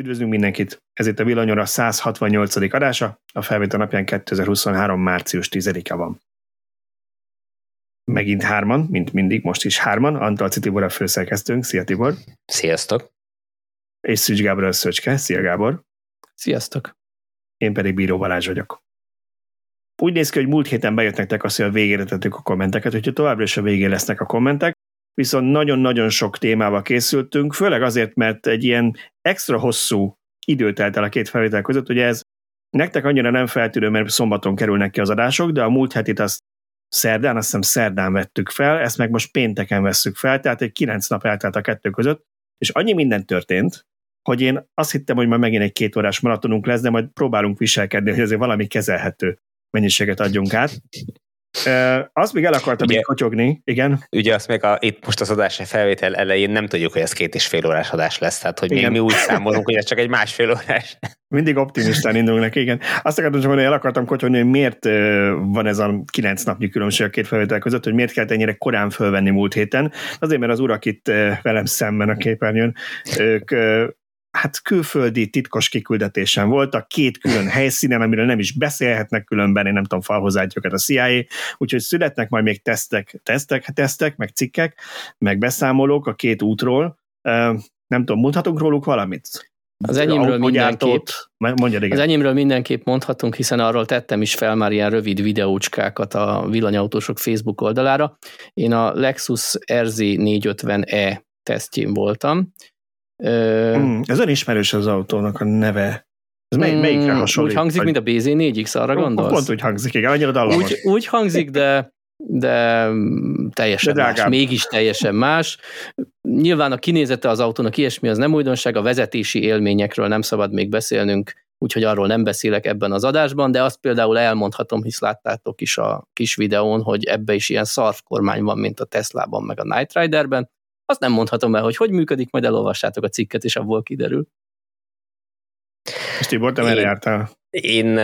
Üdvözlünk mindenkit! Ez itt a Villanyora 168. adása, a felvétel napján 2023. március 10-e van. Megint hárman, mint mindig, most is hárman. Antal Tibor a főszerkesztőnk. Szia Tibor! Sziasztok! És Szűcs Gábor a Szöcske. Szia Gábor! Sziasztok! Én pedig Bíró Balázs vagyok. Úgy néz ki, hogy múlt héten bejött nektek azt, hogy a végére tettük a kommenteket, úgyhogy továbbra is a végén lesznek a kommentek, viszont nagyon-nagyon sok témával készültünk, főleg azért, mert egy ilyen extra hosszú idő telt el a két felvétel között, ugye ez nektek annyira nem feltűnő, mert szombaton kerülnek ki az adások, de a múlt hetit azt szerdán, azt hiszem szerdán vettük fel, ezt meg most pénteken vesszük fel, tehát egy kilenc nap eltelt a kettő között, és annyi minden történt, hogy én azt hittem, hogy majd megint egy két órás maratonunk lesz, de majd próbálunk viselkedni, hogy azért valami kezelhető mennyiséget adjunk át. Uh, azt még el akartam ugye, még kotyogni, igen. Ugye azt még a, itt most az adás felvétel elején nem tudjuk, hogy ez két és fél órás adás lesz, tehát hogy igen. még mi úgy számolunk, hogy ez csak egy másfél órás. Mindig optimistán indulunk neki, igen. Azt akartam csak mondani, el akartam kotyogni, hogy miért van ez a kilenc napnyi különbség a két felvétel között, hogy miért kellett ennyire korán fölvenni múlt héten. Azért, mert az urak itt velem szemben a képernyőn, ők hát külföldi titkos kiküldetésen voltak, két külön helyszínen, amiről nem is beszélhetnek különben, én nem tudom, falhoz őket a CIA, úgyhogy születnek majd még tesztek, tesztek, tesztek, meg cikkek, meg beszámolók a két útról. Nem tudom, mondhatunk róluk valamit? Az enyémről mindenképp, igen. az enyémről mindenképp mondhatunk, hiszen arról tettem is fel már ilyen rövid videócskákat a villanyautósok Facebook oldalára. Én a Lexus RZ 450e tesztjén voltam, Mm, ez olyan ismerős az autónak a neve. Ez mely, mm, melyikre hasonlít? Úgy hangzik, vagy... mint a BZ4X, arra gondolsz? Pont úgy hangzik, igen, annyira dallamos. Úgy, úgy hangzik, de de teljesen de más, mégis teljesen más. Nyilván a kinézete az autónak ilyesmi, az nem újdonság, a vezetési élményekről nem szabad még beszélnünk, úgyhogy arról nem beszélek ebben az adásban, de azt például elmondhatom, hisz láttátok is a kis videón, hogy ebbe is ilyen szarvkormány van, mint a Teslában, meg a Night Riderben, azt nem mondhatom el, hogy hogy működik, majd elolvassátok a cikket, és abból kiderül. És Tibor, te merre jártál? Én,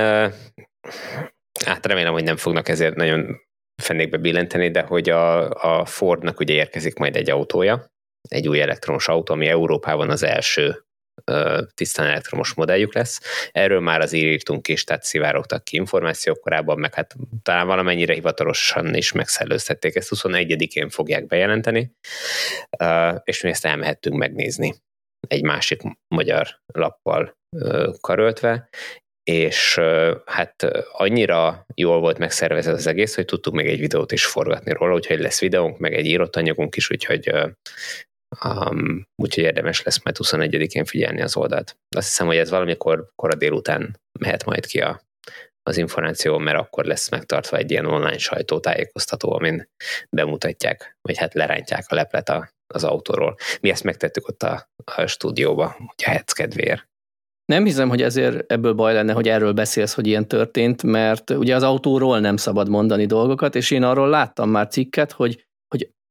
hát remélem, hogy nem fognak ezért nagyon fennékbe billenteni, de hogy a, a Fordnak ugye érkezik majd egy autója, egy új elektromos autó, ami Európában az első tisztán elektromos modelljük lesz. Erről már az írítunk is, tehát szivárogtak ki információk korábban, meg hát talán valamennyire hivatalosan is megszellőztették, ezt 21-én fogják bejelenteni, és mi ezt elmehettünk megnézni egy másik magyar lappal karöltve, és hát annyira jól volt megszervezve az egész, hogy tudtuk még egy videót is forgatni róla, úgyhogy lesz videónk, meg egy írott anyagunk is, úgyhogy Um, úgyhogy érdemes lesz majd 21-én figyelni az oldalt. Azt hiszem, hogy ez valamikor kora délután mehet majd ki a, az információ, mert akkor lesz megtartva egy ilyen online sajtótájékoztató, amin bemutatják, vagy hát lerántják a leplet a, az autóról. Mi ezt megtettük ott a, a stúdióba, hogy a hetsz kedvéért. Nem hiszem, hogy ezért ebből baj lenne, hogy erről beszélsz, hogy ilyen történt, mert ugye az autóról nem szabad mondani dolgokat, és én arról láttam már cikket, hogy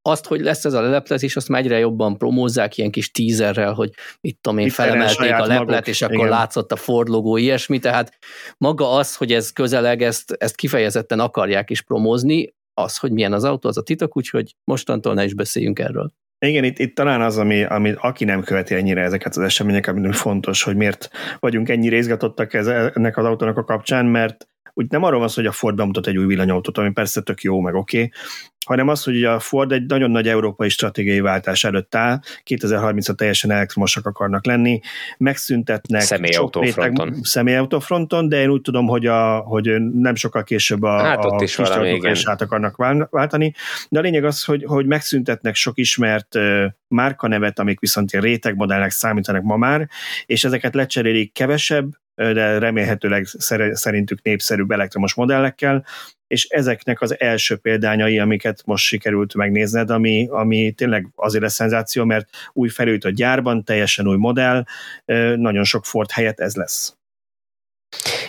azt, hogy lesz ez a leleplezés, azt már egyre jobban promózzák ilyen kis tízerrel, hogy itt tudom én, felemelték a leplet, maguk. és akkor Igen. látszott a Ford logó, ilyesmi, tehát maga az, hogy ez közeleg, ezt, ezt kifejezetten akarják is promózni, az, hogy milyen az autó, az a titok, úgyhogy mostantól ne is beszéljünk erről. Igen, itt, itt talán az, ami, ami aki nem követi ennyire ezeket az eseményeket, ami fontos, hogy miért vagyunk ennyire izgatottak ez, ennek az autónak a kapcsán, mert úgy nem arról van szó, hogy a Ford bemutat egy új villanyautót, ami persze tök jó, meg oké, okay, hanem az, hogy a Ford egy nagyon nagy európai stratégiai váltás előtt áll, 2030-ra teljesen elektromosak akarnak lenni, megszüntetnek személyautófronton. személyautófronton, de én úgy tudom, hogy, a, hogy nem sokkal később a, hát a kis is át akarnak váltani. De a lényeg az, hogy, hogy megszüntetnek sok ismert márkanevet, amik viszont ilyen rétegmodellnek számítanak ma már, és ezeket lecserélik kevesebb, de remélhetőleg szerintük népszerűbb elektromos modellekkel, és ezeknek az első példányai, amiket most sikerült megnézned, ami, ami tényleg azért lesz szenzáció, mert új felült a gyárban, teljesen új modell, nagyon sok Ford helyett ez lesz.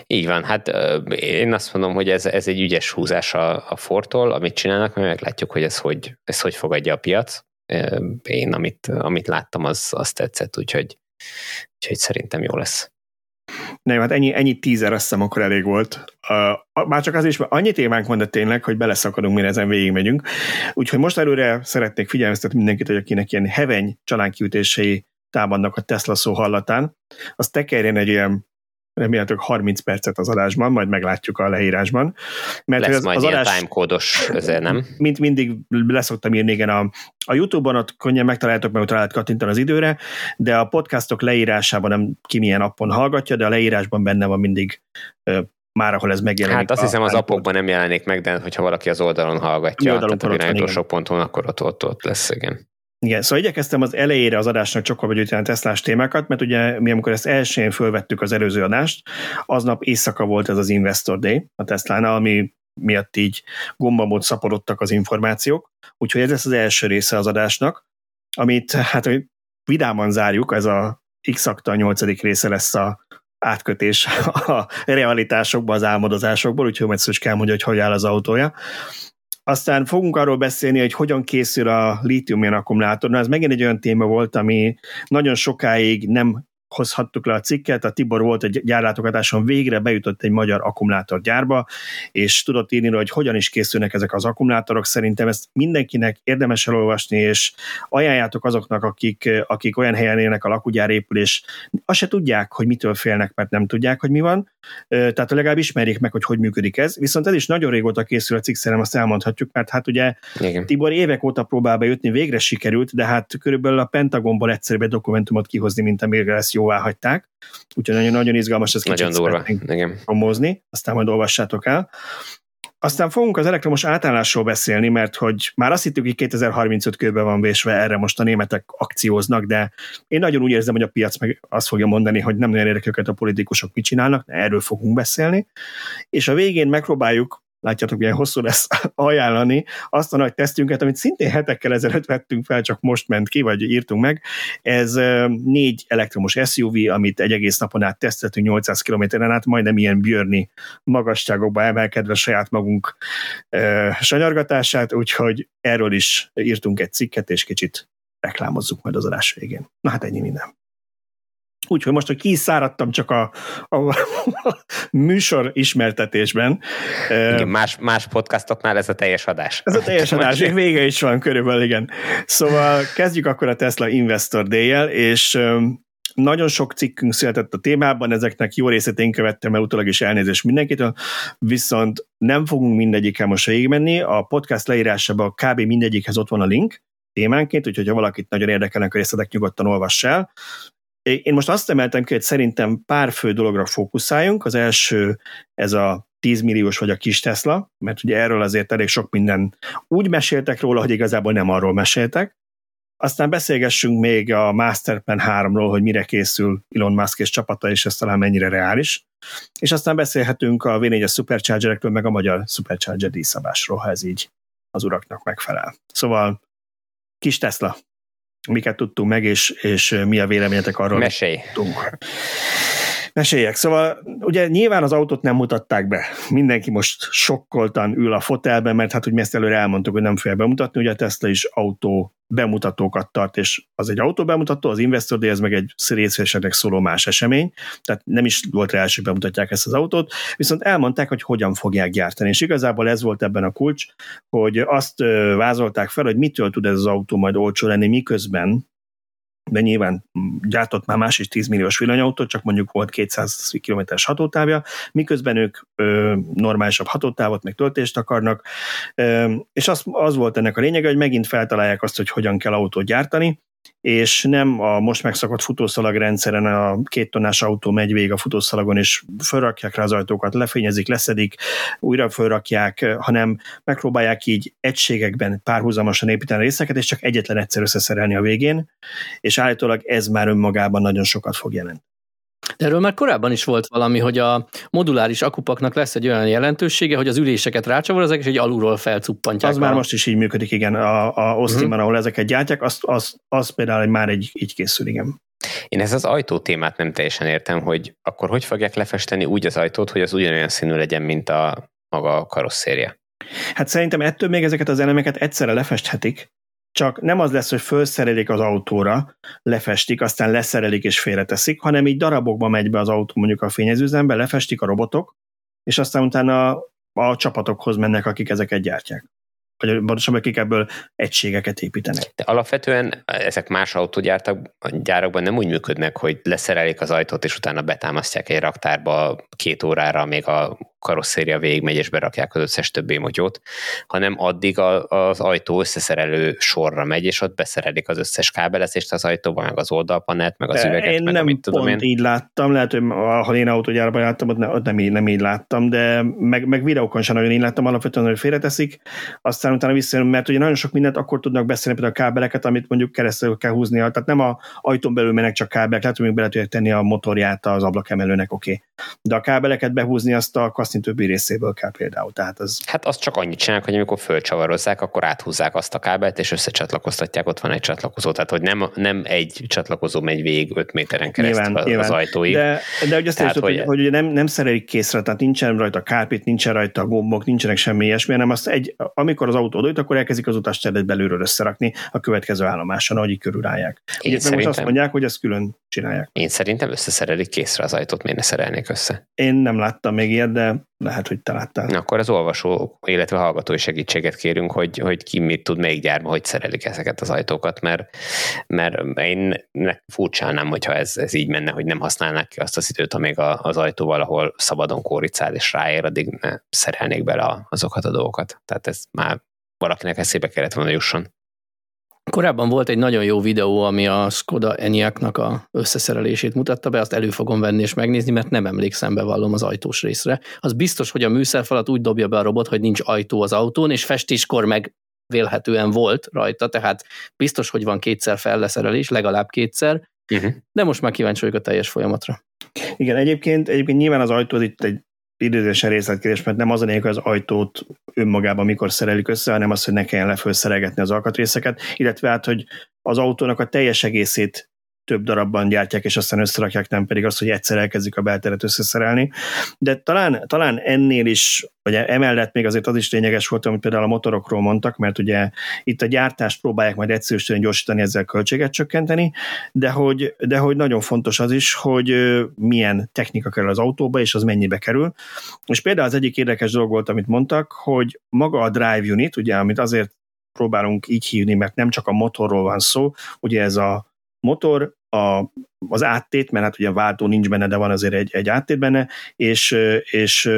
Így van, hát én azt mondom, hogy ez, ez egy ügyes húzás a, a Fordtól, amit csinálnak, mert meglátjuk, hogy ez hogy, ez hogy fogadja a piac. Én, amit, amit láttam, az, az tetszett, úgyhogy, úgyhogy szerintem jó lesz. Nem, hát ennyi, ennyi tízer azt hiszem akkor elég volt. Uh, már csak az is, mert annyi témánk van, de tényleg, hogy beleszakadunk, mire ezen végigmegyünk. Úgyhogy most előre szeretnék figyelmeztetni mindenkit, hogy akinek ilyen heveny csalánkiütései támadnak a Tesla szó hallatán, az tekerjen egy ilyen remélhetőleg 30 percet az adásban, majd meglátjuk a leírásban. Mert Lesz az, majd az adás, timecódos ezért, nem? Mint mindig leszoktam írni, igen, a, a Youtube-on ott könnyen megtaláltok, meg ott rá lehet kattintani az időre, de a podcastok leírásában nem ki milyen appon hallgatja, de a leírásban benne van mindig már ahol ez megjelenik. Hát azt hiszem az appokban nem jelenik meg, de hogyha valaki az oldalon hallgatja, oldalon tehát a irányító ponton, akkor ott, ott, ott lesz, igen. Igen, szóval igyekeztem az elejére az adásnak csokkal begyűjteni a Teslás témákat, mert ugye mi amikor ezt elsőn fölvettük az előző adást, aznap éjszaka volt ez az Investor Day a Teslánál, ami miatt így gombamód szaporodtak az információk, úgyhogy ez lesz az első része az adásnak, amit hát vidáman zárjuk, ez a x a nyolcadik része lesz a átkötés a realitásokba, az álmodozásokból, úgyhogy majd kell mondja, hogy hogy áll az autója. Aztán fogunk arról beszélni, hogy hogyan készül a lítium akkumulátor. Na, ez megint egy olyan téma volt, ami nagyon sokáig nem hozhattuk le a cikket, a Tibor volt egy gyárlátogatáson, végre bejutott egy magyar akkumulátorgyárba, és tudott írni, hogy hogyan is készülnek ezek az akkumulátorok. Szerintem ezt mindenkinek érdemes elolvasni, és ajánljátok azoknak, akik, akik olyan helyen élnek a lakógyár épül, és azt se tudják, hogy mitől félnek, mert nem tudják, hogy mi van. Tehát legalább ismerjék meg, hogy hogy működik ez. Viszont ez is nagyon régóta készül a cikk, szerintem azt elmondhatjuk, mert hát ugye Igen. Tibor évek óta próbál bejutni, végre sikerült, de hát körülbelül a Pentagonból egyszerűbb egy dokumentumot kihozni, mint amire ezt jóvá hagyták. Úgyhogy nagyon, nagyon izgalmas ez nagyon durva. Igen. promózni, aztán majd olvassátok el. Aztán fogunk az elektromos átállásról beszélni, mert hogy már azt hittük, hogy 2035 körben van vésve, erre most a németek akcióznak, de én nagyon úgy érzem, hogy a piac meg azt fogja mondani, hogy nem nagyon érdekel a politikusok mit csinálnak, erről fogunk beszélni. És a végén megpróbáljuk látjátok, milyen hosszú lesz ajánlani azt a nagy tesztünket, amit szintén hetekkel ezelőtt vettünk fel, csak most ment ki, vagy írtunk meg. Ez négy elektromos SUV, amit egy egész napon át teszteltünk 800 kilométeren át, majdnem ilyen björni magasságokba emelkedve saját magunk sanyargatását, úgyhogy erről is írtunk egy cikket, és kicsit reklámozzuk majd az adás végén. Na hát ennyi minden. Úgyhogy most, hogy kiszáradtam csak a, a, a műsor ismertetésben. Igen, más, más podcastoknál ez a teljes adás. Ez a teljes adás, még vége is van körülbelül, igen. Szóval kezdjük akkor a Tesla Investor Day-jel, és nagyon sok cikkünk született a témában, ezeknek jó részét én követtem el utólag is elnézést mindenkitől, viszont nem fogunk mindegyikkel most végigmenni, a podcast leírásában kb. mindegyikhez ott van a link, témánként, úgyhogy ha valakit nagyon érdekelnek a részletek, nyugodtan olvass el. Én most azt emeltem ki, hogy szerintem pár fő dologra fókuszáljunk. Az első ez a 10 milliós vagy a kis Tesla, mert ugye erről azért elég sok minden úgy meséltek róla, hogy igazából nem arról meséltek. Aztán beszélgessünk még a Masterplan 3-ról, hogy mire készül Elon Musk és csapata, és ez talán mennyire reális. És aztán beszélhetünk a V4-es Superchargerekről, meg a magyar Supercharger díjszabásról, ha ez így az uraknak megfelel. Szóval kis Tesla, miket tudtunk meg, és, és mi a véleményetek arról. Mesélj. Tudtunk. Meséljek. Szóval ugye nyilván az autót nem mutatták be. Mindenki most sokkoltan ül a fotelben, mert hát úgy mi ezt előre elmondtuk, hogy nem fogja bemutatni, ugye a Tesla is autó bemutatókat tart, és az egy autó bemutató, az Investor Day, ez meg egy részvényeseknek szóló más esemény, tehát nem is volt rá hogy bemutatják ezt az autót, viszont elmondták, hogy hogyan fogják gyártani, és igazából ez volt ebben a kulcs, hogy azt vázolták fel, hogy mitől tud ez az autó majd olcsó lenni, miközben de nyilván gyártott már más is 10 milliós villanyautót, csak mondjuk volt 200 km-es hatótávja, miközben ők ö, normálisabb hatótávot, meg töltést akarnak, ö, és az, az volt ennek a lényege, hogy megint feltalálják azt, hogy hogyan kell autót gyártani, és nem a most megszakadt futószalag rendszeren a két tonnás autó megy végig a futószalagon, és felrakják rá az ajtókat, lefényezik, leszedik, újra felrakják, hanem megpróbálják így egységekben párhuzamosan építeni a részeket, és csak egyetlen egyszer összeszerelni a végén, és állítólag ez már önmagában nagyon sokat fog jelenteni. De erről már korábban is volt valami, hogy a moduláris akupaknak lesz egy olyan jelentősége, hogy az üléseket rácsavarozzák, és egy alulról felcuppantják. Az már most is így működik, igen, a, a Austinban, uh-huh. ahol ezeket gyártják, az, az, az például már egy, így készül, igen. Én ez az ajtó témát nem teljesen értem, hogy akkor hogy fogják lefesteni úgy az ajtót, hogy az ugyanolyan színű legyen, mint a maga a karosszéria. Hát szerintem ettől még ezeket az elemeket egyszerre lefesthetik, csak nem az lesz, hogy felszerelik az autóra, lefestik, aztán leszerelik és félreteszik, hanem így darabokba megy be az autó mondjuk a fényezőzembe, lefestik a robotok, és aztán utána a csapatokhoz mennek, akik ezeket gyártják. vagy pontosabban akik ebből egységeket építenek. De alapvetően ezek más autógyárakban nem úgy működnek, hogy leszerelik az ajtót, és utána betámasztják egy raktárba két órára, még a karosszéria végigmegy, és berakják az összes többi motyót, hanem addig a, az ajtó összeszerelő sorra megy, és ott beszerelik az összes kábelezést az ajtóba, meg az oldalpanelt, meg az De üveget, én meg nem amit tudom pont én. így láttam, lehet, hogy ha én autógyárban láttam, ott, ne, ott nem, így, nem így láttam, de meg, meg videókon sem nagyon így láttam, alapvetően, hogy félreteszik, aztán utána visszajön, mert ugye nagyon sok mindent akkor tudnak beszélni, például a kábeleket, amit mondjuk keresztül kell húzni, tehát nem a ajtón belül mennek csak kábelek, lehet, hogy még bele tudják tenni a motorját az ablakemelőnek, oké. Okay. De a kábeleket behúzni azt a kaszni többi részéből kell például. Tehát az... Hát azt csak annyit csinálnak, hogy amikor fölcsavarozzák, akkor áthúzzák azt a kábelt, és összecsatlakoztatják, ott van egy csatlakozó. Tehát, hogy nem, nem egy csatlakozó megy végig 5 méteren keresztül nyilván, az, nyilván. ajtóig. De, de ugye azt tehát, hogy, hogy, hogy, nem, nem szerelik készre, tehát nincsen rajta kárpit, nincsen rajta gombok, nincsenek semmi ilyesmi, hanem azt egy, amikor az autó odajut, akkor elkezdik az utastedet belülről összerakni a következő állomáson, ahogy körülráják. Ugye most azt mondják, hogy ezt külön csinálják. Én szerintem összeszerelik készre az ajtót, miért ne szerelnék össze? Én nem láttam még ilyet, de lehet, hogy te láttál. Na, akkor az olvasó, illetve hallgatói segítséget kérünk, hogy, hogy ki mit tud még gyárba, hogy szerelik ezeket az ajtókat, mert, mert én furcsálnám, hogyha ez, ez így menne, hogy nem használnák ki azt az időt, amíg a, az ajtó valahol szabadon kóricál és ráér, addig ne szerelnék bele azokat a dolgokat. Tehát ez már valakinek eszébe kellett volna jusson. Korábban volt egy nagyon jó videó, ami a Skoda Enyaqnak a összeszerelését mutatta be, azt elő fogom venni és megnézni, mert nem emlékszem, bevallom az ajtós részre. Az biztos, hogy a műszerfalat úgy dobja be a robot, hogy nincs ajtó az autón, és festéskor meg vélhetően volt rajta, tehát biztos, hogy van kétszer felleszerelés, legalább kétszer, uh-huh. de most már kíváncsi vagyok a teljes folyamatra. Igen, egyébként, egyébként nyilván az ajtó itt egy idézésen részletkérdés, mert nem az a hogy az ajtót önmagában mikor szerelik össze, hanem az, hogy ne kelljen lefölszerelgetni az alkatrészeket, illetve hát, hogy az autónak a teljes egészét több darabban gyártják, és aztán összerakják, nem pedig az, hogy egyszer elkezdik a belteret összeszerelni. De talán, talán ennél is, vagy emellett még azért az is lényeges volt, amit például a motorokról mondtak, mert ugye itt a gyártást próbálják majd egyszerűsíteni, gyorsítani, ezzel költséget csökkenteni, de hogy, de hogy nagyon fontos az is, hogy milyen technika kerül az autóba, és az mennyibe kerül. És például az egyik érdekes dolog volt, amit mondtak, hogy maga a drive unit, ugye, amit azért próbálunk így hívni, mert nem csak a motorról van szó, ugye ez a motor, a, az áttét, mert hát ugye a váltó nincs benne, de van azért egy, egy áttét benne, és, és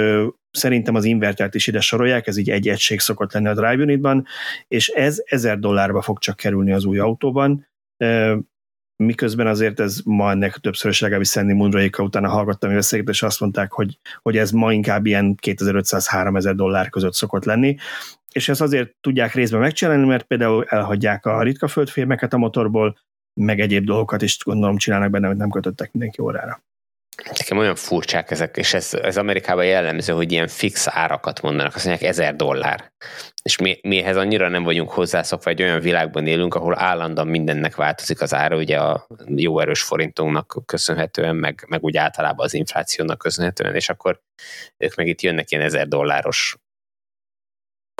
szerintem az invertert is ide sorolják, ez így egy egység szokott lenni a Drive Unitban, és ez ezer dollárba fog csak kerülni az új autóban, miközben azért ez ma ennek többszörös legalábbis Sandy Moonraika utána hallgattam beszélgetést, és azt mondták, hogy, hogy ez ma inkább ilyen 2500-3000 dollár között szokott lenni, és ezt azért tudják részben megcsinálni, mert például elhagyják a ritka földfémeket a motorból, meg egyéb dolgokat is gondolom csinálnak benne, hogy nem kötöttek mindenki órára. Nekem olyan furcsák ezek, és ez, ez Amerikában jellemző, hogy ilyen fix árakat mondanak, azt mondják ezer dollár. És mi, mi ehhez annyira nem vagyunk hozzászokva, egy olyan világban élünk, ahol állandóan mindennek változik az ára, ugye a jó erős forintunknak köszönhetően, meg, meg úgy általában az inflációnak köszönhetően, és akkor ők meg itt jönnek ilyen ezer dolláros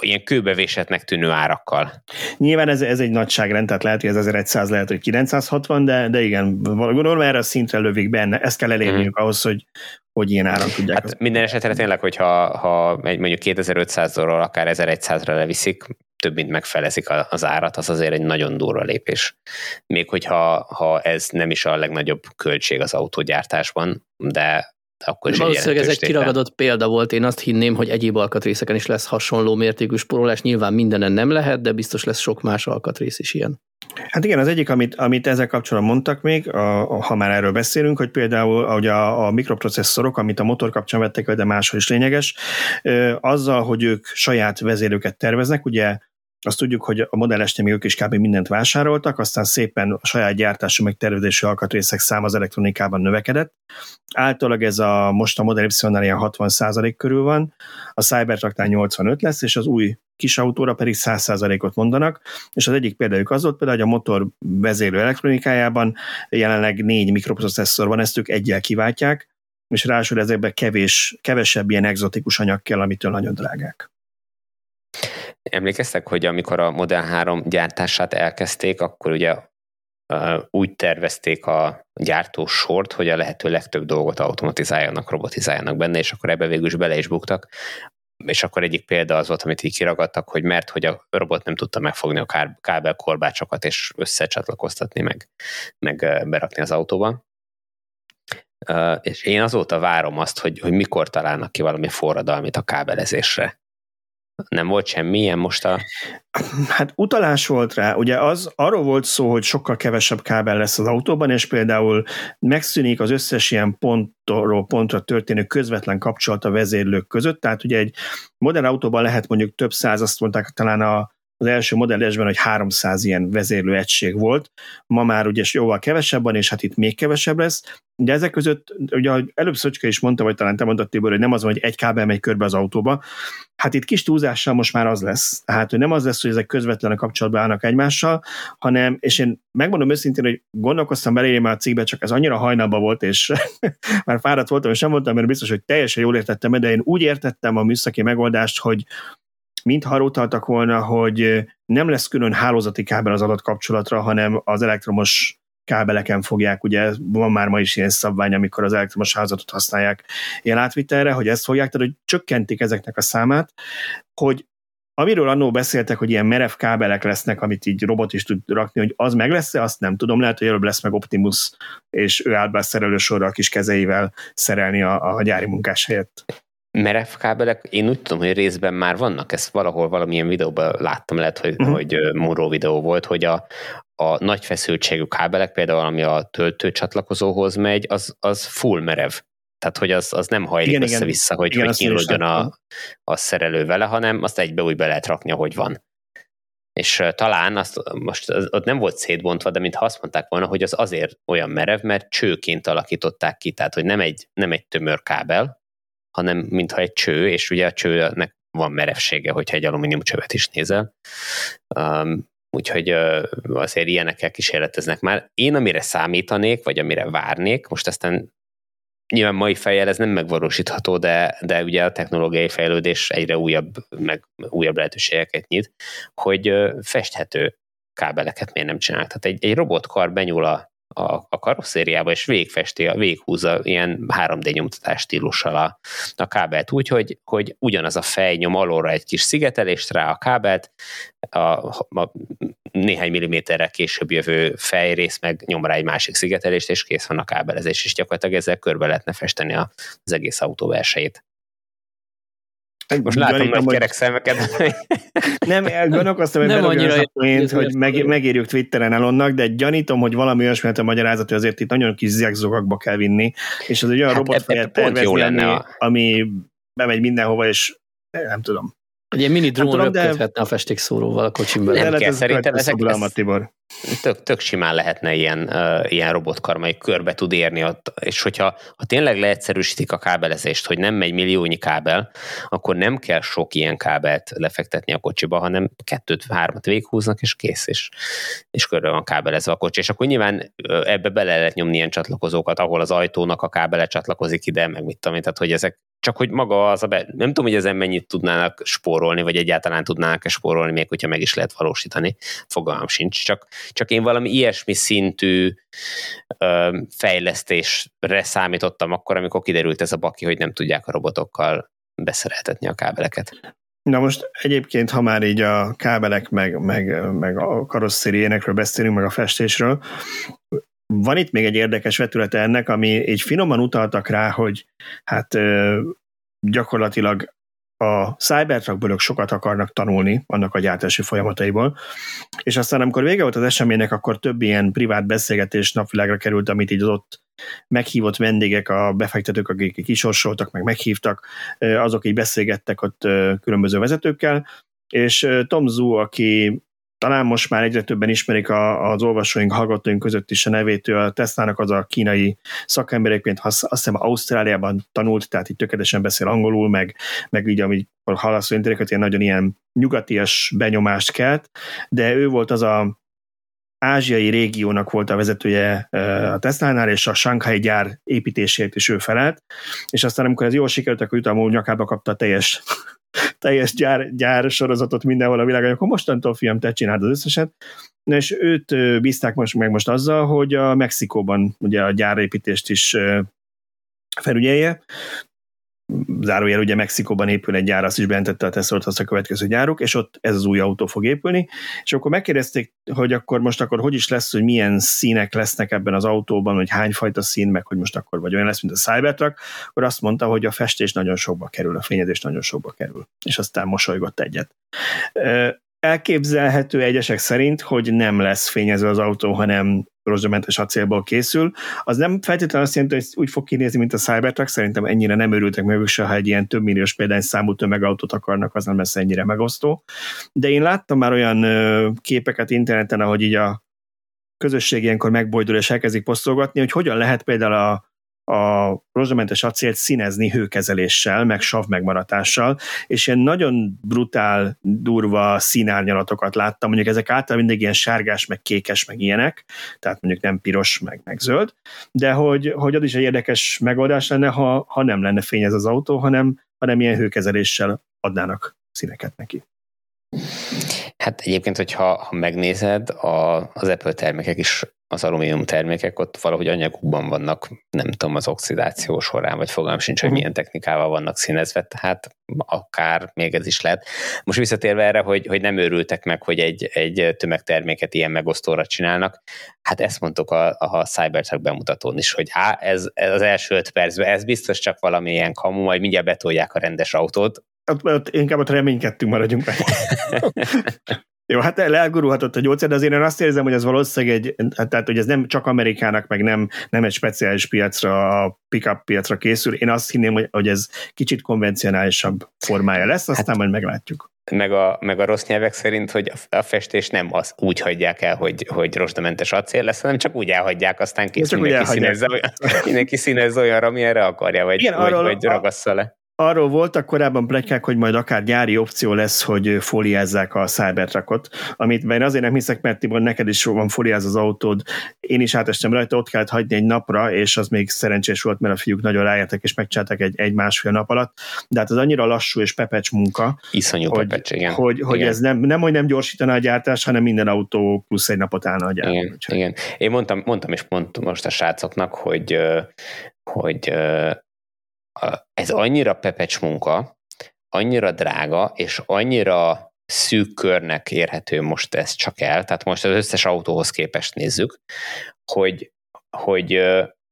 ilyen kőbevésetnek tűnő árakkal. Nyilván ez, ez egy nagyságrend, tehát lehet, hogy ez 1100, lehet, hogy 960, de, de igen, gondolom erre a szintre lövik benne, ezt kell elérniük mm. ahhoz, hogy, hogy ilyen áron tudják. Hát minden esetre tényleg, hogyha ha egy mondjuk 2500-ról akár 1100-ra leviszik, több mint megfelezik az árat, az azért egy nagyon durva lépés. Még hogyha ha ez nem is a legnagyobb költség az autógyártásban, de akkor is Valószínűleg ez egy kiragadott példa volt, én azt hinném, hogy egyéb alkatrészeken is lesz hasonló mértékű spórolás, nyilván mindenen nem lehet, de biztos lesz sok más alkatrész is ilyen. Hát igen, az egyik, amit, amit ezzel kapcsolatban mondtak még, a, a, ha már erről beszélünk, hogy például hogy a, a mikroprocesszorok, amit a motor kapcsán vettek, de máshol is lényeges, azzal, hogy ők saját vezérőket terveznek, ugye azt tudjuk, hogy a Model s ők is kb. mindent vásároltak, aztán szépen a saját gyártású meg tervezési alkatrészek száma az elektronikában növekedett. Általában ez a most a Model Y-nál ilyen 60% körül van, a Cybertrucknál 85 lesz, és az új kis autóra pedig 100%-ot mondanak, és az egyik példájuk az volt például, hogy a motor vezérő elektronikájában jelenleg négy mikroprocesszor van, ezt ők egyel kiváltják, és ráadásul ezekben kevés, kevesebb ilyen exotikus anyag kell, amitől nagyon drágák. Emlékeztek, hogy amikor a Model 3 gyártását elkezdték, akkor ugye úgy tervezték a gyártósort, hogy a lehető legtöbb dolgot automatizáljanak, robotizáljanak benne, és akkor ebbe végül is bele is buktak. és akkor egyik példa az volt, amit így kiragadtak, hogy mert hogy a robot nem tudta megfogni a kábel korbácsokat és összecsatlakoztatni, meg, meg berakni az autóba. És én azóta várom azt, hogy, hogy mikor találnak ki valami forradalmit a kábelezésre. Nem volt semmilyen most a... Hát utalás volt rá, ugye az arról volt szó, hogy sokkal kevesebb kábel lesz az autóban, és például megszűnik az összes ilyen pontról pontra történő közvetlen kapcsolat a vezérlők között, tehát ugye egy modern autóban lehet mondjuk több száz, azt mondták talán a az első modellesben, hogy 300 ilyen vezérlő egység volt, ma már ugye jóval kevesebb van, és hát itt még kevesebb lesz, de ezek között, ugye előbb Szöcske is mondta, vagy talán te mondtad Tibor, hogy nem az van, hogy egy kábel megy körbe az autóba, hát itt kis túlzással most már az lesz. Tehát, hogy nem az lesz, hogy ezek közvetlen kapcsolatban állnak egymással, hanem, és én megmondom őszintén, hogy gondolkoztam belé már a cikkbe, csak ez annyira hajnalba volt, és már fáradt voltam, és nem voltam mert biztos, hogy teljesen jól értettem, de én úgy értettem a műszaki megoldást, hogy mintha arra utaltak volna, hogy nem lesz külön hálózati kábel az adott kapcsolatra, hanem az elektromos kábeleken fogják, ugye van már ma is ilyen szabvány, amikor az elektromos hálózatot használják. Ilyen átvitelre, hogy ezt fogják, tehát hogy csökkentik ezeknek a számát, hogy amiről annó beszéltek, hogy ilyen merev kábelek lesznek, amit így robot is tud rakni, hogy az meg lesz-e, azt nem tudom, lehet, hogy előbb lesz meg Optimus, és ő áll be a szerelősorra a kis kezeivel szerelni a, a gyári munkás helyett merev kábelek, én úgy tudom, hogy részben már vannak, ezt valahol valamilyen videóban láttam, lehet, hogy, uh-huh. hogy Muro videó volt, hogy a, a nagy feszültségű kábelek, például ami a töltő csatlakozóhoz megy, az, az full merev. Tehát, hogy az, az nem hajlik igen, össze-vissza, hogy, igen, hogy kínlódjon a, a szerelő vele, hanem azt egybe úgy be lehet rakni, ahogy van. És uh, talán azt, most az, ott nem volt szétbontva, de mintha azt mondták volna, hogy az azért olyan merev, mert csőként alakították ki, tehát hogy nem egy, nem egy tömör kábel, hanem mintha egy cső, és ugye a csőnek van merevsége, hogyha egy alumínium csövet is nézel. Um, úgyhogy uh, azért ilyenekkel kísérleteznek már. Én amire számítanék, vagy amire várnék, most aztán nyilván mai fejjel ez nem megvalósítható, de, de ugye a technológiai fejlődés egyre újabb, meg újabb lehetőségeket nyit, hogy festhető kábeleket miért nem csinálnak. Tehát egy, egy robotkar benyúl a a, a karosszériába, és végfesti, véghúzza ilyen 3D nyomtatás stílussal a, a kábelt úgy, hogy, hogy ugyanaz a fej nyom alulra egy kis szigetelést rá a kábelt, a, a néhány milliméterrel később jövő fejrész meg nyom rá egy másik szigetelést, és kész van a kábelezés, és gyakorlatilag ezzel körbe lehetne festeni az egész autó verseit. Most látom nagy kerek szemeket. nem, gondolkoztam, hogy nem annyira én, hogy meg, megírjuk Twitteren Elonnak, de gyanítom, hogy valami olyasmi a magyarázat, hogy azért itt nagyon kis zegzogakba kell vinni, és az egy olyan hát robotfejet tervezni, ami, a... ami bemegy mindenhova, és nem tudom. Egy ilyen mini drón röpködhetne a festékszóróval a kocsim belőle. Nem kell, szerintem ezek, ez, Tibor. Tök, tök simán lehetne ilyen, uh, ilyen robotkar, amely körbe tud érni ott, és hogyha ha tényleg leegyszerűsítik a kábelezést, hogy nem megy milliónyi kábel, akkor nem kell sok ilyen kábelt lefektetni a kocsiba, hanem kettőt, hármat véghúznak, és kész, és, és körbe van kábelezve a kocsi. És akkor nyilván ebbe bele lehet nyomni ilyen csatlakozókat, ahol az ajtónak a kábele csatlakozik ide, meg mit tudom én, tehát hogy ezek csak hogy maga az a be, nem tudom, hogy ezen mennyit tudnának spórolni, vagy egyáltalán tudnának-e spórolni, még hogyha meg is lehet valósítani, fogalmam sincs, csak, csak én valami ilyesmi szintű ö, fejlesztésre számítottam akkor, amikor kiderült ez a baki, hogy nem tudják a robotokkal beszereltetni a kábeleket. Na most egyébként, ha már így a kábelek, meg, meg, meg a karosszériénekről beszélünk, meg a festésről, van itt még egy érdekes vetülete ennek, ami így finoman utaltak rá, hogy hát gyakorlatilag a Cybertruck sokat akarnak tanulni annak a gyártási folyamataiból, és aztán amikor vége volt az eseménynek, akkor több ilyen privát beszélgetés napvilágra került, amit így az ott meghívott vendégek, a befektetők, akik kisorsoltak, meg meghívtak, azok így beszélgettek ott különböző vezetőkkel, és Tom Zhu, aki talán most már egyre többen ismerik a, az olvasóink, hallgatóink között is a nevét, ő a Tesla-nak az a kínai szakemberekként, azt hiszem Ausztráliában tanult, tehát itt tökéletesen beszél angolul, meg, meg így, amit hallasz intereket, ilyen nagyon ilyen nyugatias benyomást kelt, de ő volt az a ázsiai régiónak volt a vezetője a Tesla-nál, és a Shanghai gyár építésért is ő felelt, és aztán amikor ez jól sikerült, akkor utána nyakába kapta a teljes teljes gyár, gyár sorozatot mindenhol a világon, akkor mostantól fiam, te csináld az összeset. És őt bízták most meg most azzal, hogy a Mexikóban ugye a gyárépítést is felügyelje, zárójel ugye Mexikóban épül egy gyár, azt is bejelentette a Tesla azt a következő gyáruk, és ott ez az új autó fog épülni, és akkor megkérdezték, hogy akkor most akkor hogy is lesz, hogy milyen színek lesznek ebben az autóban, hogy hány fajta szín, meg hogy most akkor vagy olyan lesz, mint a Cybertruck, akkor azt mondta, hogy a festés nagyon sokba kerül, a fényezés nagyon sokba kerül, és aztán mosolygott egyet. Elképzelhető egyesek szerint, hogy nem lesz fényező az autó, hanem rozsdamentes acélból készül. Az nem feltétlenül azt jelenti, hogy úgy fog kinézni, mint a Cybertruck, szerintem ennyire nem örültek meg se, ha egy ilyen több milliós példány számú tömegautót akarnak, az nem lesz ennyire megosztó. De én láttam már olyan képeket interneten, ahogy így a közösség ilyenkor megbojdul és elkezdik posztolgatni, hogy hogyan lehet például a a rozsdamentes acélt színezni hőkezeléssel, meg sav megmaratással, és ilyen nagyon brutál, durva színárnyalatokat láttam, mondjuk ezek általában mindig ilyen sárgás, meg kékes, meg ilyenek, tehát mondjuk nem piros, meg, meg zöld, de hogy, hogy az is egy érdekes megoldás lenne, ha, ha nem lenne fény ez az autó, hanem, hanem ilyen hőkezeléssel adnának színeket neki. Hát egyébként, hogyha ha megnézed, a, az Apple termékek is az alumínium termékek ott valahogy anyagukban vannak, nem tudom, az oxidáció során, vagy fogalmam sincs, hogy mhm. milyen technikával vannak színezve, tehát akár még ez is lehet. Most visszatérve erre, hogy, hogy nem őrültek meg, hogy egy, egy tömegterméket ilyen megosztóra csinálnak, hát ezt mondtuk a, a Cybertruck bemutatón is, hogy á, ez, ez az első öt percben, ez biztos csak valamilyen kamu, majd mindjárt betolják a rendes autót, ott, ott inkább ott reménykedtünk, maradjunk meg. Jó, hát elgurulhatott a gyógyszer, de azért én azt érzem, hogy ez valószínűleg egy, hát, tehát hogy ez nem csak Amerikának, meg nem, nem egy speciális piacra, a pickup piacra készül. Én azt hinném, hogy, hogy ez kicsit konvencionálisabb formája lesz, aztán hát, majd meglátjuk. Meg a, meg a rossz nyelvek szerint, hogy a festés nem az úgy hagyják el, hogy, hogy rosdamentes acél lesz, hanem csak úgy elhagyják, aztán kész, mindenki, színez, olyan, mindenki színez olyanra, amilyenre akarja, vagy, Igen, vagy, vagy ragassza le arról voltak korábban plegykák, hogy majd akár gyári opció lesz, hogy fóliázzák a Cybertruckot, amit én azért nem hiszek, mert Tibor, neked is van fóliáz az autód, én is átestem rajta, ott kellett hagyni egy napra, és az még szerencsés volt, mert a fiúk nagyon ráértek, és megcsináltak egy, egy másfél nap alatt, de hát az annyira lassú és pepecs munka, Iszonyú hogy, pepecs, igen. hogy, hogy igen. ez nem, nem, hogy nem gyorsítaná a gyártás, hanem minden autó plusz egy napot állna a gyártás. Igen, igen. Én mondtam, mondtam és mondtam most a srácoknak, hogy hogy ez annyira pepecs munka, annyira drága, és annyira szűk körnek érhető most ez csak el, tehát most az összes autóhoz képest nézzük, hogy, hogy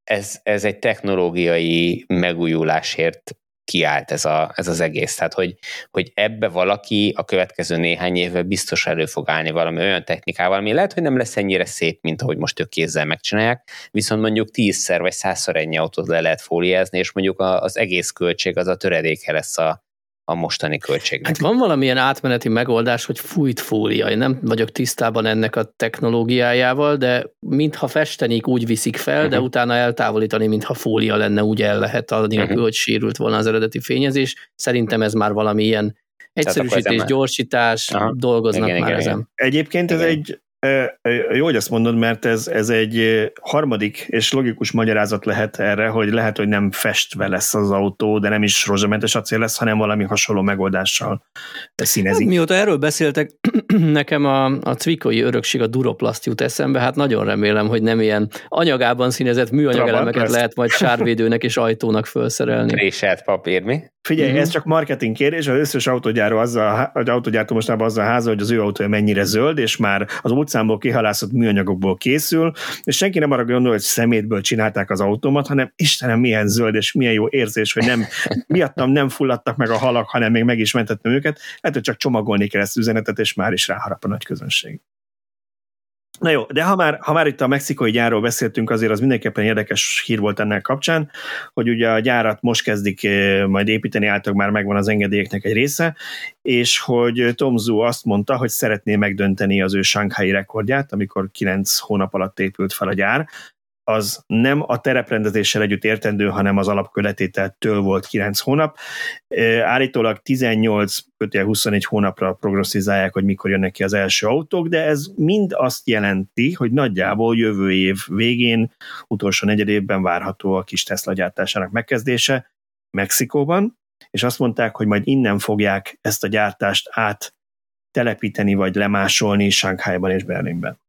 ez, ez egy technológiai megújulásért kiállt ez, a, ez az egész. Tehát, hogy, hogy ebbe valaki a következő néhány évben biztos elő fog állni valami olyan technikával, ami lehet, hogy nem lesz ennyire szép, mint ahogy most ők kézzel megcsinálják, viszont mondjuk tízszer vagy százszor ennyi autót le lehet fóliázni, és mondjuk az egész költség az a töredéke lesz a, a mostani költségnek. Hát van valamilyen átmeneti megoldás, hogy fújt fólia. Én nem vagyok tisztában ennek a technológiájával, de mintha festenik, úgy viszik fel, uh-huh. de mhm. utána eltávolítani, mintha fólia lenne, úgy el lehet adni, uh-huh. hogy sérült volna az eredeti fényezés. Szerintem ez már valami ilyen egyszerűsítés, gyorsítás, Aha. dolgoznak igen, már igen, ezen. Egyébként igen. ez egy jó, hogy azt mondod, mert ez, ez egy harmadik és logikus magyarázat lehet erre, hogy lehet, hogy nem festve lesz az autó, de nem is rozsamentes acél lesz, hanem valami hasonló megoldással színezik. Hát, mióta erről beszéltek, nekem a, a cvikoi örökség, a Duroplaszt jut eszembe, hát nagyon remélem, hogy nem ilyen anyagában színezett műanyag elemeket lehet majd sárvédőnek és ajtónak felszerelni. Préselt papír, mi? Figyelj, uh-huh. ez csak marketing kérdés, az összes autógyártó azzal, az autógyártó mostában azzal háza, hogy az ő autója mennyire zöld, és már az utcámból kihalászott műanyagokból készül, és senki nem arra gondol, hogy szemétből csinálták az autómat, hanem Istenem, milyen zöld, és milyen jó érzés, hogy nem, miattam nem fulladtak meg a halak, hanem még meg is mentettem őket. Hát, hogy csak csomagolni kell ezt üzenetet, és már is ráharap a nagy közönség. Na jó, de ha már, ha már itt a mexikai gyárról beszéltünk, azért az mindenképpen érdekes hír volt ennek kapcsán, hogy ugye a gyárat most kezdik eh, majd építeni, általában már megvan az engedélyeknek egy része, és hogy Tom Zhu azt mondta, hogy szeretné megdönteni az ő Shanghai rekordját, amikor 9 hónap alatt épült fel a gyár, az nem a tereprendezéssel együtt értendő, hanem az alapköletételtől volt 9 hónap. Állítólag 18 24 hónapra prognosztizálják, hogy mikor jönnek ki az első autók, de ez mind azt jelenti, hogy nagyjából jövő év végén, utolsó negyedévben várható a kis Tesla gyártásának megkezdése Mexikóban, és azt mondták, hogy majd innen fogják ezt a gyártást át telepíteni vagy lemásolni Sánkhájban és Berlinben.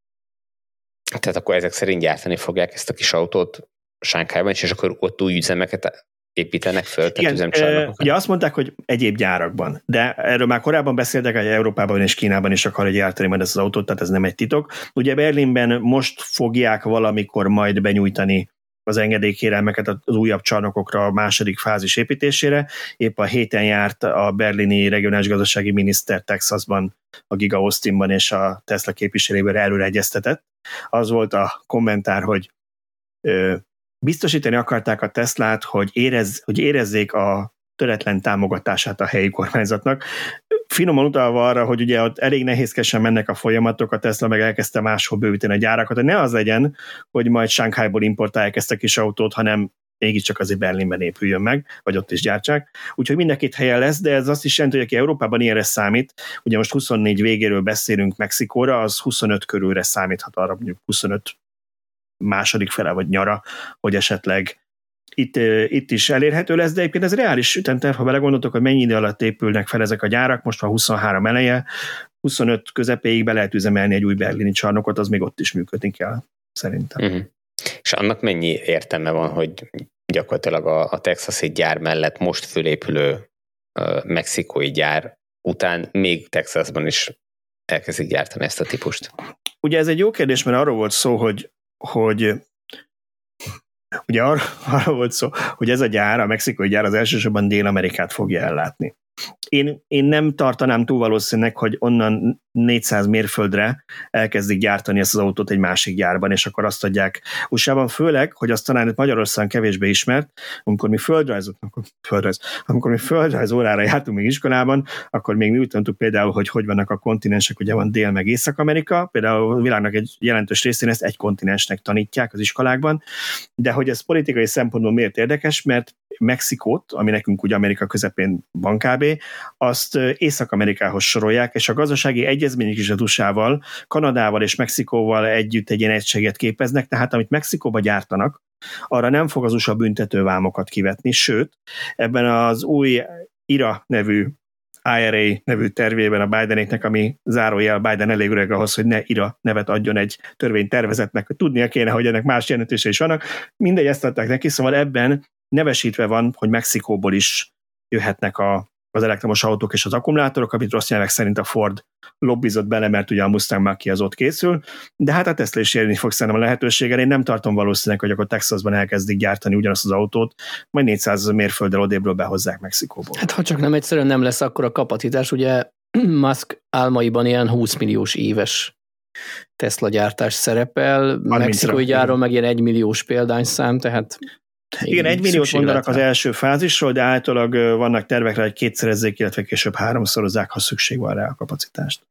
Tehát akkor ezek szerint gyártani fogják ezt a kis autót Sánkhájban, és akkor ott új üzemeket építenek föl, tehát Igen, ugye azt mondták, hogy egyéb gyárakban, de erről már korábban beszéltek, hogy Európában és Kínában is akar gyártani majd ezt az autót, tehát ez nem egy titok. Ugye Berlinben most fogják valamikor majd benyújtani az engedélykérelmeket az újabb csarnokokra a második fázis építésére. Épp a héten járt a berlini regionális gazdasági miniszter Texasban, a Giga Austinban és a Tesla képviselővel előre egyeztetett. Az volt a kommentár, hogy ö, biztosítani akarták a Teslát, hogy, érez, hogy érezzék a töretlen támogatását a helyi kormányzatnak. Finoman utalva arra, hogy ugye ott elég nehézkesen mennek a folyamatok, a Tesla meg elkezdte máshol bővíteni a gyárakat, hogy ne az legyen, hogy majd Shanghaiból importálják ezt a kis autót, hanem mégiscsak azért Berlinben épüljön meg, vagy ott is gyártsák. Úgyhogy mindenkit helye lesz, de ez azt is jelenti, hogy aki Európában ilyenre számít, ugye most 24 végéről beszélünk Mexikóra, az 25 körülre számíthat arra, mondjuk 25 második fele vagy nyara, hogy esetleg itt, itt is elérhető lesz, de egyébként ez reális ütemterv, ha belegondoltok, hogy mennyi idő alatt épülnek fel ezek a gyárak, most van 23 eleje, 25 közepéig be lehet üzemelni egy új berlini csarnokot, az még ott is működni kell, szerintem. Uh-huh. És annak mennyi értelme van, hogy gyakorlatilag a, a texasi gyár mellett most fölépülő uh, mexikói gyár után még Texasban is elkezdik gyártani ezt a típust? Ugye ez egy jó kérdés, mert arról volt szó, hogy, hogy Ugye arra, arra volt szó, hogy ez a gyár, a mexikói gyár az elsősorban Dél-Amerikát fogja ellátni. Én, én nem tartanám túl valószínűleg, hogy onnan 400 mérföldre elkezdik gyártani ezt az autót egy másik gyárban, és akkor azt adják usa főleg, hogy azt talán itt Magyarországon kevésbé ismert, amikor mi földrajzot, földrajz, amikor mi földrajz órára jártunk még iskolában, akkor még mi úgy tudtuk például, hogy hogy vannak a kontinensek, ugye van Dél- meg Észak-Amerika, például a világnak egy jelentős részén ezt egy kontinensnek tanítják az iskolákban, de hogy ez politikai szempontból miért érdekes, mert Mexikót, ami nekünk ugye Amerika közepén van kb., azt Észak-Amerikához sorolják, és a gazdasági egyezmények is a USA-val, Kanadával és Mexikóval együtt egy ilyen egységet képeznek, tehát amit Mexikóba gyártanak, arra nem fog az USA büntetővámokat kivetni, sőt, ebben az új IRA nevű IRA nevű tervében a Bidenéknek, ami zárójel Biden elég öreg ahhoz, hogy ne IRA nevet adjon egy törvénytervezetnek, hogy tudnia kéne, hogy ennek más jelentése is vannak. Mindegy, ezt adták neki, szóval ebben nevesítve van, hogy Mexikóból is jöhetnek a, az elektromos autók és az akkumulátorok, amit rossz nyelvek szerint a Ford lobbizott bele, mert ugye a Mustang már ki az ott készül, de hát a Tesla is érni fog szerintem a lehetőséggel. Én nem tartom valószínűleg, hogy akkor Texasban elkezdik gyártani ugyanazt az autót, majd 400 mérfölddel odébről behozzák Mexikóból. Hát ha csak nem egyszerűen nem lesz akkor a kapacitás, ugye Musk álmaiban ilyen 20 milliós éves Tesla gyártás szerepel, mexikói gyáron meg ilyen 1 milliós példányszám, tehát igen, egy milliót mondanak az első fázisról, de általában vannak tervek rá, hogy kétszerezzék, illetve később háromszorozzák, ha szükség van rá a kapacitást.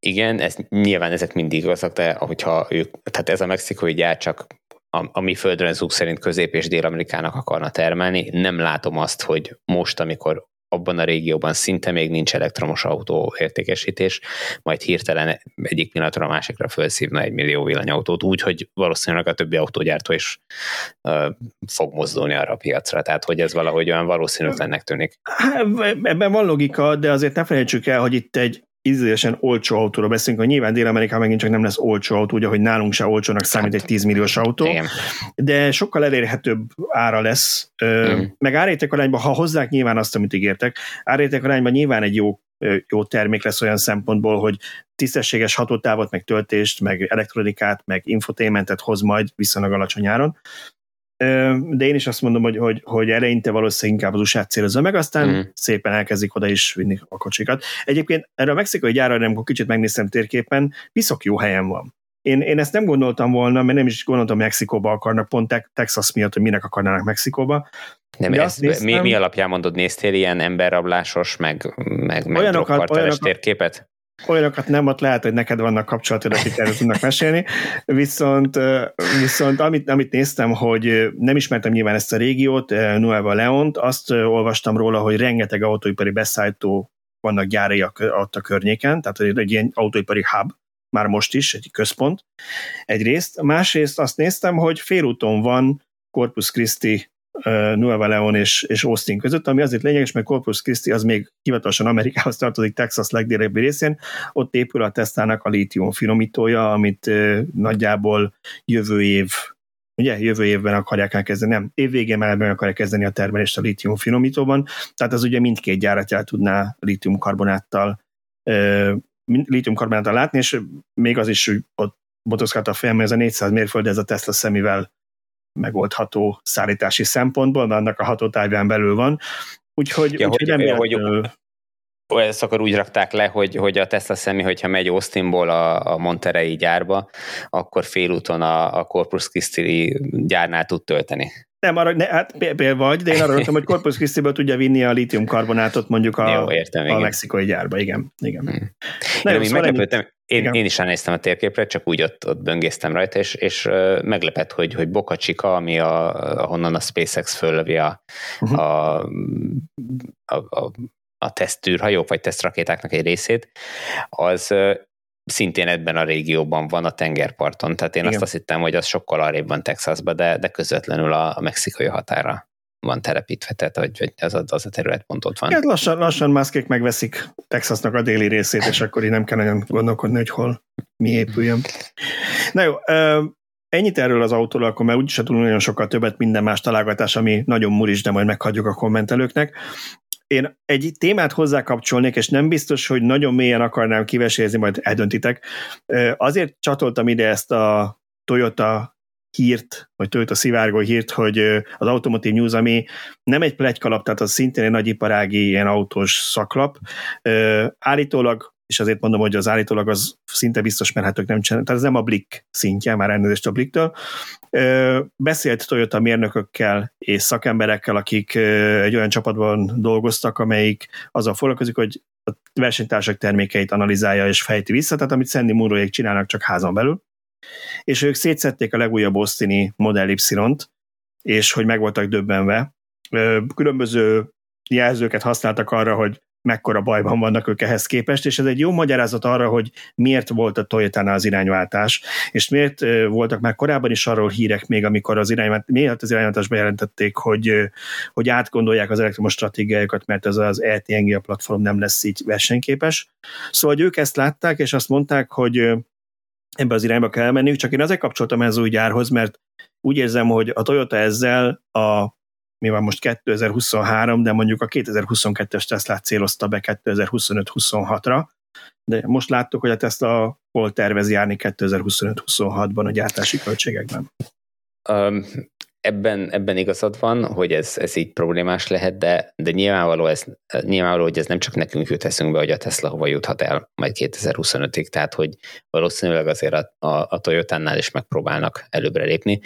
Igen, ez, nyilván ezek mindig igazak, de hogyha ők, tehát ez a mexikói gyár csak a, a mi földrajzunk szerint Közép- és Dél-Amerikának akarna termelni, nem látom azt, hogy most, amikor abban a régióban szinte még nincs elektromos autó értékesítés, majd hirtelen egyik pillanatra a másikra felszívna egy millió villanyautót, úgy, hogy valószínűleg a többi autógyártó is uh, fog mozdulni arra a piacra, tehát hogy ez valahogy olyan valószínűtlennek tűnik. Hát, ebben van logika, de azért ne felejtsük el, hogy itt egy ízlésen olcsó autóra beszélünk, hogy nyilván Dél-Amerikában megint csak nem lesz olcsó autó, ugye, hogy nálunk se olcsónak számít egy 10 milliós autó, Igen. de sokkal elérhetőbb ára lesz, mm. meg árérték arányban, ha hozzák nyilván azt, amit ígértek, árérték arányban nyilván egy jó jó termék lesz olyan szempontból, hogy tisztességes hatótávot, meg töltést, meg elektronikát, meg infotainmentet hoz majd viszonylag alacsony áron de én is azt mondom, hogy, hogy, hogy eleinte valószínűleg inkább az usa célozza meg, aztán mm. szépen elkezdik oda is vinni a kocsikat. Egyébként erre a mexikai gyárra, amikor kicsit megnéztem térképen, piszok jó helyen van. Én, én ezt nem gondoltam volna, mert nem is gondoltam, hogy Mexikóba akarnak, pont Texas miatt, hogy minek akarnának Mexikóba. Nem, ez, néztem, mi, mi alapján mondod, néztél ilyen emberrablásos, meg, meg, meg olyanokat, olyanokat, térképet? Olyanokat nem, ott lehet, hogy neked vannak kapcsolatod, akik erről tudnak mesélni, viszont, viszont amit, amit néztem, hogy nem ismertem nyilván ezt a régiót, Nueva Leont, azt olvastam róla, hogy rengeteg autóipari beszállító vannak gyárai ott a környéken, tehát egy ilyen autóipari hub, már most is, egy központ egyrészt. Másrészt azt néztem, hogy félúton van Corpus Christi Nueva Leon és, és Austin között, ami azért lényeges, mert Corpus Christi az még hivatalosan Amerikához tartozik, Texas legdélebbi részén, ott épül a Teslának a lítium finomítója, amit nagyjából jövő év ugye jövő évben akarják elkezdeni, nem, évvégén már meg akarják kezdeni a termelést a lítium finomítóban, tehát az ugye mindkét gyárat el tudná lítiumkarbonáttal lítiumkarbonáttal látni, és még az is hogy ott botozgat a fejem, ez a 400 mérföld, ez a Tesla szemivel megoldható szállítási szempontból, mert annak a hatótáján belül van. Úgyhogy, ja, úgyhogy hogy, nem hogy, ezt akkor úgy rakták le, hogy, hogy a Tesla szemi, hogyha megy Austinból a, a Monterey gyárba, akkor félúton a, a Corpus Christi gyárnál tud tölteni. Nem, arra, ne, hát például vagy, de én arra mondtam, hogy Corpus Christi-ből tudja vinni a lítiumkarbonátot mondjuk a, Jó, értem, a igen. mexikai gyárba, igen. igen. Hmm. Na, jó, szóval meglepődtem, én, én is ránéztem a térképre, csak úgy ott, ott böngésztem rajta, és, és meglepett, hogy, hogy Boca Chica, ami a, ahonnan a SpaceX föllövi a, uh-huh. a, a, a, a tesztűrhajók, vagy tesztrakétáknak egy részét, az szintén ebben a régióban van a tengerparton, tehát én Igen. azt azt hittem, hogy az sokkal arrébb van Texasban, de, de közvetlenül a, a mexikai határa van telepítve, tehát hogy, hogy az, a, az a terület pont ott van. Hát lassan, lassan Muskék megveszik Texasnak a déli részét, és akkor így nem kell nagyon gondolkodni, hogy hol mi épüljön. Na jó, ennyit erről az autóról, akkor már úgyis tudunk nagyon sokkal többet, minden más találgatás, ami nagyon muris, de majd meghagyjuk a kommentelőknek. Én egy témát hozzá kapcsolnék, és nem biztos, hogy nagyon mélyen akarnám kivesézni, majd eldöntitek. Azért csatoltam ide ezt a Toyota hírt, vagy Toyota szivárgó hírt, hogy az Automotive News, ami nem egy plegykalap, tehát az szintén egy nagyiparági ilyen autós szaklap. Állítólag és azért mondom, hogy az állítólag az szinte biztos, mert hát ők nem csinálnak, tehát ez nem a Blick szintje, már elnézést a Blicktől. Beszélt Toyota mérnökökkel és szakemberekkel, akik egy olyan csapatban dolgoztak, amelyik azzal foglalkozik, hogy a versenytársak termékeit analizálja és fejti vissza, tehát amit Sandy Munroék csinálnak csak házon belül. És ők szétszették a legújabb Austini Model Y-t, és hogy meg voltak döbbenve. Különböző jelzőket használtak arra, hogy mekkora bajban vannak ők ehhez képest, és ez egy jó magyarázat arra, hogy miért volt a Toyota-nál az irányváltás, és miért voltak már korábban is arról hírek még, amikor az irányváltás, miért az irányváltásba jelentették, hogy, hogy átgondolják az elektromos stratégiájukat, mert ez az a platform nem lesz így versenyképes. Szóval hogy ők ezt látták, és azt mondták, hogy ebbe az irányba kell menni, csak én azért kapcsoltam ez új gyárhoz, mert úgy érzem, hogy a Toyota ezzel a mi van most 2023, de mondjuk a 2022-es Tesla célozta be 2025-26-ra, de most láttuk, hogy a Tesla hol tervez járni 2025-26-ban a gyártási költségekben. Um, ebben, ebben igazad van, hogy ez, ez így problémás lehet, de, de nyilvánvaló, ez, nyilvánvaló, hogy ez nem csak nekünk jut eszünkbe, hogy a Tesla hova juthat el majd 2025-ig, tehát hogy valószínűleg azért a, a, a Toyota-nál is megpróbálnak előbbre lépni.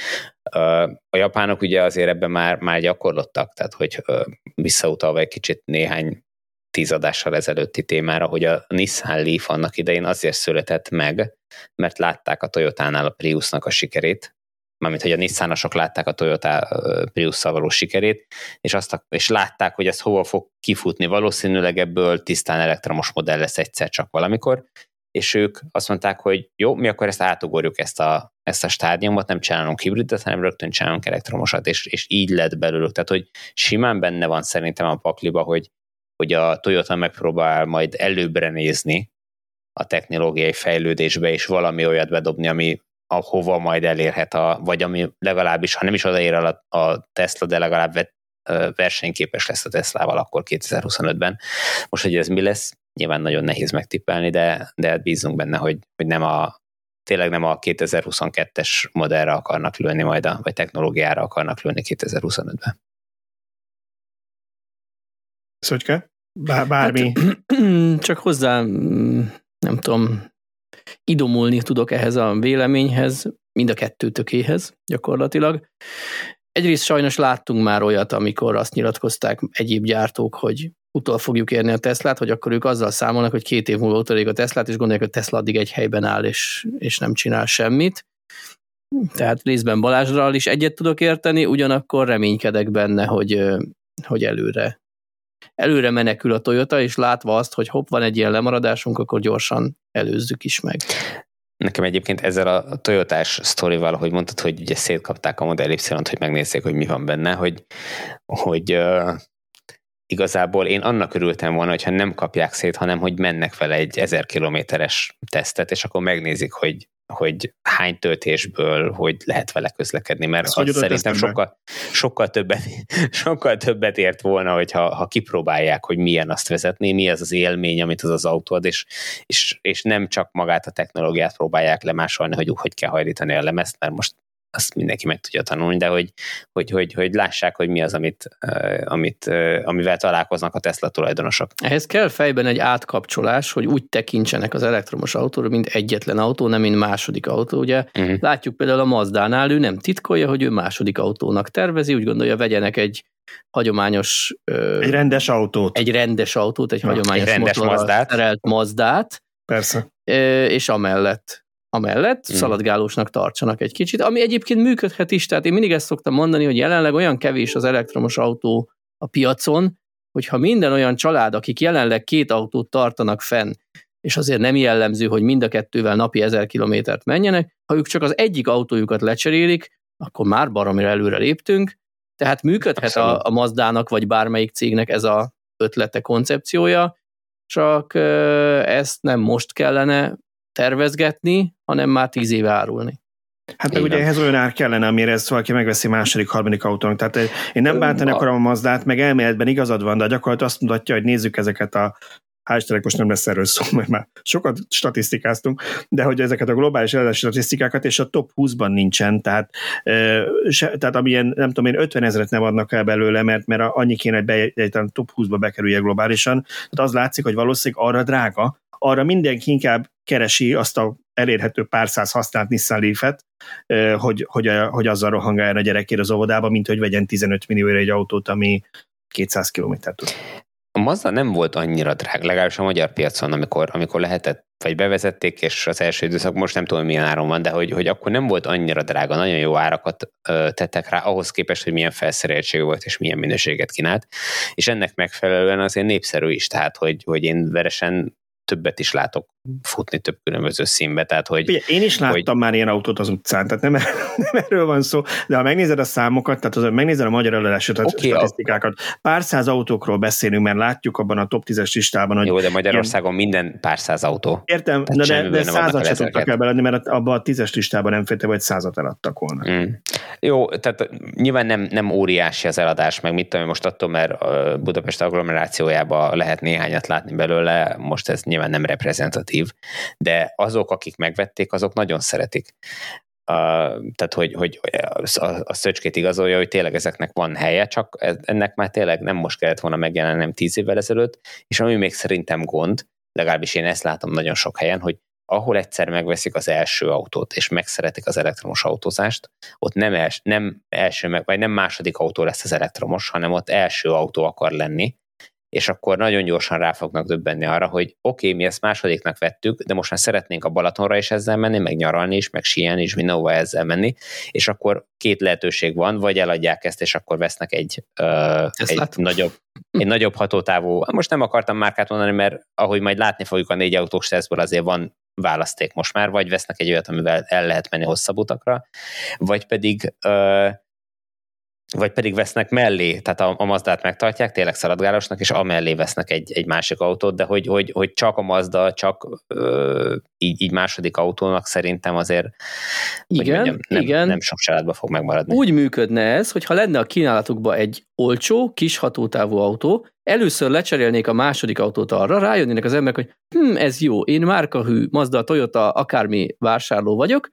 A japánok ugye azért ebben már, már gyakorlottak, tehát hogy visszautalva egy kicsit néhány tíz adással ezelőtti témára, hogy a Nissan Leaf annak idején azért született meg, mert látták a Toyotánál a Priusnak a sikerét, mármint hogy a Nissanosok látták a Toyota prius való sikerét, és, azt a, és látták, hogy ez hova fog kifutni. Valószínűleg ebből tisztán elektromos modell lesz egyszer csak valamikor, és ők azt mondták, hogy jó, mi akkor ezt átugorjuk ezt a, ezt a stádiumot, nem csinálunk hibridet, hanem rögtön csinálunk elektromosat, és, és így lett belőlük. Tehát, hogy simán benne van szerintem a pakliba, hogy, hogy a Toyota megpróbál majd előbbre nézni a technológiai fejlődésbe, és valami olyat bedobni, ami ahova majd elérhet, a, vagy ami legalábbis, ha nem is odaér a, a Tesla, de legalább versenyképes lesz a Teslával akkor 2025-ben. Most, hogy ez mi lesz, nyilván nagyon nehéz megtippelni, de, de hát bízunk benne, hogy, hogy nem a, tényleg nem a 2022-es modellre akarnak lőni majd, a, vagy technológiára akarnak lőni 2025-ben. Szöcske? Bár, bármi. Hát, csak hozzá, nem tudom, idomulni tudok ehhez a véleményhez, mind a kettőtökéhez gyakorlatilag. Egyrészt sajnos láttunk már olyat, amikor azt nyilatkozták egyéb gyártók, hogy utol fogjuk érni a Teslát, hogy akkor ők azzal számolnak, hogy két év múlva utolék a Teslát, és gondolják, hogy Tesla addig egy helyben áll, és, és nem csinál semmit. Tehát részben Balázsral is egyet tudok érteni, ugyanakkor reménykedek benne, hogy, hogy előre előre menekül a Toyota, és látva azt, hogy hopp, van egy ilyen lemaradásunk, akkor gyorsan előzzük is meg. Nekem egyébként ezzel a Toyotás sztorival, hogy mondtad, hogy ugye szétkapták a Model y hogy megnézzék, hogy mi van benne, hogy, hogy igazából én annak örültem volna, hogyha nem kapják szét, hanem hogy mennek vele egy ezer kilométeres tesztet, és akkor megnézik, hogy, hogy hány töltésből, hogy lehet vele közlekedni, mert az szerintem sokkal, sokkal, többet, sokkal többet ért volna, hogyha ha kipróbálják, hogy milyen azt vezetni, mi az az élmény, amit az az autó ad, és, és, és nem csak magát a technológiát próbálják lemásolni, hogy hogy kell hajlítani a lemezt, mert most azt mindenki meg tudja tanulni, de hogy, hogy, hogy, hogy lássák, hogy mi az, amit, amit, amivel találkoznak a Tesla tulajdonosok. Ehhez kell fejben egy átkapcsolás, hogy úgy tekintsenek az elektromos autóra, mint egyetlen autó, nem mint második autó. Ugye uh-huh. látjuk például a Mazdánál, ő nem titkolja, hogy ő második autónak tervezi, úgy gondolja, vegyenek egy hagyományos... Egy rendes autót. Egy rendes autót, egy hagyományos egy rendes Mazdát. terelt Mazdát. Persze. És amellett amellett mm. szaladgálósnak tartsanak egy kicsit, ami egyébként működhet is, tehát én mindig ezt szoktam mondani, hogy jelenleg olyan kevés az elektromos autó a piacon, hogyha minden olyan család, akik jelenleg két autót tartanak fenn, és azért nem jellemző, hogy mind a kettővel napi ezer kilométert menjenek, ha ők csak az egyik autójukat lecserélik, akkor már baromira előre léptünk, tehát működhet a, a Mazdának, vagy bármelyik cégnek ez a ötlete, koncepciója, csak ezt nem most kellene tervezgetni, hanem már tíz éve árulni. Hát meg ugye ehhez olyan ár kellene, amire ezt valaki megveszi második, harmadik autónak. Tehát eh, én nem bántani akarom a Mazdát, meg elméletben igazad van, de gyakorlatilag azt mutatja, hogy nézzük ezeket a hashtag most nem lesz erről szó, mert már sokat statisztikáztunk, de hogy ezeket a globális eladási statisztikákat, és a top 20-ban nincsen, tehát, e, se, tehát amilyen, nem tudom én, 50 ezeret nem adnak el belőle, mert, mert annyi kéne, hogy be, egy top 20-ba bekerülje globálisan, tehát az látszik, hogy valószínűleg arra drága, arra mindenki inkább keresi azt a elérhető pár száz használt Nissan Leaf-et, hogy, hogy, hogy azzal rohangáljon a gyerekére az óvodába, mint hogy vegyen 15 millióra egy autót, ami 200 kilométert tud. A Mazda nem volt annyira drága, legalábbis a magyar piacon, amikor, amikor lehetett, vagy bevezették, és az első időszak most nem tudom, milyen áron van, de hogy, hogy akkor nem volt annyira drága, nagyon jó árakat ö, tettek rá, ahhoz képest, hogy milyen felszereltség volt, és milyen minőséget kínált, és ennek megfelelően azért népszerű is, tehát hogy, hogy én veresen többet is látok futni több különböző színbe. Tehát, hogy, Ugye, én is láttam hogy... már ilyen autót az utcán, tehát nem, nem erről van szó, de ha megnézed a számokat, tehát az, megnézed a magyar eladási okay, statisztikákat, pár száz autókról beszélünk, mert látjuk abban a top 10-es listában, hogy... Jó, de Magyarországon ilyen... minden pár száz autó. Értem, de, de, de százat se tudtak el beledni, mert abban a tízes listában nem félte, vagy százat eladtak volna. Mm. Jó, tehát nyilván nem, nem óriási az eladás, meg mit tudom, most attól, mert Budapest agglomerációjában lehet néhányat látni belőle, most ez nyilván nem reprezentatív negatív, de azok, akik megvették, azok nagyon szeretik. Uh, tehát, hogy, hogy a, a szöcskét igazolja, hogy tényleg ezeknek van helye, csak ennek már tényleg nem most kellett volna megjelenni, nem tíz évvel ezelőtt, és ami még szerintem gond, legalábbis én ezt látom nagyon sok helyen, hogy ahol egyszer megveszik az első autót, és megszeretik az elektromos autózást, ott nem, els, nem első, vagy nem második autó lesz az elektromos, hanem ott első autó akar lenni, és akkor nagyon gyorsan rá fognak döbbenni arra, hogy oké, okay, mi ezt másodiknak vettük, de most már szeretnénk a Balatonra is ezzel menni, meg nyaralni is, meg síelni is, mindenhova ezzel menni, és akkor két lehetőség van, vagy eladják ezt, és akkor vesznek egy, uh, egy nagyobb egy nagyobb hatótávú, most nem akartam márkát mondani, mert ahogy majd látni fogjuk a négy autós tesztből, azért van választék most már, vagy vesznek egy olyat, amivel el lehet menni hosszabb utakra, vagy pedig uh, vagy pedig vesznek mellé, tehát a, a Mazdát megtartják, tényleg szaladgálosnak, és amellé vesznek egy, egy másik autót, de hogy, hogy, hogy csak a Mazda, csak ö, így, így második autónak szerintem azért igen, mondjam, nem, igen. nem sok családban fog megmaradni. Úgy működne ez, hogyha lenne a kínálatukban egy olcsó, kis hatótávú autó, először lecserélnék a második autót arra, rájönnének az emberek, hogy hm, ez jó, én márkahű Mazda, Toyota, akármi vásárló vagyok,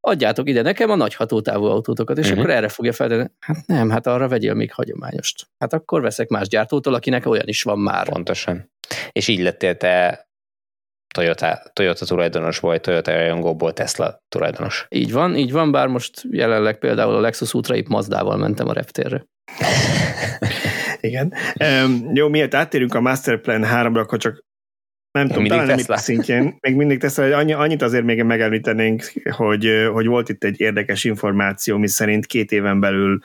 adjátok ide nekem a nagy hatótávú autótokat, és uh-huh. akkor erre fogja feltenni, hát nem, hát arra vegyél még hagyományost. Hát akkor veszek más gyártótól, akinek olyan is van már. Pontosan. És így lettél te Toyota, Toyota tulajdonos vagy, Toyota rajongóból Tesla tulajdonos. Így van, így van, bár most jelenleg például a Lexus útra épp Mazdával mentem a reptérre. Igen. Um, jó, miért áttérünk a Masterplan 3-ra, akkor csak nem tudom, talán nem itt szintjén, még mindig Tesla, hogy annyi, annyit azért még megemlítenénk, hogy, hogy volt itt egy érdekes információ, mi szerint két éven belül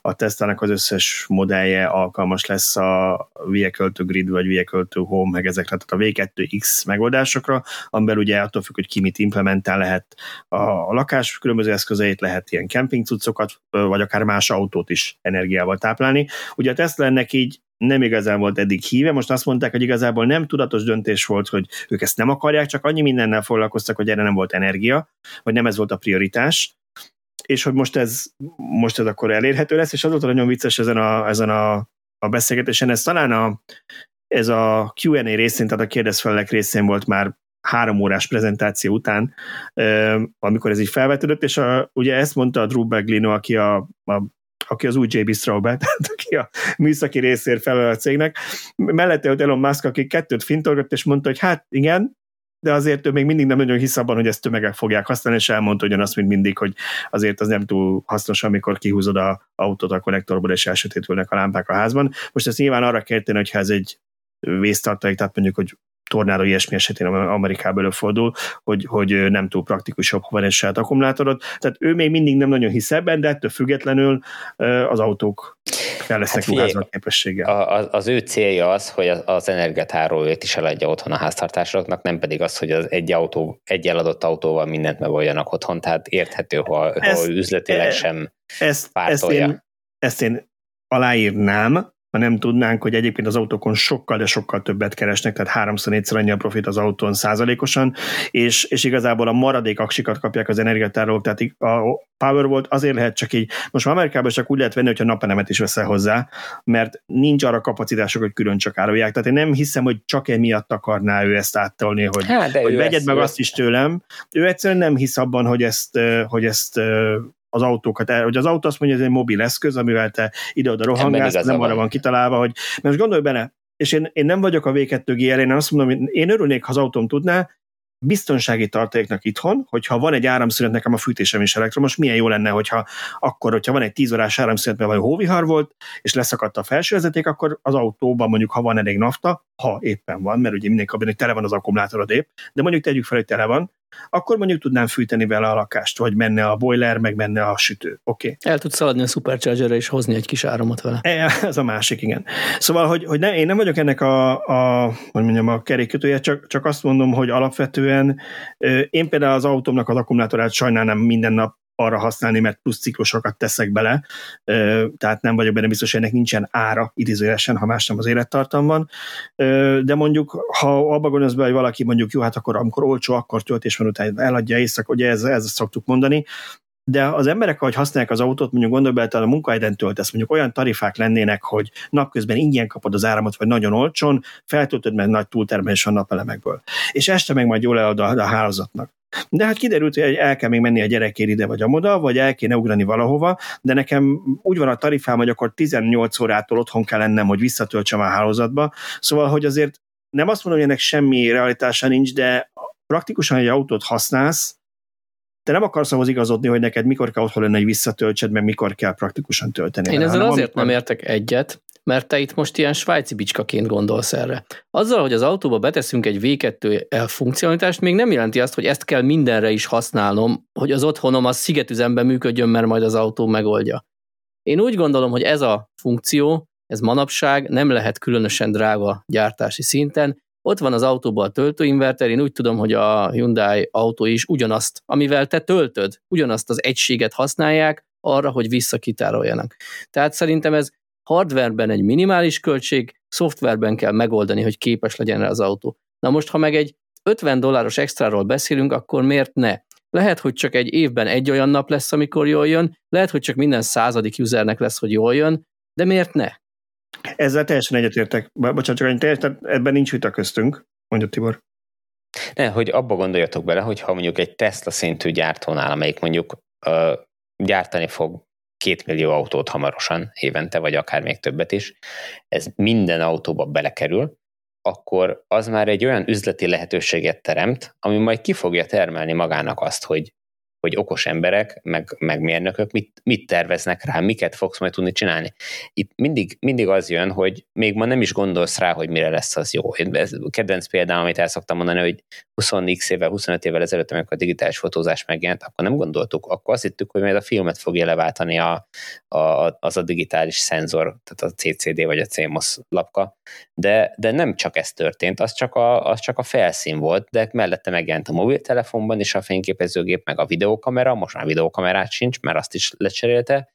a Tesla-nak az összes modellje alkalmas lesz a Vehicle to Grid vagy Vehicle to Home, meg ezekre, tehát a V2X megoldásokra, amiben ugye attól függ, hogy ki mit implementál, lehet a lakás különböző eszközeit, lehet ilyen camping cuccokat, vagy akár más autót is energiával táplálni. Ugye a Tesla ennek így nem igazán volt eddig híve, most azt mondták, hogy igazából nem tudatos döntés volt, hogy ők ezt nem akarják, csak annyi mindennel foglalkoztak, hogy erre nem volt energia, vagy nem ez volt a prioritás, és hogy most ez, most ez akkor elérhető lesz, és az volt nagyon vicces ezen a, ezen a, a beszélgetésen, ez talán a, ez a Q&A részén, tehát a kérdezfelelek részén volt már három órás prezentáció után, amikor ez így felvetődött, és a, ugye ezt mondta a Drew Baglino, aki a, a aki az új JB Straubel, tehát aki a műszaki részért felel a cégnek. Mellette ott Elon Musk, aki kettőt fintolgott, és mondta, hogy hát igen, de azért ő még mindig nem nagyon hisz abban, hogy ezt tömegek fogják használni, és elmondta ugyanazt, mint mindig, hogy azért az nem túl hasznos, amikor kihúzod a autót a konnektorból, és elsötétülnek a lámpák a házban. Most ezt nyilván arra kérteni, hogyha ez egy vésztartalék, tehát mondjuk, hogy tornádó ilyesmi esetén Amerikából előfordul, hogy, hogy nem túl praktikusabb, ha van egy saját akkumulátorod. Tehát ő még mindig nem nagyon hisz ebben, de ettől függetlenül az autók fel lesznek hát képességgel. Az, az ő célja az, hogy az, az energiatáróért is eladja otthon a háztartásoknak, nem pedig az, hogy az egy, autó, egy eladott autóval mindent megoldjanak otthon, tehát érthető, ha, ezt, ha üzletileg e, sem ezt, pártolja. Ezt én, ezt én aláírnám, ha nem tudnánk, hogy egyébként az autókon sokkal, de sokkal többet keresnek, tehát háromszor, négyszer annyi a profit az autón százalékosan, és, és igazából a maradék aksikat kapják az energiatárolók, tehát a Power volt azért lehet csak így, most már Amerikában csak úgy lehet venni, hogyha napelemet is veszel hozzá, mert nincs arra kapacitások, hogy külön csak árulják. Tehát én nem hiszem, hogy csak emiatt akarná ő ezt áttolni, hogy, hát, hogy vegyed meg azt is tőlem. Ő egyszerűen nem hisz abban, hogy ezt, hogy ezt az autókat, hogy az autó azt mondja, hogy ez egy mobil eszköz, amivel te ide-oda rohangálsz, nem arra van kitalálva, hogy mert most gondolj bele, és én, én nem vagyok a V2 GL, én azt mondom, hogy én örülnék, ha az autóm tudná, biztonsági tartaléknak itthon, hogyha van egy áramszünet, nekem a fűtésem is elektromos, milyen jó lenne, hogyha akkor, hogyha van egy 10 órás áramszünet, mert vagy hóvihar volt, és leszakadt a felső vezeték, akkor az autóban mondjuk, ha van elég nafta, ha éppen van, mert ugye minden kabin, tele van az akkumulátorod épp, de mondjuk tegyük fel, hogy tele van, akkor mondjuk tudnám fűteni vele a lakást, vagy menne a boiler, meg menne a sütő. Oké. Okay. El tudsz szaladni a superchargerre és hozni egy kis áramot vele. E, ez a másik, igen. Szóval, hogy, hogy ne, én nem vagyok ennek a, a hogy mondjam, a kerékkötője, csak, csak azt mondom, hogy alapvetően én például az autómnak az akkumulátorát sajnálnám minden nap arra használni, mert plusz ciklusokat teszek bele, tehát nem vagyok benne biztos, hogy ennek nincsen ára idézőjelesen, ha más nem az élettartamban, de mondjuk, ha abba gondolsz be, hogy valaki mondjuk jó, hát akkor amikor olcsó, akkor töltés van utána eladja éjszak, ugye ez, ez szoktuk mondani, de az emberek, ahogy használják az autót, mondjuk gondolj bele, a munkahelyden töltesz, mondjuk olyan tarifák lennének, hogy napközben ingyen kapod az áramot, vagy nagyon olcsón, feltöltöd, mert nagy túltermelés van napelemekből. És este meg majd jól eladod a, a hálózatnak. De hát kiderült, hogy el kell még menni a gyerekért ide vagy amoda, vagy el kéne ugrani valahova, de nekem úgy van a tarifám, hogy akkor 18 órától otthon kell lennem, hogy visszatöltsem a hálózatba. Szóval, hogy azért nem azt mondom, hogy ennek semmi realitása nincs, de praktikusan egy autót használsz, te nem akarsz ahhoz igazodni, hogy neked mikor kell otthon lenni, hogy visszatöltsed, meg mikor kell praktikusan tölteni. Én ezzel azért amikor... nem értek egyet, mert te itt most ilyen svájci bicskaként gondolsz erre. Azzal, hogy az autóba beteszünk egy V2 funkcionalitást, még nem jelenti azt, hogy ezt kell mindenre is használnom, hogy az otthonom az szigetüzemben működjön, mert majd az autó megoldja. Én úgy gondolom, hogy ez a funkció, ez manapság nem lehet különösen drága gyártási szinten. Ott van az autóban a töltőinverter, én úgy tudom, hogy a Hyundai autó is ugyanazt, amivel te töltöd, ugyanazt az egységet használják arra, hogy visszakitároljanak. Tehát szerintem ez hardwareben egy minimális költség, szoftverben kell megoldani, hogy képes legyen rá az autó. Na most, ha meg egy 50 dolláros extráról beszélünk, akkor miért ne? Lehet, hogy csak egy évben egy olyan nap lesz, amikor jól jön, lehet, hogy csak minden századik usernek lesz, hogy jól jön, de miért ne? Ezzel teljesen egyetértek. Bocsánat, csak teljesen, ebben nincs vita köztünk, mondja Tibor. Ne, hogy abba gondoljatok bele, hogy ha mondjuk egy Tesla szintű gyártónál, amelyik mondjuk uh, gyártani fog két millió autót hamarosan évente, vagy akár még többet is, ez minden autóba belekerül, akkor az már egy olyan üzleti lehetőséget teremt, ami majd ki fogja termelni magának azt, hogy hogy okos emberek, meg, meg mérnökök mit, mit terveznek rá, miket fogsz majd tudni csinálni. Itt mindig, mindig az jön, hogy még ma nem is gondolsz rá, hogy mire lesz az jó. Ez kedvenc példám, amit el szoktam mondani, hogy 20x évvel, 25 évvel ezelőtt, amikor a digitális fotózás megjelent, akkor nem gondoltuk, akkor azt hittük, hogy majd a filmet fogja leváltani a, a, az a digitális szenzor, tehát a CCD vagy a CMOS lapka, de, de nem csak ez történt, az csak, a, az csak a felszín volt, de mellette megjelent a mobiltelefonban is a fényképezőgép, meg a videó videókamera, most már videókamerát sincs, mert azt is lecserélte,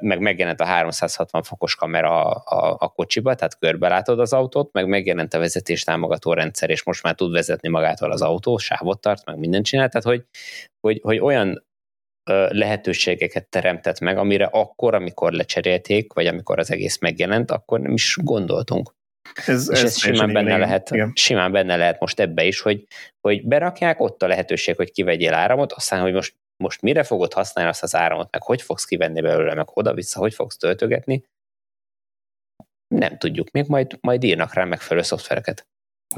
meg megjelent a 360 fokos kamera a, a kocsiba, tehát körbe látod az autót, meg megjelent a vezetés támogató rendszer, és most már tud vezetni magától az autó, sávot tart, meg mindent csinál, tehát hogy, hogy, hogy olyan lehetőségeket teremtett meg, amire akkor, amikor lecserélték, vagy amikor az egész megjelent, akkor nem is gondoltunk. Ez, és ez, ez simán benne, lehet, igen. simán benne lehet most ebbe is, hogy, hogy berakják, ott a lehetőség, hogy kivegyél áramot, aztán, hogy most, most mire fogod használni azt az áramot, meg hogy fogsz kivenni belőle, meg oda-vissza, hogy fogsz töltögetni, nem tudjuk, még majd, majd írnak rá megfelelő szoftvereket.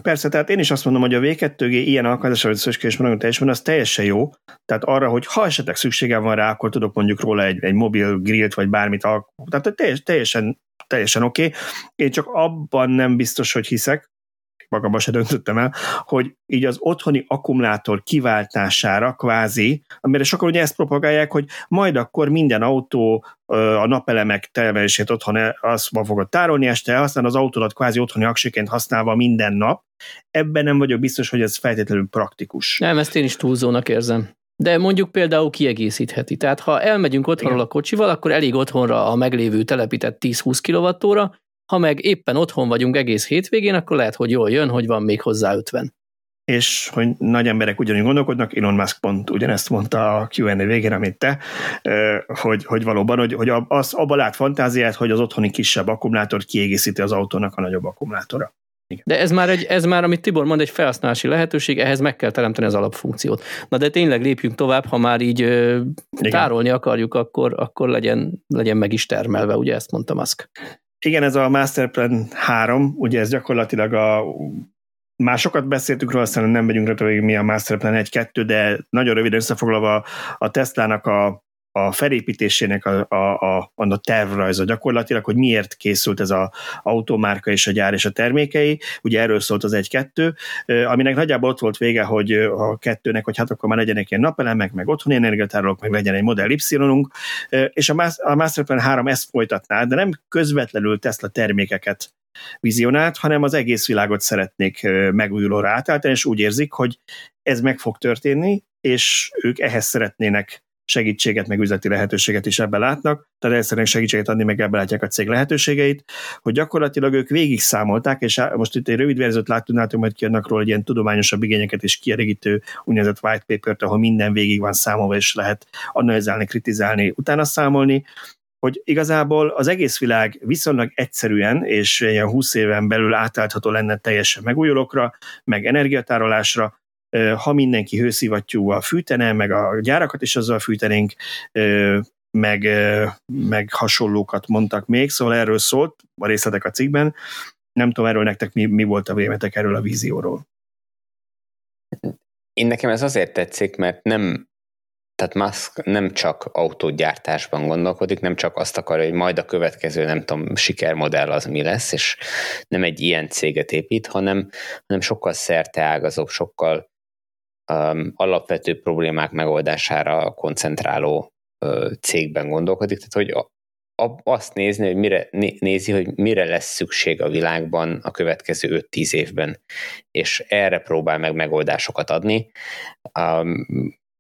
Persze, tehát én is azt mondom, hogy a V2G ilyen alkalmazás, hogy szöskés mondom, teljesen az teljesen jó. Tehát arra, hogy ha esetleg szükségem van rá, akkor tudok mondjuk róla egy, egy mobil grillt, vagy bármit alkotni. Tehát teljesen, teljesen oké. Okay. Én csak abban nem biztos, hogy hiszek, magamban se döntöttem el, hogy így az otthoni akkumulátor kiváltására kvázi, amire sokan ugye ezt propagálják, hogy majd akkor minden autó a napelemek termelését otthon azt fogod tárolni, este aztán az autódat kvázi otthoni aksiként használva minden nap. Ebben nem vagyok biztos, hogy ez feltétlenül praktikus. Nem, ezt én is túlzónak érzem. De mondjuk például kiegészítheti. Tehát ha elmegyünk otthonról Igen. a kocsival, akkor elég otthonra a meglévő telepített 10-20 kWh, ha meg éppen otthon vagyunk egész hétvégén, akkor lehet, hogy jól jön, hogy van még hozzá 50. És hogy nagy emberek ugyanúgy gondolkodnak, Elon Musk pont ugyanezt mondta a Q&A végén, amit te, hogy, hogy valóban, hogy, hogy az, abban lát fantáziát, hogy az otthoni kisebb akkumulátor kiegészíti az autónak a nagyobb akkumulátora. Igen. De ez már, egy, ez már, amit Tibor mond, egy felhasználási lehetőség, ehhez meg kell teremteni az alapfunkciót. Na de tényleg lépjünk tovább, ha már így ö, tárolni akarjuk, akkor, akkor legyen, legyen meg is termelve, ugye ezt mondta Musk. Igen, ez a Masterplan 3, ugye ez gyakorlatilag a Másokat beszéltünk róla, aztán nem megyünk rá, hogy mi a Masterplan 1-2, de nagyon röviden összefoglalva a Teslának a a felépítésének a, a, a, a tervrajza gyakorlatilag, hogy miért készült ez az automárka és a gyár és a termékei, ugye erről szólt az egy-kettő, aminek nagyjából ott volt vége, hogy a kettőnek, hogy hát akkor már legyenek ilyen napelemek, meg otthoni energiatárolók, meg legyen egy Model y és a, a Masterplan 3 ezt folytatná, de nem közvetlenül Tesla termékeket vizionált, hanem az egész világot szeretnék megújulóra átállítani, és úgy érzik, hogy ez meg fog történni, és ők ehhez szeretnének segítséget, meg üzleti lehetőséget is ebben látnak, tehát szeretnék segítséget adni, meg ebben látják a cég lehetőségeit, hogy gyakorlatilag ők végig számolták, és most itt egy rövid verziót láttunk, látom, hogy kiadnak róla ilyen tudományosabb igényeket és kielégítő úgynevezett white paper ahol minden végig van számolva, és lehet analizálni, kritizálni, utána számolni, hogy igazából az egész világ viszonylag egyszerűen és ilyen 20 éven belül átállható lenne teljesen megújulókra, meg energiatárolásra, ha mindenki hőszivattyúval fűtene, meg a gyárakat is azzal fűtenénk, meg, meg hasonlókat mondtak még, szóval erről szólt a részletek a cikkben. Nem tudom erről nektek mi, mi volt a vélemetek erről a vízióról. Én nekem ez azért tetszik, mert nem tehát Musk nem csak autógyártásban gondolkodik, nem csak azt akarja, hogy majd a következő, nem tudom, sikermodell az mi lesz, és nem egy ilyen céget épít, hanem, hanem sokkal szerteágazóbb, sokkal um, alapvető problémák megoldására koncentráló uh, cégben gondolkodik, tehát hogy a, azt nézni, hogy mire, nézi, hogy mire lesz szükség a világban a következő 5-10 évben, és erre próbál meg megoldásokat adni, um,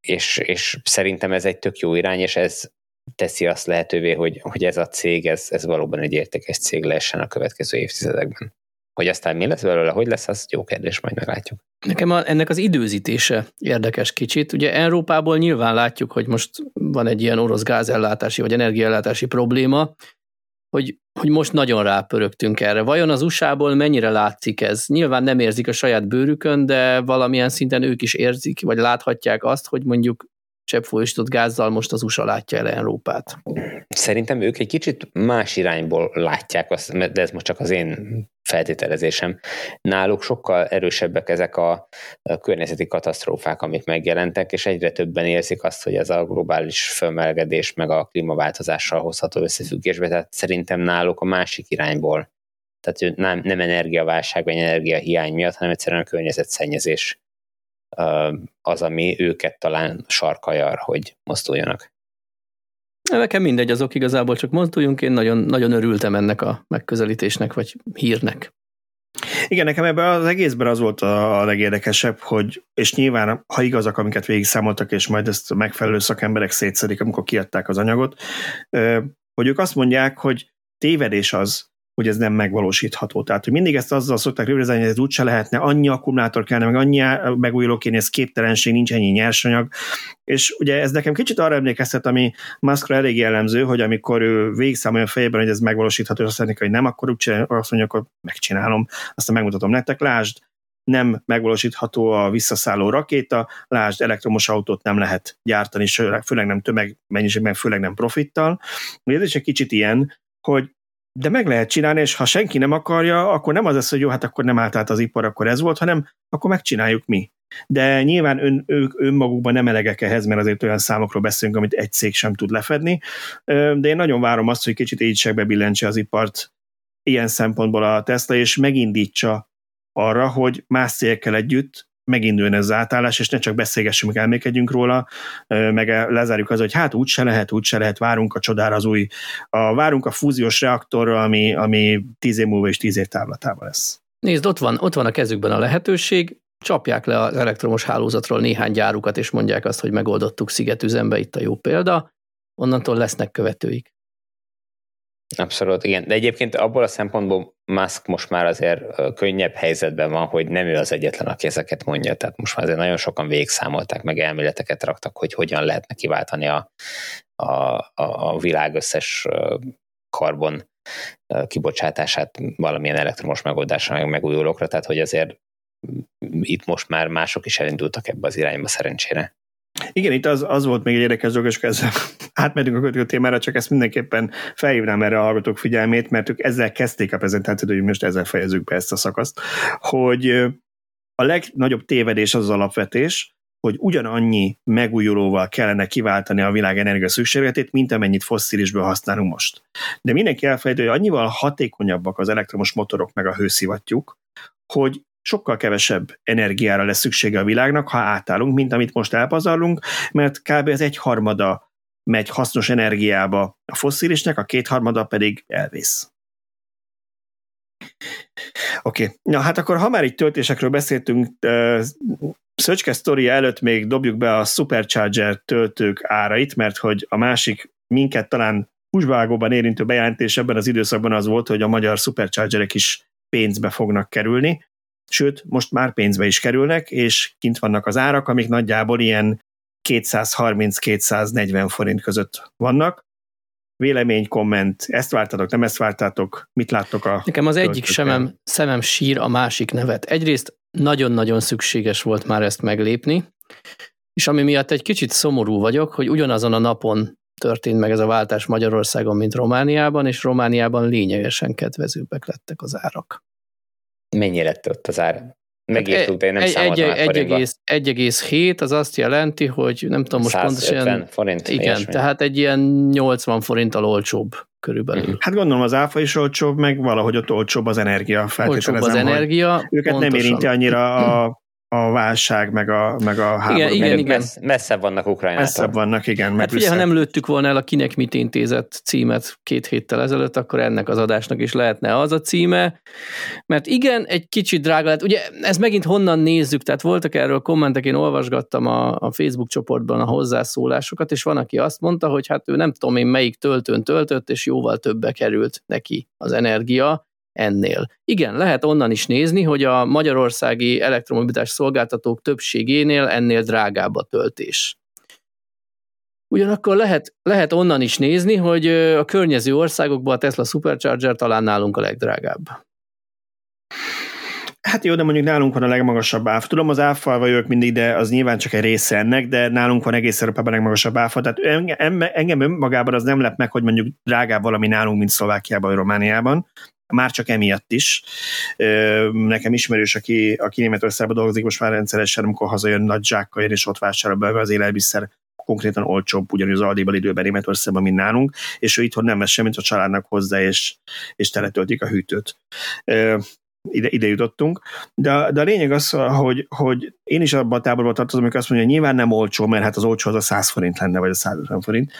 és, és szerintem ez egy tök jó irány, és ez teszi azt lehetővé, hogy, hogy ez a cég, ez, ez valóban egy értékes cég lehessen a következő évtizedekben. Hogy aztán mi lesz belőle, hogy lesz, az jó kérdés, majd meglátjuk. Nekem a, ennek az időzítése érdekes kicsit. Ugye Európából nyilván látjuk, hogy most van egy ilyen orosz gázellátási vagy energiaellátási probléma, hogy, hogy most nagyon rápörögtünk erre. Vajon az USA-ból mennyire látszik ez? Nyilván nem érzik a saját bőrükön, de valamilyen szinten ők is érzik, vagy láthatják azt, hogy mondjuk cseppfolyósított gázzal most az USA látja el Európát. Szerintem ők egy kicsit más irányból látják azt, de ez most csak az én feltételezésem. Náluk sokkal erősebbek ezek a, környezeti katasztrófák, amik megjelentek, és egyre többen érzik azt, hogy ez a globális fölmelegedés meg a klímaváltozással hozható összefüggésbe, tehát szerintem náluk a másik irányból. Tehát nem, nem energiaválság vagy energiahiány miatt, hanem egyszerűen a környezetszennyezés az, ami őket talán sarkajar, hogy mozduljanak. Nekem mindegy, azok igazából csak mozduljunk, én nagyon, nagyon örültem ennek a megközelítésnek, vagy hírnek. Igen, nekem ebben az egészben az volt a legérdekesebb, hogy, és nyilván, ha igazak, amiket végig számoltak, és majd ezt a megfelelő szakemberek szétszedik, amikor kiadták az anyagot, hogy ők azt mondják, hogy tévedés az, hogy ez nem megvalósítható. Tehát, hogy mindig ezt azzal szokták rövidíteni, hogy ez úgyse lehetne, annyi akkumulátor kellene, meg annyi megújuló kéne, ez képtelenség, nincs ennyi nyersanyag. És ugye ez nekem kicsit arra emlékeztet, ami Muskra elég jellemző, hogy amikor ő végigszámolja a fejében, hogy ez megvalósítható, és azt mondja, hogy nem, akkor úgy csinál, azt mondja, akkor megcsinálom, aztán megmutatom nektek, lásd, nem megvalósítható a visszaszálló rakéta, lásd, elektromos autót nem lehet gyártani, főleg nem tömegmennyiségben, főleg nem profittal. Ez is egy kicsit ilyen, hogy de meg lehet csinálni, és ha senki nem akarja, akkor nem az lesz, hogy jó, hát akkor nem állt át az ipar, akkor ez volt, hanem akkor megcsináljuk mi. De nyilván ön, ők önmagukban nem elegek ehhez, mert azért olyan számokról beszélünk, amit egy cég sem tud lefedni, de én nagyon várom azt, hogy kicsit így billentse az ipart ilyen szempontból a Tesla, és megindítsa arra, hogy más cégekkel együtt meginduljon ez az átállás, és ne csak beszélgessünk, meg elmékedjünk róla, meg lezárjuk az, hogy hát úgy se lehet, úgy lehet, várunk a csodára az új, a, várunk a fúziós reaktorra, ami, ami tíz év múlva és tíz év távlatában lesz. Nézd, ott van, ott van a kezükben a lehetőség, csapják le az elektromos hálózatról néhány gyárukat, és mondják azt, hogy megoldottuk szigetüzembe, itt a jó példa, onnantól lesznek követőik. Abszolút, igen. De egyébként abból a szempontból Musk most már azért könnyebb helyzetben van, hogy nem ő az egyetlen, aki ezeket mondja. Tehát most már azért nagyon sokan végigszámolták, meg elméleteket raktak, hogy hogyan lehetne kiváltani a, a, a, világ összes karbon kibocsátását valamilyen elektromos megoldásra, meg megújulókra, tehát hogy azért itt most már mások is elindultak ebbe az irányba szerencsére. Igen, itt az, az volt még egy érdekes dolog, és ezzel átmegyünk a következő témára, csak ezt mindenképpen felhívnám erre a hallgatók figyelmét, mert ők ezzel kezdték a prezentációt, hogy most ezzel fejezzük be ezt a szakaszt, hogy a legnagyobb tévedés az az alapvetés, hogy ugyanannyi megújulóval kellene kiváltani a világ energia szükségletét, mint amennyit fosszilisből használunk most. De mindenki elfelejtő, hogy annyival hatékonyabbak az elektromos motorok meg a hőszivattyúk, hogy sokkal kevesebb energiára lesz szüksége a világnak, ha átállunk, mint amit most elpazarlunk, mert kb. az egyharmada megy hasznos energiába a fosszilisnek, a kétharmada pedig elvész. Oké, okay. na hát akkor ha már itt töltésekről beszéltünk, Szöcske sztoria előtt még dobjuk be a Supercharger töltők árait, mert hogy a másik minket talán húsvágóban érintő bejelentés ebben az időszakban az volt, hogy a magyar Superchargerek is pénzbe fognak kerülni sőt, most már pénzbe is kerülnek, és kint vannak az árak, amik nagyjából ilyen 230-240 forint között vannak. Vélemény, komment, ezt vártatok, nem ezt vártátok, mit láttok a... Nekem az egyik semem, szemem sír a másik nevet. Egyrészt nagyon-nagyon szükséges volt már ezt meglépni, és ami miatt egy kicsit szomorú vagyok, hogy ugyanazon a napon történt meg ez a váltás Magyarországon, mint Romániában, és Romániában lényegesen kedvezőbbek lettek az árak. Mennyi lett ott az ár? Megírtuk, de én nem egy, egy, 1,7 az azt jelenti, hogy nem tudom most pontosan... forint. Igen, ilyesmi. tehát egy ilyen 80 forinttal olcsóbb körülbelül. Hát gondolom az áfa is olcsóbb, meg valahogy ott olcsóbb az energia. Olcsóbb az energia. Őket pontosan. nem érinti annyira a a válság, meg a, meg a háború. Igen, igen, igen. Messz, messzebb vannak Ukrajnától. Messzebb vannak, igen. Hát ugye, ha nem lőttük volna el a Kinek mit intézett címet két héttel ezelőtt, akkor ennek az adásnak is lehetne az a címe, mert igen, egy kicsit drága lett. Ugye ez megint honnan nézzük, tehát voltak erről kommentek, én olvasgattam a, a Facebook csoportban a hozzászólásokat, és van, aki azt mondta, hogy hát ő nem tudom én melyik töltőn töltött, és jóval többe került neki az energia, ennél. Igen, lehet onnan is nézni, hogy a magyarországi elektromobilitás szolgáltatók többségénél ennél drágább a töltés. Ugyanakkor lehet, lehet onnan is nézni, hogy a környező országokban a Tesla Supercharger talán nálunk a legdrágább. Hát jó, de mondjuk nálunk van a legmagasabb áfa. Tudom, az áfa vagyok mindig, de az nyilván csak egy része ennek, de nálunk van egész Európában a legmagasabb áfa. Tehát engem önmagában az nem lep meg, hogy mondjuk drágább valami nálunk, mint Szlovákiában vagy Romániában már csak emiatt is. Nekem ismerős, aki, aki Németországban dolgozik, most már rendszeresen, amikor hazajön nagy zsákkal és ott vásárol be az élelmiszer konkrétan olcsóbb, ugyanúgy az Aldiban időben Németországban, mint nálunk, és ő itthon nem vesz semmit a családnak hozzá, és, és teletöltik a hűtőt. Ide, ide jutottunk. De, de a lényeg az, hogy, hogy én is abban a táborban tartozom, amikor azt mondja, hogy nyilván nem olcsó, mert hát az olcsó az a 100 forint lenne, vagy a 150 forint.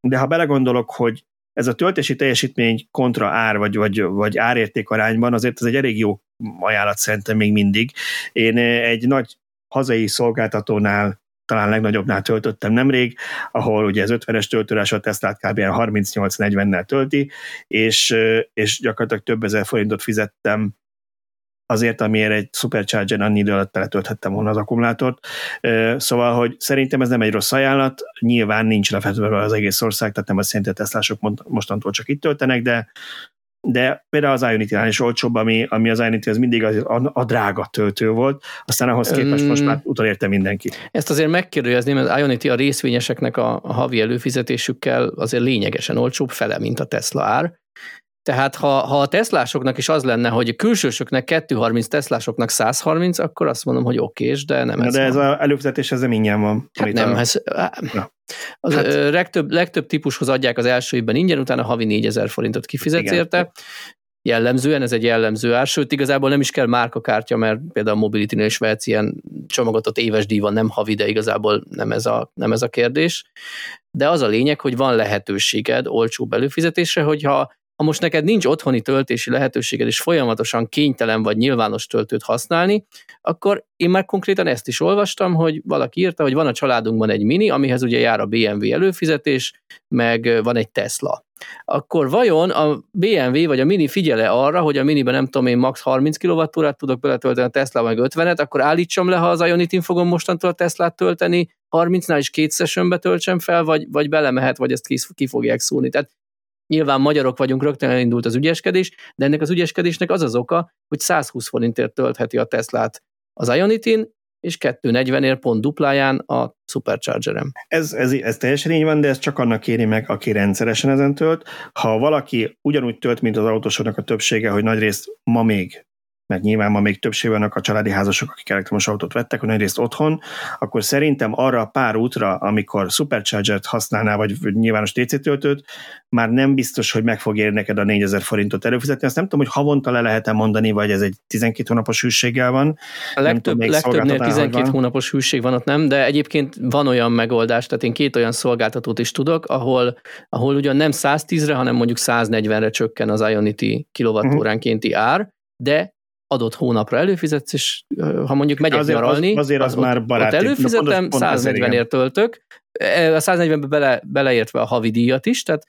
De ha belegondolok, hogy ez a töltési teljesítmény kontra ár, vagy, vagy, vagy árérték arányban azért ez egy elég jó ajánlat szerintem még mindig. Én egy nagy hazai szolgáltatónál talán legnagyobbnál töltöttem nemrég, ahol ugye az 50-es töltőrás a Teslát kb. 38-40-nel tölti, és, és gyakorlatilag több ezer forintot fizettem azért, amiért egy Supercharger annyi idő alatt letölthettem volna az akkumulátort. Szóval, hogy szerintem ez nem egy rossz ajánlat, nyilván nincs lefetve az egész ország, tehát nem azt jelenti, hogy a Teslások mostantól csak itt töltenek, de de például az ionity is olcsóbb, ami, ami az Ionity az mindig az, a, a drága töltő volt, aztán ahhoz képest most már utolérte mindenki. Ezt azért megkérdezni, mert az Ionity a részvényeseknek a, a havi előfizetésükkel azért lényegesen olcsóbb fele, mint a Tesla ár, tehát ha, ha a Teslásoknak is az lenne, hogy a külsősöknek 230, Teslásoknak 130, akkor azt mondom, hogy okés, de nem Na ez De ez az előfizetés, ez ingyen van. Hát nem, a... ez, az hát, legtöbb, legtöbb típushoz adják az első évben ingyen, utána havi 4000 forintot kifizetsz igen. érte. Jellemzően, ez egy jellemző ár, sőt igazából nem is kell márkakártya, mert például a Mobility-nél is vehetsz ilyen csomagotott éves díj van, nem havi, de igazából nem ez, a, nem ez a kérdés. De az a lényeg, hogy van lehetőséged olcsó belőfizetésre, hogyha ha most neked nincs otthoni töltési lehetőséged, és folyamatosan kénytelen vagy nyilvános töltőt használni, akkor én már konkrétan ezt is olvastam, hogy valaki írta, hogy van a családunkban egy mini, amihez ugye jár a BMW előfizetés, meg van egy Tesla. Akkor vajon a BMW vagy a Mini figyele arra, hogy a Miniben nem tudom én max 30 kWh tudok beletölteni a Tesla meg 50-et, akkor állítsam le, ha az ionity fogom mostantól a Teslát tölteni, 30-nál is két sessionbe töltsem fel, vagy, vagy belemehet, vagy ezt ki, ki fogják szúrni. Tehát Nyilván magyarok vagyunk, rögtön elindult az ügyeskedés, de ennek az ügyeskedésnek az az oka, hogy 120 forintért töltheti a Teslát az ionity és 240-ért pont dupláján a Superchargerem. Ez, ez, ez teljesen így van, de ez csak annak kéri meg, aki rendszeresen ezen tölt. Ha valaki ugyanúgy tölt, mint az autósoknak a többsége, hogy nagyrészt ma még mert nyilván ma még többség vannak a családi házasok, akik elektromos autót vettek, hogy nagyrészt otthon, akkor szerintem arra a pár útra, amikor Supercharger-t használnál, vagy nyilvános TC töltőt, már nem biztos, hogy meg fog érni neked a 4000 forintot előfizetni. Azt nem tudom, hogy havonta le lehet-e mondani, vagy ez egy 12 hónapos hűséggel van. A legtöbb, legtöbbnél 12 van. hónapos hűség van ott nem, de egyébként van olyan megoldás, tehát én két olyan szolgáltatót is tudok, ahol, ahol ugyan nem 110-re, hanem mondjuk 140-re csökken az Ionity kilovattóránkénti ár, de adott hónapra előfizetsz, és ha mondjuk megyek azért nyaralni, az, azért az, az már baráti. Ott előfizetem, 140-ért töltök, e, a 140-be bele, beleértve a havi díjat is, tehát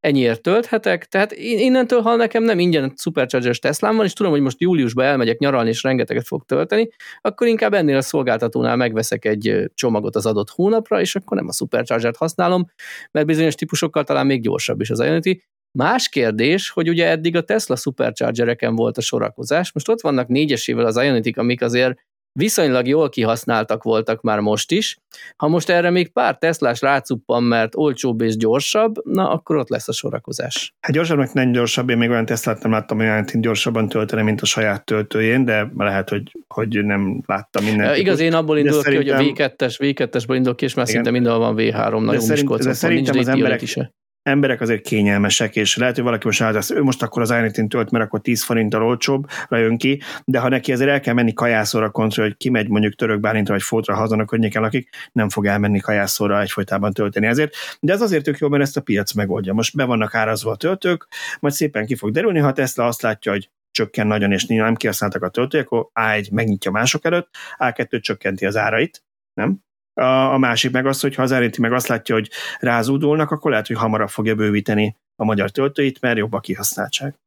ennyiért tölthetek, tehát innentől, ha nekem nem ingyen Supercharger-es Teslám van, és tudom, hogy most júliusban elmegyek nyaralni, és rengeteget fog tölteni, akkor inkább ennél a szolgáltatónál megveszek egy csomagot az adott hónapra, és akkor nem a Supercharger-t használom, mert bizonyos típusokkal talán még gyorsabb is az Ionity, Más kérdés, hogy ugye eddig a Tesla Superchargereken volt a sorakozás, most ott vannak négyesével az Ionity, amik azért viszonylag jól kihasználtak voltak már most is. Ha most erre még pár Teslás rácuppan, mert olcsóbb és gyorsabb, na akkor ott lesz a sorakozás. Hát gyorsabbnak nem gyorsabb, én még olyan Teslát nem láttam, hogy olyan gyorsabban tölteni, mint a saját töltőjén, de lehet, hogy, hogy nem láttam minden. Igaz, én abból indulok ki, hogy a V2-es, V2-esből indulok ki, és már szinte mindenhol van V3, nagyon szerint, de szerintem az emberek, is emberek azért kényelmesek, és lehet, hogy valaki most állsz, ő most akkor az ionity tölt, mert akkor 10 forinttal olcsóbb, jön ki, de ha neki azért el kell menni kajászóra kontra, hogy kimegy mondjuk török bálintra vagy fótra hazan a környéken lakik, nem fog elmenni kajászóra egyfolytában tölteni ezért. De ez azért tök jó, mert ezt a piac megoldja. Most be vannak árazva a töltők, majd szépen ki fog derülni, ha Tesla azt látja, hogy csökken nagyon, és nem kihasználtak a töltők, akkor A1 megnyitja mások előtt, A2 csökkenti az árait, nem? A, a másik meg az, hogy ha az eredeti meg azt látja, hogy rázúdulnak, akkor lehet, hogy hamarabb fogja bővíteni a magyar töltőit, mert jobb a kihasználtság.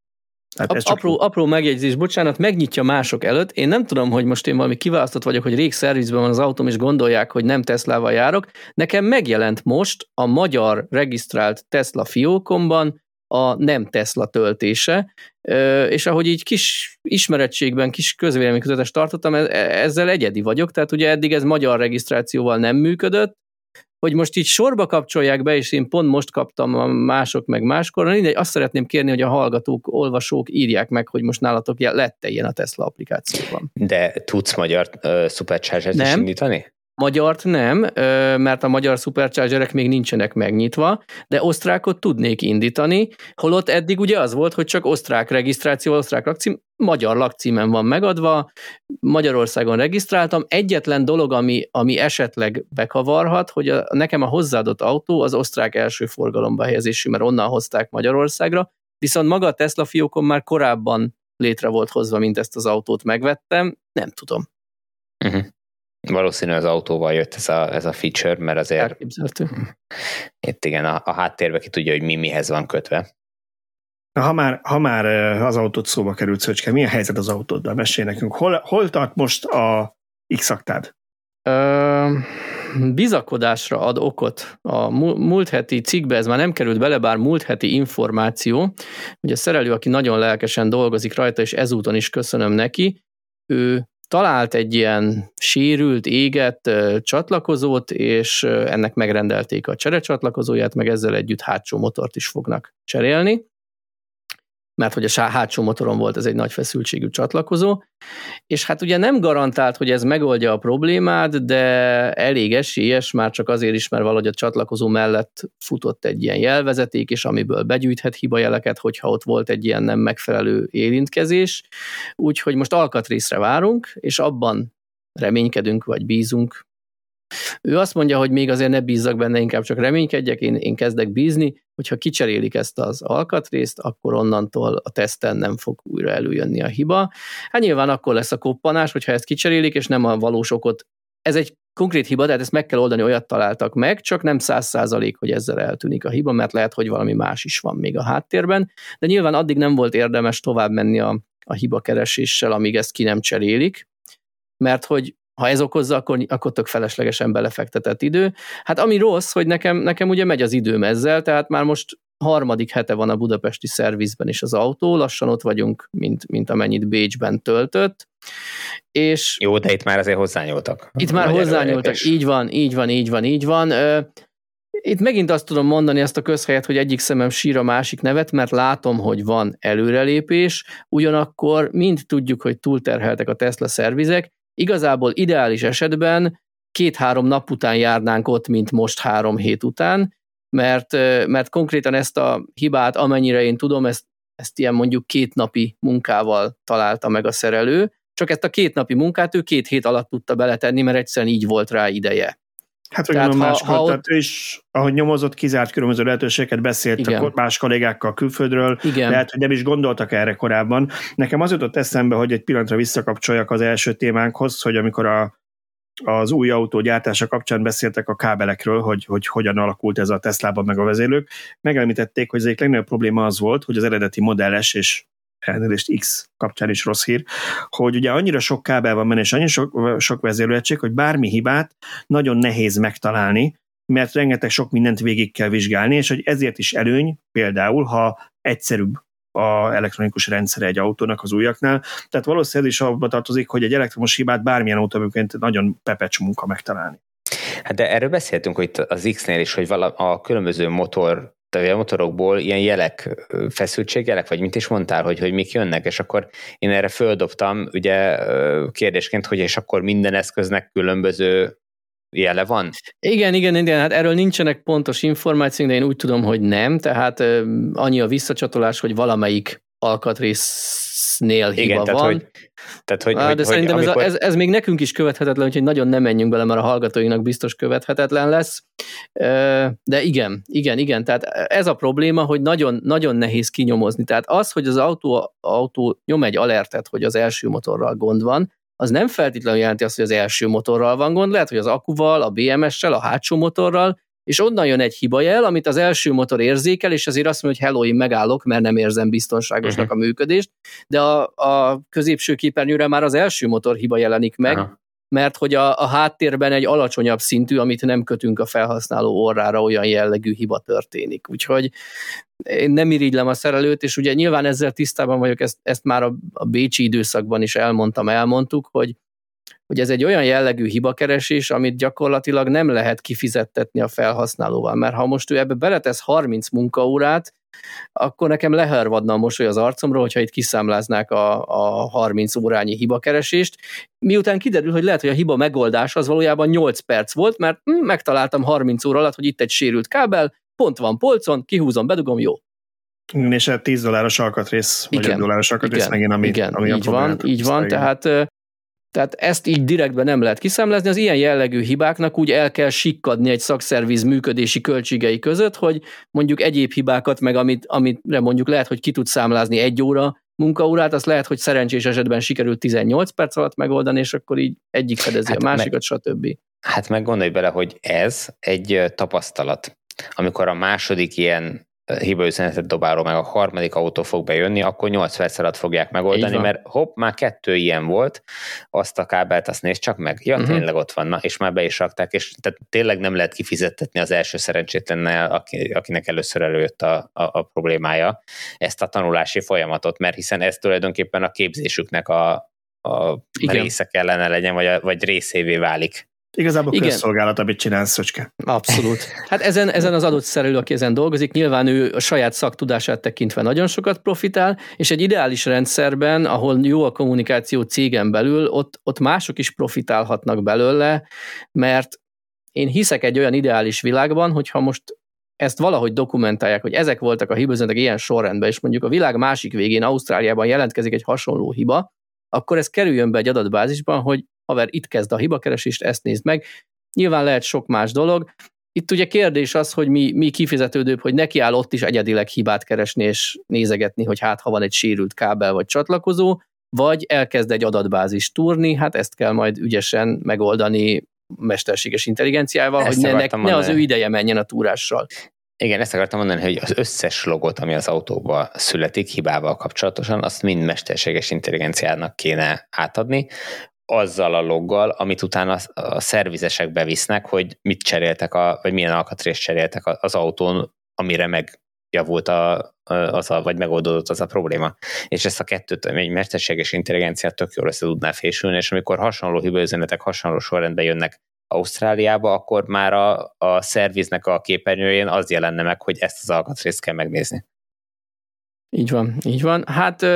Tehát ez apró, apró megjegyzés, bocsánat, megnyitja mások előtt. Én nem tudom, hogy most én valami kiválasztott vagyok, hogy rég szervizben van az autóm, és gondolják, hogy nem Teslával járok. Nekem megjelent most a magyar regisztrált Tesla fiókomban a nem Tesla töltése, és ahogy így kis ismerettségben, kis közvéleménykutatást tartottam, e, ezzel egyedi vagyok, tehát ugye eddig ez magyar regisztrációval nem működött, hogy most így sorba kapcsolják be, és én pont most kaptam a mások meg máskor, mindegy, azt szeretném kérni, hogy a hallgatók, olvasók írják meg, hogy most nálatok lett-e ilyen a Tesla applikációban. De tudsz magyar uh, supercharger is indítani? Magyart nem, mert a magyar superchargerek még nincsenek megnyitva, de osztrákot tudnék indítani, holott eddig ugye az volt, hogy csak osztrák regisztráció, osztrák lakcím, magyar lakcímen van megadva, Magyarországon regisztráltam. Egyetlen dolog, ami, ami esetleg bekavarhat, hogy a, nekem a hozzáadott autó az osztrák első forgalomba helyezésű, mert onnan hozták Magyarországra, viszont maga a Tesla fiókon már korábban létre volt hozva, mint ezt az autót megvettem, nem tudom. Uh-huh. Valószínű az autóval jött ez a, ez a feature, mert azért Elképzelhető. itt igen, a, a háttérbe ki tudja, hogy mi mihez van kötve. Na, ha már, ha már az autót szóba került, Szöcske, milyen helyzet az autóddal? Mesélj nekünk. Hol, hol tart most a X-aktád? bizakodásra ad okot. A múlt heti cikkbe ez már nem került bele, bár múlt heti információ, hogy a szerelő, aki nagyon lelkesen dolgozik rajta, és ezúton is köszönöm neki, ő talált egy ilyen sérült, égett csatlakozót, és ennek megrendelték a cserecsatlakozóját, meg ezzel együtt hátsó motort is fognak cserélni mert hogy a hátsó motoron volt ez egy nagy feszültségű csatlakozó, és hát ugye nem garantált, hogy ez megoldja a problémát, de elég esélyes, már csak azért is, mert valahogy a csatlakozó mellett futott egy ilyen jelvezeték, és amiből begyűjthet hibajeleket, hogyha ott volt egy ilyen nem megfelelő érintkezés. Úgyhogy most alkatrészre várunk, és abban reménykedünk, vagy bízunk, ő azt mondja, hogy még azért ne bízzak benne, inkább csak reménykedjek, én, én kezdek bízni, hogyha kicserélik ezt az alkatrészt, akkor onnantól a teszten nem fog újra előjönni a hiba. Hát nyilván akkor lesz a koppanás, hogyha ezt kicserélik, és nem a valós okot. Ez egy konkrét hiba, tehát ezt meg kell oldani, olyat találtak meg, csak nem száz százalék, hogy ezzel eltűnik a hiba, mert lehet, hogy valami más is van még a háttérben, de nyilván addig nem volt érdemes tovább menni a, a hiba kereséssel, amíg ezt ki nem cserélik, mert hogy ha ez okozza, akkor, akkor tök feleslegesen belefektetett idő. Hát ami rossz, hogy nekem, nekem ugye megy az időm ezzel, tehát már most harmadik hete van a budapesti szervizben is az autó, lassan ott vagyunk, mint, mint amennyit Bécsben töltött. És Jó, de itt már azért hozzányúltak. Itt már hozzányúltak, és... így van, így van, így van, így van. Itt megint azt tudom mondani ezt a közhelyet, hogy egyik szemem sír a másik nevet, mert látom, hogy van előrelépés, ugyanakkor mind tudjuk, hogy túlterheltek a Tesla szervizek, Igazából ideális esetben két-három nap után járnánk ott, mint most három hét után, mert, mert konkrétan ezt a hibát, amennyire én tudom, ezt, ezt ilyen mondjuk két napi munkával találta meg a szerelő, csak ezt a két napi munkát ő két hét alatt tudta beletenni, mert egyszerűen így volt rá ideje. Hát, hogy tehát, más ha, ha ott... és ahogy nyomozott, kizárt különböző lehetőségeket, beszélt Igen. más kollégákkal külföldről, Igen. lehet, hogy nem is gondoltak erre korábban. Nekem az jutott eszembe, hogy egy pillanatra visszakapcsoljak az első témánkhoz, hogy amikor a, az új autó gyártása kapcsán beszéltek a kábelekről, hogy, hogy hogyan alakult ez a Teslában meg a vezérlők, megemlítették, hogy az egyik legnagyobb probléma az volt, hogy az eredeti modelles és elnézést X kapcsán is rossz hír, hogy ugye annyira sok kábel van benne, és annyira sok, sok vezérlőegység, hogy bármi hibát nagyon nehéz megtalálni, mert rengeteg sok mindent végig kell vizsgálni, és hogy ezért is előny például, ha egyszerűbb a elektronikus rendszere egy autónak az újaknál. Tehát valószínűleg is abba tartozik, hogy egy elektromos hibát bármilyen autóban nagyon pepecs munka megtalálni. Hát de erről beszéltünk hogy az X-nél is, hogy vala, a különböző motor a motorokból ilyen jelek, feszültségjelek, vagy? Mint is mondtál, hogy, hogy mik jönnek, és akkor én erre földobtam ugye kérdésként, hogy és akkor minden eszköznek különböző jele van? Igen, igen, igen, hát erről nincsenek pontos információk, de én úgy tudom, hogy nem, tehát annyi a visszacsatolás, hogy valamelyik alkatrész nél hiba Igen, tehát, van. Hogy, tehát, hogy, Á, hogy, de hogy szerintem amikor... ez, ez, ez még nekünk is követhetetlen, úgyhogy nagyon nem menjünk bele, mert a hallgatóinknak biztos követhetetlen lesz. De igen, igen, igen, tehát ez a probléma, hogy nagyon, nagyon nehéz kinyomozni. Tehát az, hogy az autó, autó nyom egy alertet, hogy az első motorral gond van, az nem feltétlenül jelenti azt, hogy az első motorral van gond, lehet, hogy az akuval, a BMS-sel, a hátsó motorral, és onnan jön egy hibajel, amit az első motor érzékel, és azért azt mondja, hogy hello, én megállok, mert nem érzem biztonságosnak uh-huh. a működést, de a, a középső képernyőre már az első motor hiba jelenik meg, uh-huh. mert hogy a, a háttérben egy alacsonyabb szintű, amit nem kötünk a felhasználó orrára, olyan jellegű hiba történik. Úgyhogy én nem irigylem a szerelőt, és ugye nyilván ezzel tisztában vagyok, ezt, ezt már a, a Bécsi időszakban is elmondtam, elmondtuk, hogy hogy ez egy olyan jellegű hibakeresés, amit gyakorlatilag nem lehet kifizettetni a felhasználóval, mert ha most ő ebbe beletesz 30 munkaórát, akkor nekem lehervadna a mosoly az arcomról, hogyha itt kiszámláznák a, a 30 órányi hibakeresést. Miután kiderül, hogy lehet, hogy a hiba megoldás az valójában 8 perc volt, mert hm, megtaláltam 30 óra alatt, hogy itt egy sérült kábel, pont van polcon, kihúzom, bedugom, jó. És a 10 dolláros alkatrész, vagy igen, 5 dolláros alkatrész igen, megint, ami, igen, ami így van, így van, tehát tehát ezt így direktben nem lehet kiszámlázni, az ilyen jellegű hibáknak úgy el kell sikkadni egy szakszerviz működési költségei között, hogy mondjuk egyéb hibákat, meg amit, amitre mondjuk lehet, hogy ki tud számlázni egy óra munkaórát, azt lehet, hogy szerencsés esetben sikerült 18 perc alatt megoldani, és akkor így egyik fedezi hát a másikat, meg, stb. Hát meg gondolj bele, hogy ez egy tapasztalat. Amikor a második ilyen hibaüzenetet dobáló, meg a harmadik autó fog bejönni, akkor 8 perc alatt fogják megoldani, mert hopp, már kettő ilyen volt, azt a kábelt, azt nézd csak meg. Ja, uh-huh. tényleg ott van, na, és már be is rakták, és tehát tényleg nem lehet kifizettetni az első szerencsétlennel, aki, akinek először előjött a, a, a problémája, ezt a tanulási folyamatot, mert hiszen ez tulajdonképpen a képzésüknek a, a része kellene legyen, vagy, a, vagy részévé válik. Igazából Igen. közszolgálat, amit csinálsz, Szöcske. Abszolút. Hát ezen, ezen az adott szerelő, aki ezen dolgozik, nyilván ő a saját szaktudását tekintve nagyon sokat profitál, és egy ideális rendszerben, ahol jó a kommunikáció cégen belül, ott, ott mások is profitálhatnak belőle, mert én hiszek egy olyan ideális világban, hogyha most ezt valahogy dokumentálják, hogy ezek voltak a hibőzenetek ilyen sorrendben, és mondjuk a világ másik végén, Ausztráliában jelentkezik egy hasonló hiba, akkor ez kerüljön be egy adatbázisban, hogy haver, itt kezd a hibakeresést, ezt nézd meg. Nyilván lehet sok más dolog. Itt ugye kérdés az, hogy mi, mi kifizetődőbb, hogy neki áll ott is egyedileg hibát keresni és nézegetni, hogy hát ha van egy sérült kábel vagy csatlakozó, vagy elkezd egy adatbázis túrni, hát ezt kell majd ügyesen megoldani mesterséges intelligenciával, ezt hogy ne, ne, ne az ő ideje menjen a túrással. Igen, ezt akartam mondani, hogy az összes logot, ami az autóba születik hibával kapcsolatosan, azt mind mesterséges intelligenciának kéne átadni, azzal a loggal, amit utána a szervizesek bevisznek, hogy mit cseréltek, a, vagy milyen alkatrészt cseréltek az autón, amire megjavult a, az a, vagy megoldódott az a probléma. És ezt a kettőt egy mesterséges intelligenciát tök jól össze tudná fésülni, és amikor hasonló hibaüzenetek hasonló sorrendben jönnek Ausztráliába, akkor már a, a szerviznek a képernyőjén az jelenne meg, hogy ezt az alkatrészt kell megnézni. Így van, így van. Hát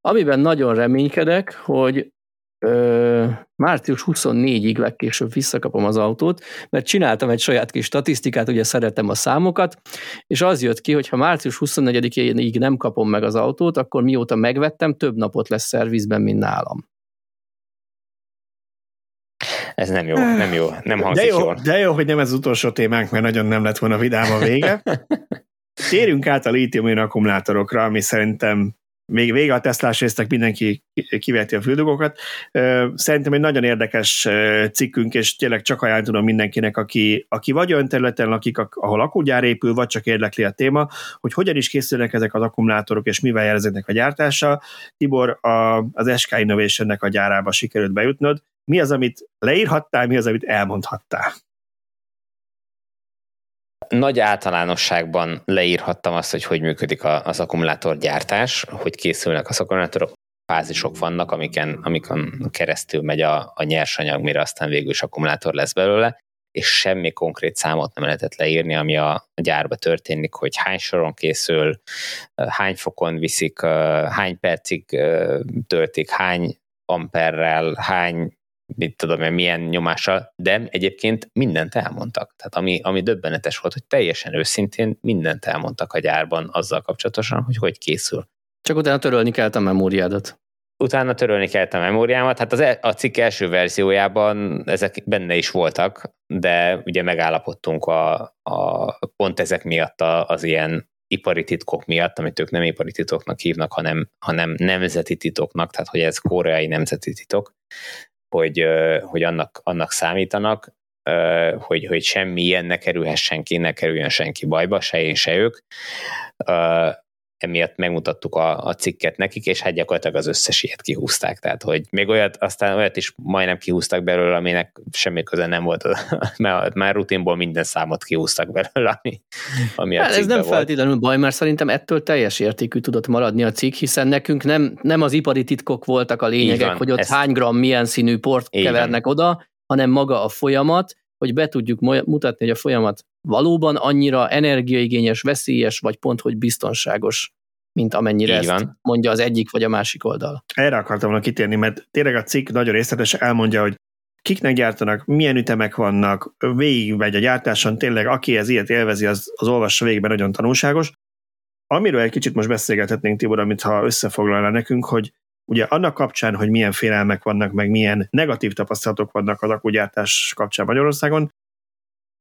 amiben nagyon reménykedek, hogy ö, március 24-ig legkésőbb visszakapom az autót, mert csináltam egy saját kis statisztikát, ugye szeretem a számokat, és az jött ki, hogy ha március 24-ig nem kapom meg az autót, akkor mióta megvettem, több napot lesz szervizben, mint nálam. Ez nem jó, nem jó, nem hangzik de jó, jól. De jó, hogy nem ez az utolsó témánk, mert nagyon nem lett volna vidám a vége. Térjünk át a lítium akkumulátorokra, ami szerintem még vége a tesztlás résztek, mindenki kiveti a füldugókat. Szerintem egy nagyon érdekes cikkünk, és tényleg csak ajánlom tudom mindenkinek, aki, aki vagy olyan területen lakik, ahol akkugyár épül, vagy csak érdekli a téma, hogy hogyan is készülnek ezek az akkumulátorok, és mivel jeleznek a gyártása. Tibor, a, az SK Innovation-nek a gyárába sikerült bejutnod. Mi az, amit leírhattál, mi az, amit elmondhattál? Nagy általánosságban leírhattam azt, hogy hogy működik az akkumulátorgyártás, hogy készülnek az akkumulátorok, fázisok vannak, amiken, amiken keresztül megy a, a nyersanyag, mire aztán végül is akkumulátor lesz belőle, és semmi konkrét számot nem lehetett leírni, ami a, gyárba történik, hogy hány soron készül, hány fokon viszik, hány percig töltik, hány amperrel, hány mit tudom én, milyen nyomással, de egyébként mindent elmondtak. Tehát ami, ami döbbenetes volt, hogy teljesen őszintén mindent elmondtak a gyárban azzal kapcsolatosan, hogy hogy készül. Csak utána törölni kellett a memóriádat. Utána törölni kellett a memóriámat. Hát az, e, a cikk első verziójában ezek benne is voltak, de ugye megállapodtunk a, a pont ezek miatt a, az ilyen ipari titkok miatt, amit ők nem ipari titoknak hívnak, hanem, hanem nemzeti titoknak, tehát hogy ez koreai nemzeti titok, hogy, hogy annak, annak számítanak, hogy, hogy semmi ilyen ne kerülhessen ki, ne kerüljön senki bajba, se én, se ők. Emiatt megmutattuk a, a cikket nekik, és hát gyakorlatilag az összes ilyet kihúzták, tehát hogy még olyat, aztán olyat is majdnem kihúztak belőle, aminek semmi köze nem volt, mert már rutinból minden számot kihúztak belőle, ami, ami a hát Ez nem volt. feltétlenül baj, mert szerintem ettől teljes értékű tudott maradni a cikk, hiszen nekünk nem, nem az ipari titkok voltak a lényegek, van, hogy ott ezt... hány gram, milyen színű port kevernek van. oda, hanem maga a folyamat, hogy be tudjuk mutatni, hogy a folyamat valóban annyira energiaigényes, veszélyes, vagy pont, hogy biztonságos, mint amennyire Így ezt van. mondja az egyik vagy a másik oldal. Erre akartam volna kitérni, mert tényleg a cikk nagyon részletes, elmondja, hogy kiknek gyártanak, milyen ütemek vannak, végigmegy a gyártáson, tényleg aki ez ilyet élvezi, az, az olvassa végigben nagyon tanulságos. Amiről egy kicsit most beszélgethetnénk, Tibor, amit ha összefoglalna nekünk, hogy ugye annak kapcsán, hogy milyen félelmek vannak, meg milyen negatív tapasztalatok vannak az akkugyártás kapcsán Magyarországon,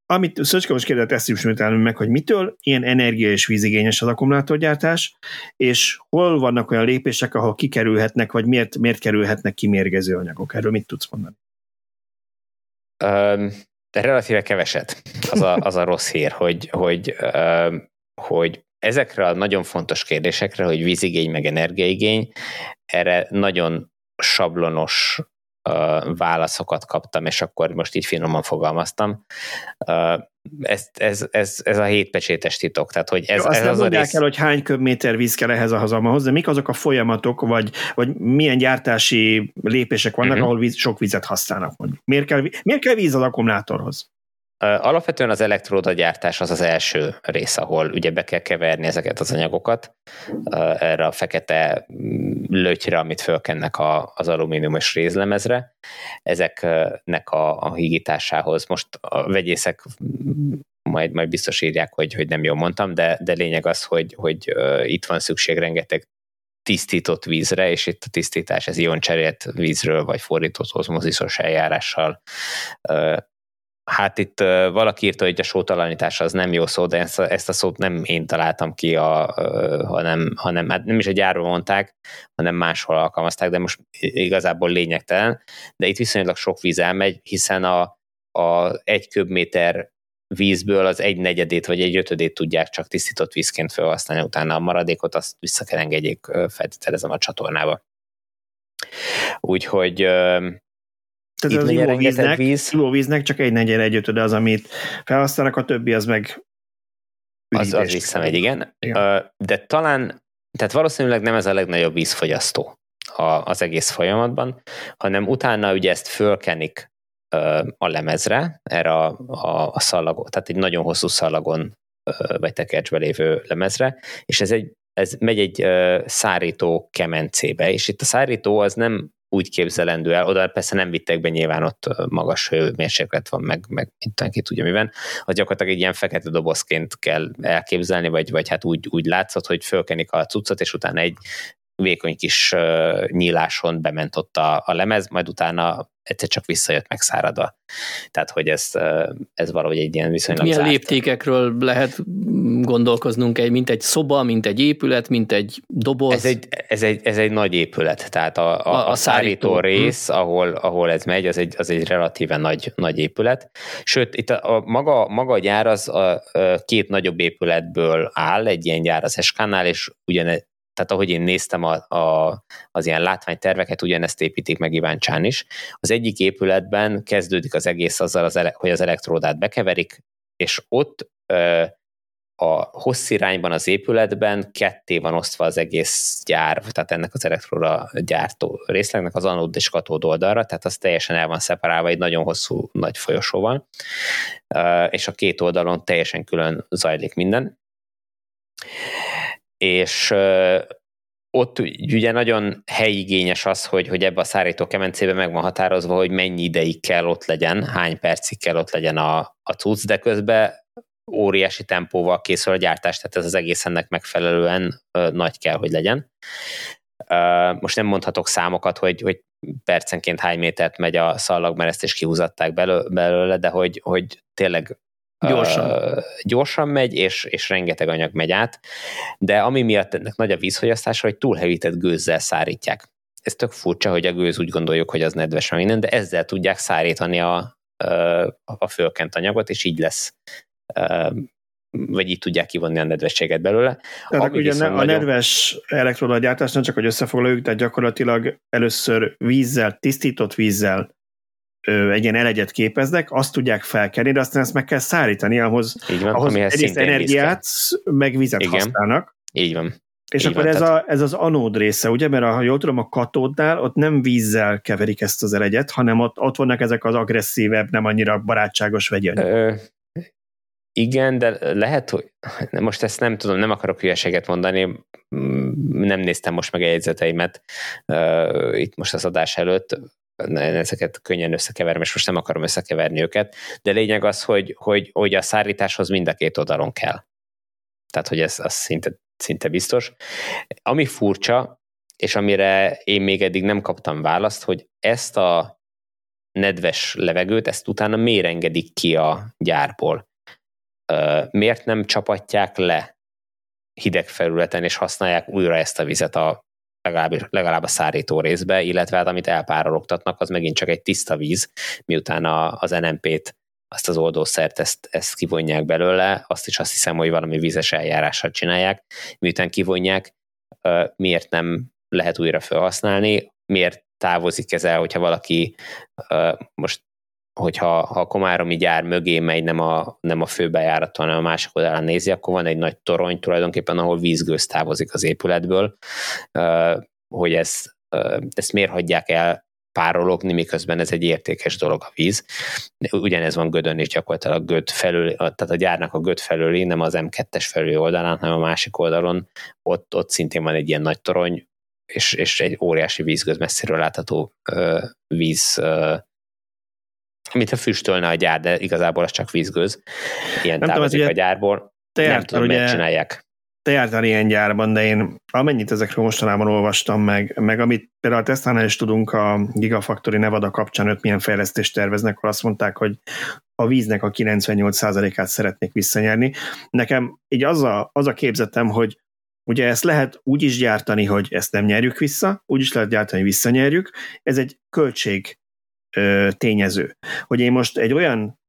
amit Szöcske most kérdezett, ezt is meg, hogy mitől ilyen energia és vízigényes az akkumulátorgyártás, és hol vannak olyan lépések, ahol kikerülhetnek, vagy miért, miért kerülhetnek ki mérgező anyagok. Erről mit tudsz mondani? Um, de relatíve keveset. Az a, az a rossz hír, hogy, hogy, um, hogy ezekre a nagyon fontos kérdésekre, hogy vízigény meg energiaigény, erre nagyon sablonos válaszokat kaptam, és akkor most így finoman fogalmaztam. Ez, ez, ez, ez a hétpecsétes titok. Tehát, hogy ez, Jó, azt ez nem az mondják a rész... el, hogy hány köbméter víz kell ehhez a hazalmahoz, de mik azok a folyamatok, vagy, vagy milyen gyártási lépések vannak, uh-huh. ahol víz, sok vizet használnak mondjuk. Miért kell, miért kell víz az akkumulátorhoz? Alapvetően az elektróda gyártás az az első rész, ahol ugye be kell keverni ezeket az anyagokat erre a fekete mm, lötyre, amit fölkennek a, az alumíniumos rézlemezre. Ezeknek a, a hígításához most a vegyészek majd, majd biztos írják, hogy, hogy nem jól mondtam, de, de lényeg az, hogy, hogy itt van szükség rengeteg tisztított vízre, és itt a tisztítás ez ioncserélt vízről, vagy fordított ozmoziszos eljárással Hát itt valaki írta, hogy a sótalanítás az nem jó szó, de ezt a, ezt a szót nem én találtam ki, a, hanem, hanem hát nem is a gyárban mondták, hanem máshol alkalmazták, de most igazából lényegtelen. De itt viszonylag sok víz elmegy, hiszen a, a egy köbméter vízből az egy negyedét vagy egy ötödét tudják csak tisztított vízként felhasználni, utána a maradékot azt vissza kell engedjék, feltételezem a csatornába. Úgyhogy tehát az ivóvíznek, víz. ivóvíznek csak egy negyed, egy ötöd az, amit felhasználnak, a többi az meg az, az visszamegy, igen. igen. De talán, tehát valószínűleg nem ez a legnagyobb vízfogyasztó az egész folyamatban, hanem utána ugye ezt fölkenik a lemezre, erre a, a, a szalagon, tehát egy nagyon hosszú szalagon vagy tekercsbe lévő lemezre, és ez egy ez megy egy szárító kemencébe, és itt a szárító az nem úgy képzelendő el, oda persze nem vittek be, nyilván ott magas hőmérséklet van, meg, meg minden ki tudja miben, az gyakorlatilag egy ilyen fekete dobozként kell elképzelni, vagy, vagy hát úgy, úgy látszott, hogy fölkenik a cuccot, és utána egy vékony kis uh, nyíláson bement ott a, a lemez, majd utána egyszer csak visszajött megszáradva. Tehát, hogy ez, ez valahogy egy ilyen viszonylag Milyen zárt. léptékekről lehet gondolkoznunk, egy, mint egy szoba, mint egy épület, mint egy doboz? Ez egy, ez egy, ez egy nagy épület, tehát a, a, a, a szárító hm. rész, ahol, ahol ez megy, az egy, az egy relatíve nagy, nagy épület. Sőt, itt a, a maga, maga a gyár az a, a két nagyobb épületből áll, egy ilyen gyár az Eskánál, és ugyane, tehát ahogy én néztem a, a, az ilyen látványterveket, ugyanezt építik meg Iváncsán is. Az egyik épületben kezdődik az egész azzal, az ele, hogy az elektródát bekeverik, és ott ö, a hossz irányban az épületben ketté van osztva az egész gyár, tehát ennek az elektróda gyártó részlegnek az anód és katód oldalra, tehát az teljesen el van szeparálva egy nagyon hosszú nagy folyosóval, és a két oldalon teljesen külön zajlik minden és ott ugye nagyon helyigényes az, hogy, hogy ebbe a szárító kemencébe meg van határozva, hogy mennyi ideig kell ott legyen, hány percig kell ott legyen a, a cucc, de közben óriási tempóval készül a gyártás, tehát ez az egész ennek megfelelően ö, nagy kell, hogy legyen. Ö, most nem mondhatok számokat, hogy, hogy percenként hány métert megy a szallag, mert ezt is kihúzatták belőle, de hogy, hogy tényleg Gyorsan. Uh, gyorsan megy, és, és rengeteg anyag megy át, de ami miatt ennek nagy a vízfogyasztása, hogy túlhevített gőzzel szárítják. Ez tök furcsa, hogy a gőz úgy gondoljuk, hogy az nedves minden, de ezzel tudják szárítani a, a fölkent anyagot, és így lesz vagy így tudják kivonni a nedvességet belőle. Tehát ugye a nagyon... nedves elektrodagyártás nem csak, hogy összefoglaljuk, tehát gyakorlatilag először vízzel, tisztított vízzel egy ilyen elegyet képeznek, azt tudják felkenni, de aztán ezt meg kell szállítani, ahhoz, Így van, ahhoz egyrészt energiát, meg vizet Igen. használnak. Így van. És Így akkor van, ez, tehát... a, ez az anód része, ugye? Mert ha jól tudom, a katódnál ott nem vízzel keverik ezt az elegyet, hanem ott, ott vannak ezek az agresszívebb, nem annyira barátságos vegyanyagok. Igen, de lehet, hogy most ezt nem tudom, nem akarok hülyeséget mondani, nem néztem most meg a jegyzeteimet uh, itt most az adás előtt, ezeket könnyen összekeverem, és most nem akarom összekeverni őket, de lényeg az, hogy, hogy, hogy a szárításhoz mind a két oldalon kell. Tehát, hogy ez az szinte, szinte biztos. Ami furcsa, és amire én még eddig nem kaptam választ, hogy ezt a nedves levegőt, ezt utána miért engedik ki a gyárból? Miért nem csapatják le hideg felületen, és használják újra ezt a vizet a legalább, legalább a szárító részbe, illetve hát amit elpárologtatnak, az megint csak egy tiszta víz, miután a, az NMP-t azt az oldószert, ezt, ezt kivonják belőle, azt is azt hiszem, hogy valami vízes eljárással csinálják, miután kivonják, miért nem lehet újra felhasználni, miért távozik ez el, hogyha valaki most hogyha ha a komáromi gyár mögé megy, nem a, nem a főbejáraton, hanem a másik oldalán nézi, akkor van egy nagy torony tulajdonképpen, ahol vízgőz távozik az épületből, hogy ezt, ezt miért hagyják el párologni, miközben ez egy értékes dolog a víz. Ugyanez van Gödön is gyakorlatilag a Göd felül, tehát a gyárnak a Göd felüli, nem az M2-es felüli oldalán, hanem a másik oldalon, ott, ott szintén van egy ilyen nagy torony, és, és egy óriási vízgőz messziről látható víz mint a füstölne a gyár, de igazából az csak vízgőz. Ilyen nem távozik tudom, a gyárból. Te nem tudom, miért csinálják. Te jártál ilyen gyárban, de én amennyit ezekről mostanában olvastam meg, meg amit például a Tesla-nál is tudunk a Gigafactory Nevada kapcsán, ők milyen fejlesztést terveznek, akkor azt mondták, hogy a víznek a 98%-át szeretnék visszanyerni. Nekem így az a, az a képzetem, hogy Ugye ezt lehet úgy is gyártani, hogy ezt nem nyerjük vissza, úgy is lehet gyártani, hogy visszanyerjük. Ez egy költség tényező. Hogy én most egy olyan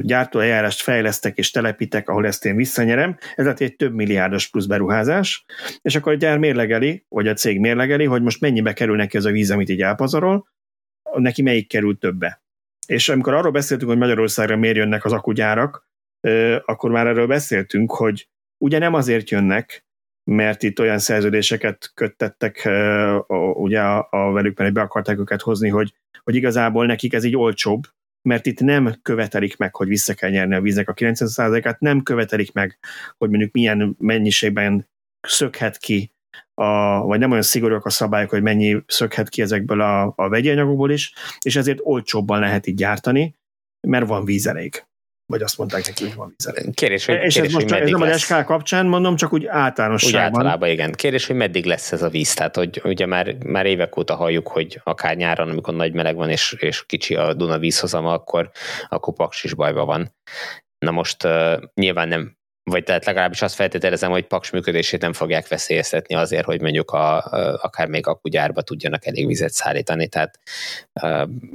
gyártóeljárást fejlesztek és telepítek, ahol ezt én visszanyerem, ez lehet egy több milliárdos plusz beruházás, és akkor a gyár mérlegeli, vagy a cég mérlegeli, hogy most mennyibe kerül neki az a víz, amit így elpazarol, neki melyik kerül többe. És amikor arról beszéltünk, hogy Magyarországra miért jönnek az akugyárak, akkor már erről beszéltünk, hogy ugye nem azért jönnek, mert itt olyan szerződéseket köttettek ugye a, a velük, mert be akarták őket hozni, hogy, hogy igazából nekik ez így olcsóbb, mert itt nem követelik meg, hogy vissza kell nyerni a víznek a 90%-át, nem követelik meg, hogy mondjuk milyen mennyiségben szökhet ki, a, vagy nem olyan szigorúak a szabályok, hogy mennyi szökhet ki ezekből a, a vegyi anyagokból is, és ezért olcsóbban lehet így gyártani, mert van víz vagy azt mondták neki, hogy van vízelő. Kérdés, hogy, és kérdés, ez most ez nem az SK kapcsán mondom, csak úgy általánosságban. Úgy általában igen. Kérdés, hogy meddig lesz ez a víz? Tehát, hogy ugye már, már évek óta halljuk, hogy akár nyáron, amikor nagy meleg van, és, és kicsi a Duna vízhozama, akkor, akkor Paks is bajban van. Na most uh, nyilván nem vagy tehát legalábbis azt feltételezem, hogy Paks működését nem fogják veszélyeztetni azért, hogy mondjuk a, akár még akugyárba tudjanak elég vizet szállítani, tehát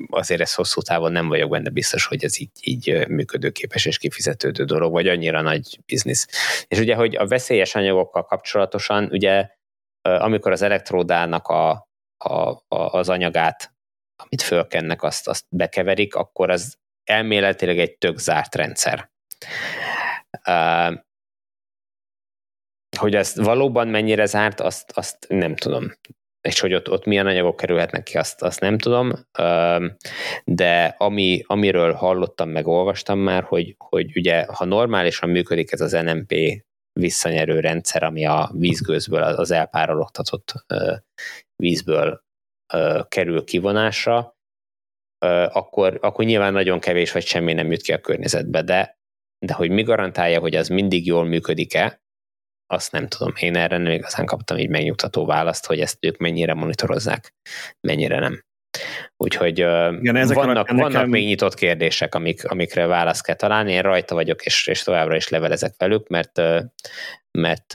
azért ez hosszú távon nem vagyok benne biztos, hogy ez így, így működőképes és kifizetődő dolog, vagy annyira nagy biznisz. És ugye, hogy a veszélyes anyagokkal kapcsolatosan, ugye amikor az elektródának a, a, a, az anyagát, amit fölkennek, azt, azt bekeverik, akkor az elméletileg egy tök zárt rendszer hogy ez valóban mennyire zárt, azt, azt nem tudom. És hogy ott, ott milyen anyagok kerülhetnek ki, azt, azt nem tudom. De ami, amiről hallottam, meg olvastam már, hogy, hogy ugye, ha normálisan működik ez az NMP visszanyerő rendszer, ami a vízgőzből, az elpárologtatott vízből kerül kivonásra, akkor, akkor nyilván nagyon kevés vagy semmi nem jut ki a környezetbe, de de hogy mi garantálja, hogy az mindig jól működik-e, azt nem tudom. Én erre nem igazán kaptam így megnyugtató választ, hogy ezt ők mennyire monitorozzák, mennyire nem. Úgyhogy Igen, ezek vannak, vannak nekem... még nyitott kérdések, amik, amikre választ kell találni. Én rajta vagyok, és, és továbbra is levelezek velük, mert, mert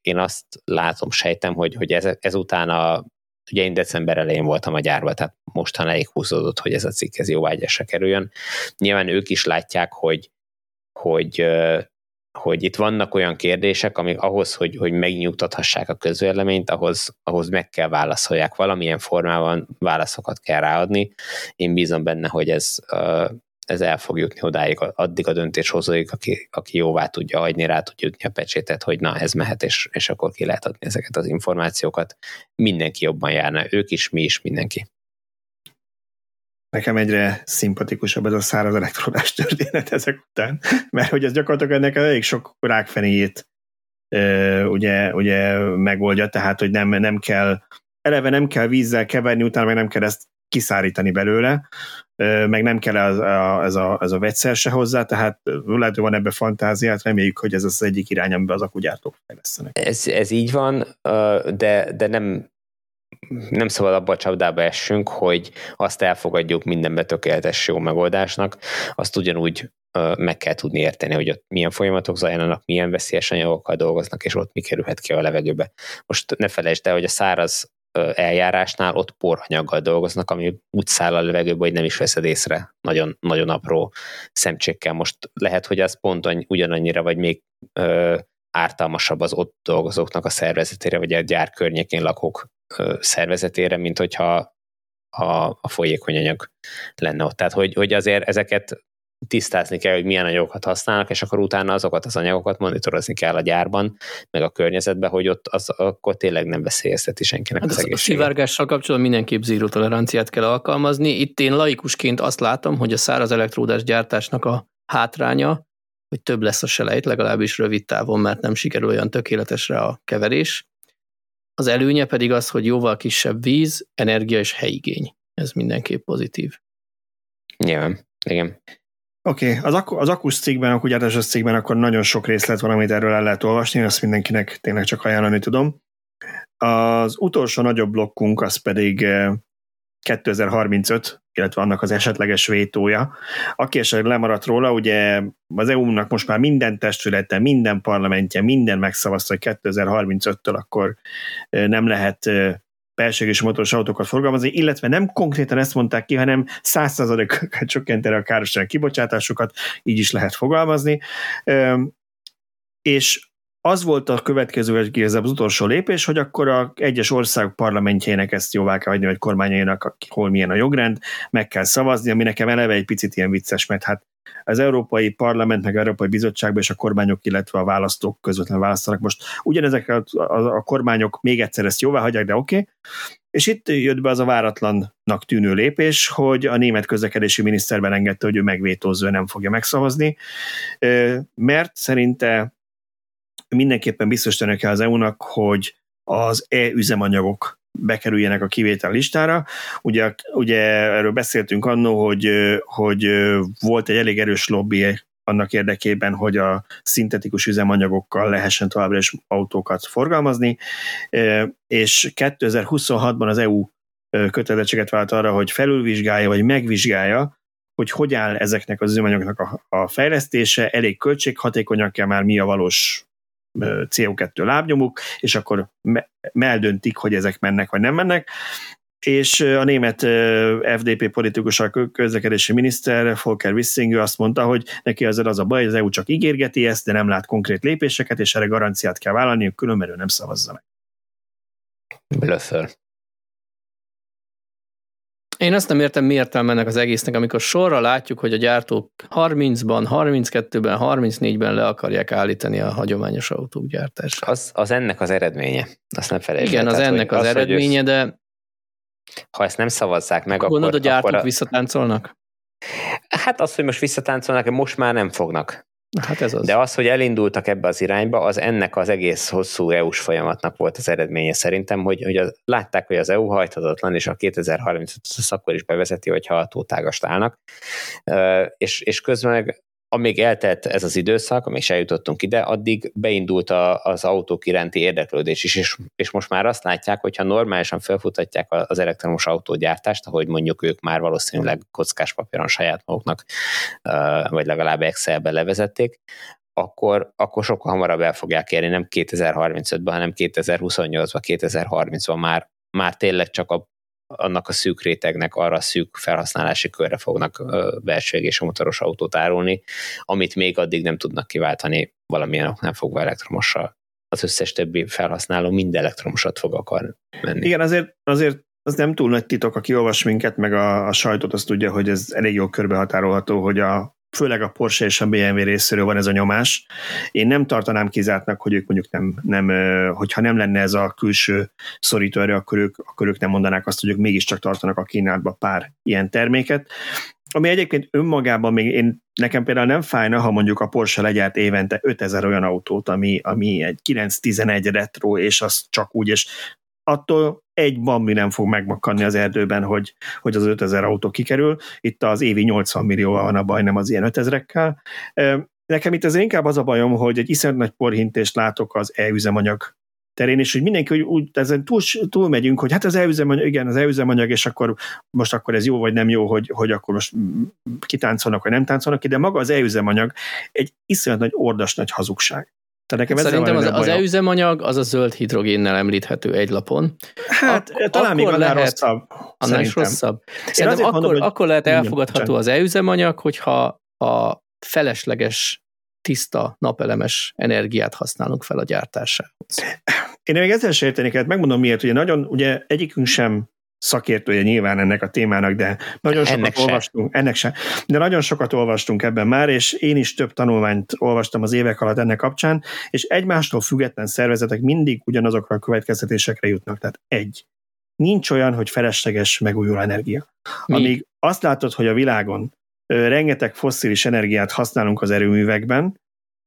én azt látom, sejtem, hogy, hogy ez, ezután a ugye én december elején voltam a gyárban, tehát mostanáig húzódott, hogy ez a cikk ez jóvágyásra kerüljön. Nyilván ők is látják, hogy hogy hogy itt vannak olyan kérdések, amik ahhoz, hogy, hogy megnyugtathassák a közvéleményt, ahhoz, ahhoz meg kell válaszolják. Valamilyen formában válaszokat kell ráadni. Én bízom benne, hogy ez, ez el fog jutni odáig, addig a döntéshozóig, aki, aki jóvá tudja hagyni, rá tudja jutni a pecsétet, hogy na, ez mehet, és, és akkor ki lehet adni ezeket az információkat. Mindenki jobban járna, ők is, mi is, mindenki. Nekem egyre szimpatikusabb ez a száraz elektrodás történet ezek után, mert hogy ez gyakorlatilag ennek elég sok rákfenéjét ugye, ugye megoldja, tehát hogy nem, nem kell eleve nem kell vízzel keverni, utána meg nem kell ezt kiszárítani belőle, meg nem kell ez a, ez a, ez a vegyszer se hozzá, tehát lehet, hogy van ebbe fantáziát, reméljük, hogy ez az egyik irány, amiben az akugyártók fejlesztenek. Ez, ez így van, de, de nem nem szabad abba a csapdába essünk, hogy azt elfogadjuk minden tökéletes jó megoldásnak, azt ugyanúgy meg kell tudni érteni, hogy ott milyen folyamatok zajlanak, milyen veszélyes anyagokkal dolgoznak, és ott mi kerülhet ki a levegőbe. Most ne felejtsd el, hogy a száraz eljárásnál ott poranyaggal dolgoznak, ami úgy száll a levegőbe, hogy nem is veszed észre nagyon, nagyon apró szemcsékkel. Most lehet, hogy az pont ugyanannyira, vagy még ártalmasabb az ott dolgozóknak a szervezetére, vagy a gyár környékén lakók szervezetére, mint hogyha a, a folyékony anyag lenne ott. Tehát, hogy, hogy azért ezeket tisztázni kell, hogy milyen anyagokat használnak, és akkor utána azokat az anyagokat monitorozni kell a gyárban, meg a környezetben, hogy ott az akkor tényleg nem veszélyezteti senkinek hát az, az egészséget. A szivárgással kapcsolatban mindenképp zéró toleranciát kell alkalmazni. Itt én laikusként azt látom, hogy a száraz elektródás gyártásnak a hátránya, hogy több lesz a selejt, legalábbis rövid távon, mert nem sikerül olyan tökéletesre a keverés. Az előnye pedig az, hogy jóval kisebb víz, energia és helyigény. Ez mindenképp pozitív. Nyilván, igen. Oké, okay. az, ak- az akus cikkben, a kutyátásos cikkben akkor nagyon sok részlet van, amit erről el lehet olvasni, azt mindenkinek tényleg csak ajánlani tudom. Az utolsó nagyobb blokkunk az pedig 2035, eh, illetve annak az esetleges vétója. Aki esetleg lemaradt róla, ugye az EU-nak most már minden testülete, minden parlamentje, minden megszavazta, hogy 2035-től akkor nem lehet eh, belségés motoros autókat forgalmazni, illetve nem konkrétan ezt mondták ki, hanem 100%-kal csökkenteni a károsság kibocsátásokat, így is lehet fogalmazni. És az volt a következő, ez az utolsó lépés, hogy akkor a egyes ország parlamentjének ezt jóvá kell hagyni, vagy kormányainak, hol milyen a jogrend, meg kell szavazni, ami nekem eleve egy picit ilyen vicces, mert hát az Európai Parlament, meg az Európai Bizottságban és a kormányok, illetve a választók közvetlenül választanak. Most ugyanezek a, a, a kormányok még egyszer ezt jóvá hagyják, de oké. Okay. És itt jött be az a váratlannak tűnő lépés, hogy a német közlekedési miniszterben engedte, hogy ő megvétózó, nem fogja megszavazni, mert szerinte mindenképpen biztosítani kell az EU-nak, hogy az e-üzemanyagok bekerüljenek a kivétel listára. Ugye, ugye erről beszéltünk annó, hogy, hogy volt egy elég erős lobby annak érdekében, hogy a szintetikus üzemanyagokkal lehessen továbbra is autókat forgalmazni, és 2026-ban az EU kötelezettséget vált arra, hogy felülvizsgálja, vagy megvizsgálja, hogy hogy áll ezeknek az üzemanyagoknak a, a fejlesztése, elég költséghatékonyak kell már mi a valós CO2 lábnyomuk, és akkor meldöntik, hogy ezek mennek vagy nem mennek. És a német FDP politikus, a közlekedési miniszter, Volker Wissing, azt mondta, hogy neki azért az a baj, hogy az EU csak ígérgeti ezt, de nem lát konkrét lépéseket, és erre garanciát kell vállalni, különben ő nem szavazza meg. Blöffel. Én azt nem értem, mi értelme ennek az egésznek, amikor sorra látjuk, hogy a gyártók 30-ban, 32-ben, 34-ben le akarják állítani a hagyományos autók gyártását. Az, az ennek az eredménye. Azt nem felejtsd. Igen, az Tehát, ennek az, az eredménye, de ha ezt nem szavazzák meg, akkor... Gondolod, a gyártók a... visszatáncolnak? Hát az, hogy most visszatáncolnak, most már nem fognak. Hát ez az. De az, hogy elindultak ebbe az irányba, az ennek az egész hosszú EU-s folyamatnak volt az eredménye szerintem, hogy, hogy az, látták, hogy az EU hajthatatlan, és a 2035 akkor is bevezeti, hogyha a tótágast állnak, és, és közben meg amíg eltelt ez az időszak, amíg se eljutottunk ide, addig beindult a, az autók iránti érdeklődés is, és, és most már azt látják, hogyha normálisan felfutatják az elektromos autógyártást, ahogy mondjuk ők már valószínűleg kockás papíron saját maguknak, vagy legalább Excelbe levezették, akkor, akkor sokkal hamarabb el fogják érni, nem 2035-ben, hanem 2028-ban, 2030-ban már, már tényleg csak a annak a szűk rétegnek arra a szűk felhasználási körre fognak belső és a motoros autót árulni, amit még addig nem tudnak kiváltani valamilyen oknál fogva elektromossal. Az összes többi felhasználó mind elektromosat fog akar menni. Igen, azért, azért az nem túl nagy titok, aki olvas minket, meg a, a sajtot, azt tudja, hogy ez elég jó körbehatárolható, hogy a, főleg a Porsche és a BMW részéről van ez a nyomás. Én nem tartanám kizártnak, hogy ők mondjuk nem, nem hogyha nem lenne ez a külső szorító erő, akkor ők, akkor ők nem mondanák azt, hogy ők mégiscsak tartanak a kínálatba pár ilyen terméket. Ami egyébként önmagában még én, nekem például nem fájna, ha mondjuk a Porsche legyárt évente 5000 olyan autót, ami, ami egy 911 retro, és az csak úgy, és attól egy bambi nem fog megmakkanni az erdőben, hogy, hogy az 5000 autó kikerül. Itt az évi 80 millió van a baj, nem az ilyen 5000-ekkel. Nekem itt ez inkább az a bajom, hogy egy iszonyat nagy porhintést látok az e-üzemanyag terén, és hogy mindenki hogy úgy ezen túl, túl megyünk, hogy hát az elüzemanyag, igen, az elüzemanyag, és akkor most akkor ez jó vagy nem jó, hogy, hogy akkor most kitáncolnak, vagy nem táncolnak ki, de maga az elüzemanyag egy iszonyat nagy ordas nagy hazugság. Tehát nekem Szerintem az, az e-üzemanyag az a zöld hidrogénnel említhető egy lapon. Hát Ak- talán még annál rosszabb. Annál is rosszabb. Szerintem akkor, mondom, hogy akkor lehet elfogadható az e-üzemanyag, hogyha a felesleges tiszta napelemes energiát használunk fel a gyártásához. Én még ezzel sem értenék, hát megmondom miért, ugye nagyon, ugye egyikünk sem szakértője nyilván ennek a témának, de nagyon sokat ennek olvastunk, ennek sem, de nagyon sokat olvastunk ebben már, és én is több tanulmányt olvastam az évek alatt ennek kapcsán, és egymástól független szervezetek mindig ugyanazokra a következtetésekre jutnak. Tehát egy, nincs olyan, hogy felesleges megújuló energia. Mi? Amíg azt látod, hogy a világon rengeteg fosszilis energiát használunk az erőművekben,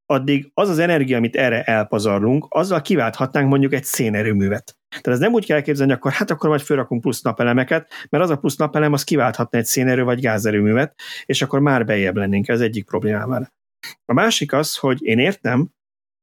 addig az az energia, amit erre elpazarlunk, azzal kiválthatnánk mondjuk egy szénerőművet. Tehát ez nem úgy kell elképzelni, akkor hát akkor majd fölrakunk plusz napelemeket, mert az a plusz napelem az kiválthatna egy szénerő vagy gázerőművet, és akkor már bejebb lennénk, ez egyik problémával. A másik az, hogy én értem,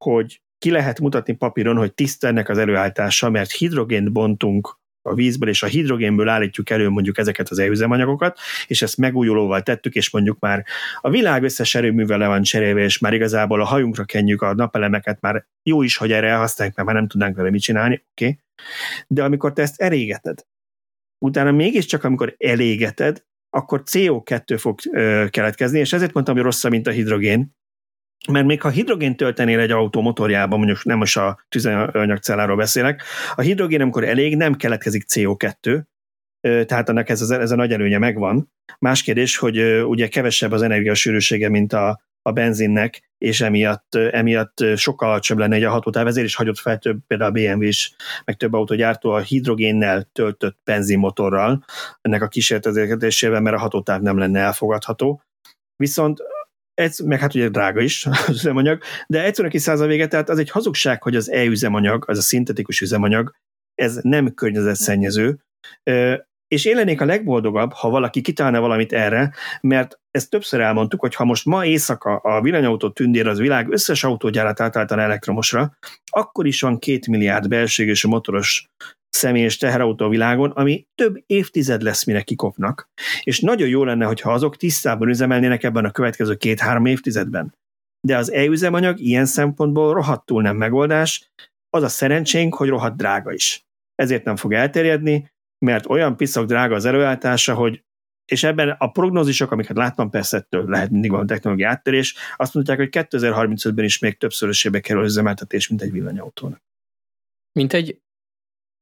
hogy ki lehet mutatni papíron, hogy tiszta ennek az előállítása, mert hidrogént bontunk a vízből, és a hidrogénből állítjuk elő mondjuk ezeket az e-üzemanyagokat, és ezt megújulóval tettük, és mondjuk már a világ összes erőművel le van cserélve, és már igazából a hajunkra kenjük a napelemeket, már jó is, hogy erre elhasználjuk, mert már nem tudnánk vele mit csinálni, oké. Okay. De amikor te ezt elégeted, utána mégiscsak, amikor elégeted, akkor CO2 fog ö, keletkezni, és ezért mondtam, hogy rosszabb, mint a hidrogén, mert még ha hidrogén töltenél egy autó motorjában, mondjuk nem most a tüzelőanyagcelláról beszélek, a hidrogén, amikor elég, nem keletkezik CO2, tehát ennek ez, ez, ez a nagy előnye megvan. Más kérdés, hogy ugye kevesebb az energiasűrűsége, mint a, a benzinnek, és emiatt, emiatt sokkal alacsonyabb lenne egy a hatótáv, ezért is hagyott fel több, például a BMW is, meg több autógyártó a hidrogénnel töltött benzinmotorral, ennek a kísérletezésével, mert a hatótáv nem lenne elfogadható. Viszont ez, meg hát ugye drága is az üzemanyag, de egyszerűen kiszáz a vége, tehát az egy hazugság, hogy az e-üzemanyag, az a szintetikus üzemanyag, ez nem környezetszennyező, és én lennék a legboldogabb, ha valaki kitalálna valamit erre, mert ezt többször elmondtuk, hogy ha most ma éjszaka a villanyautó tündér az világ összes autógyárat átálltan elektromosra, akkor is van két milliárd belségés motoros személyes teherautó világon, ami több évtized lesz, mire kikopnak. És nagyon jó lenne, hogyha azok tisztában üzemelnének ebben a következő két-három évtizedben. De az e-üzemanyag ilyen szempontból rohadtul nem megoldás, az a szerencsénk, hogy rohadt drága is. Ezért nem fog elterjedni, mert olyan piszok drága az előállítása, hogy és ebben a prognózisok, amiket láttam, persze ettől lehet mindig van technológiai áttörés, azt mondják, hogy 2035-ben is még többszörösébe kerül üzemeltetés, mint egy villanyautónak. Mint egy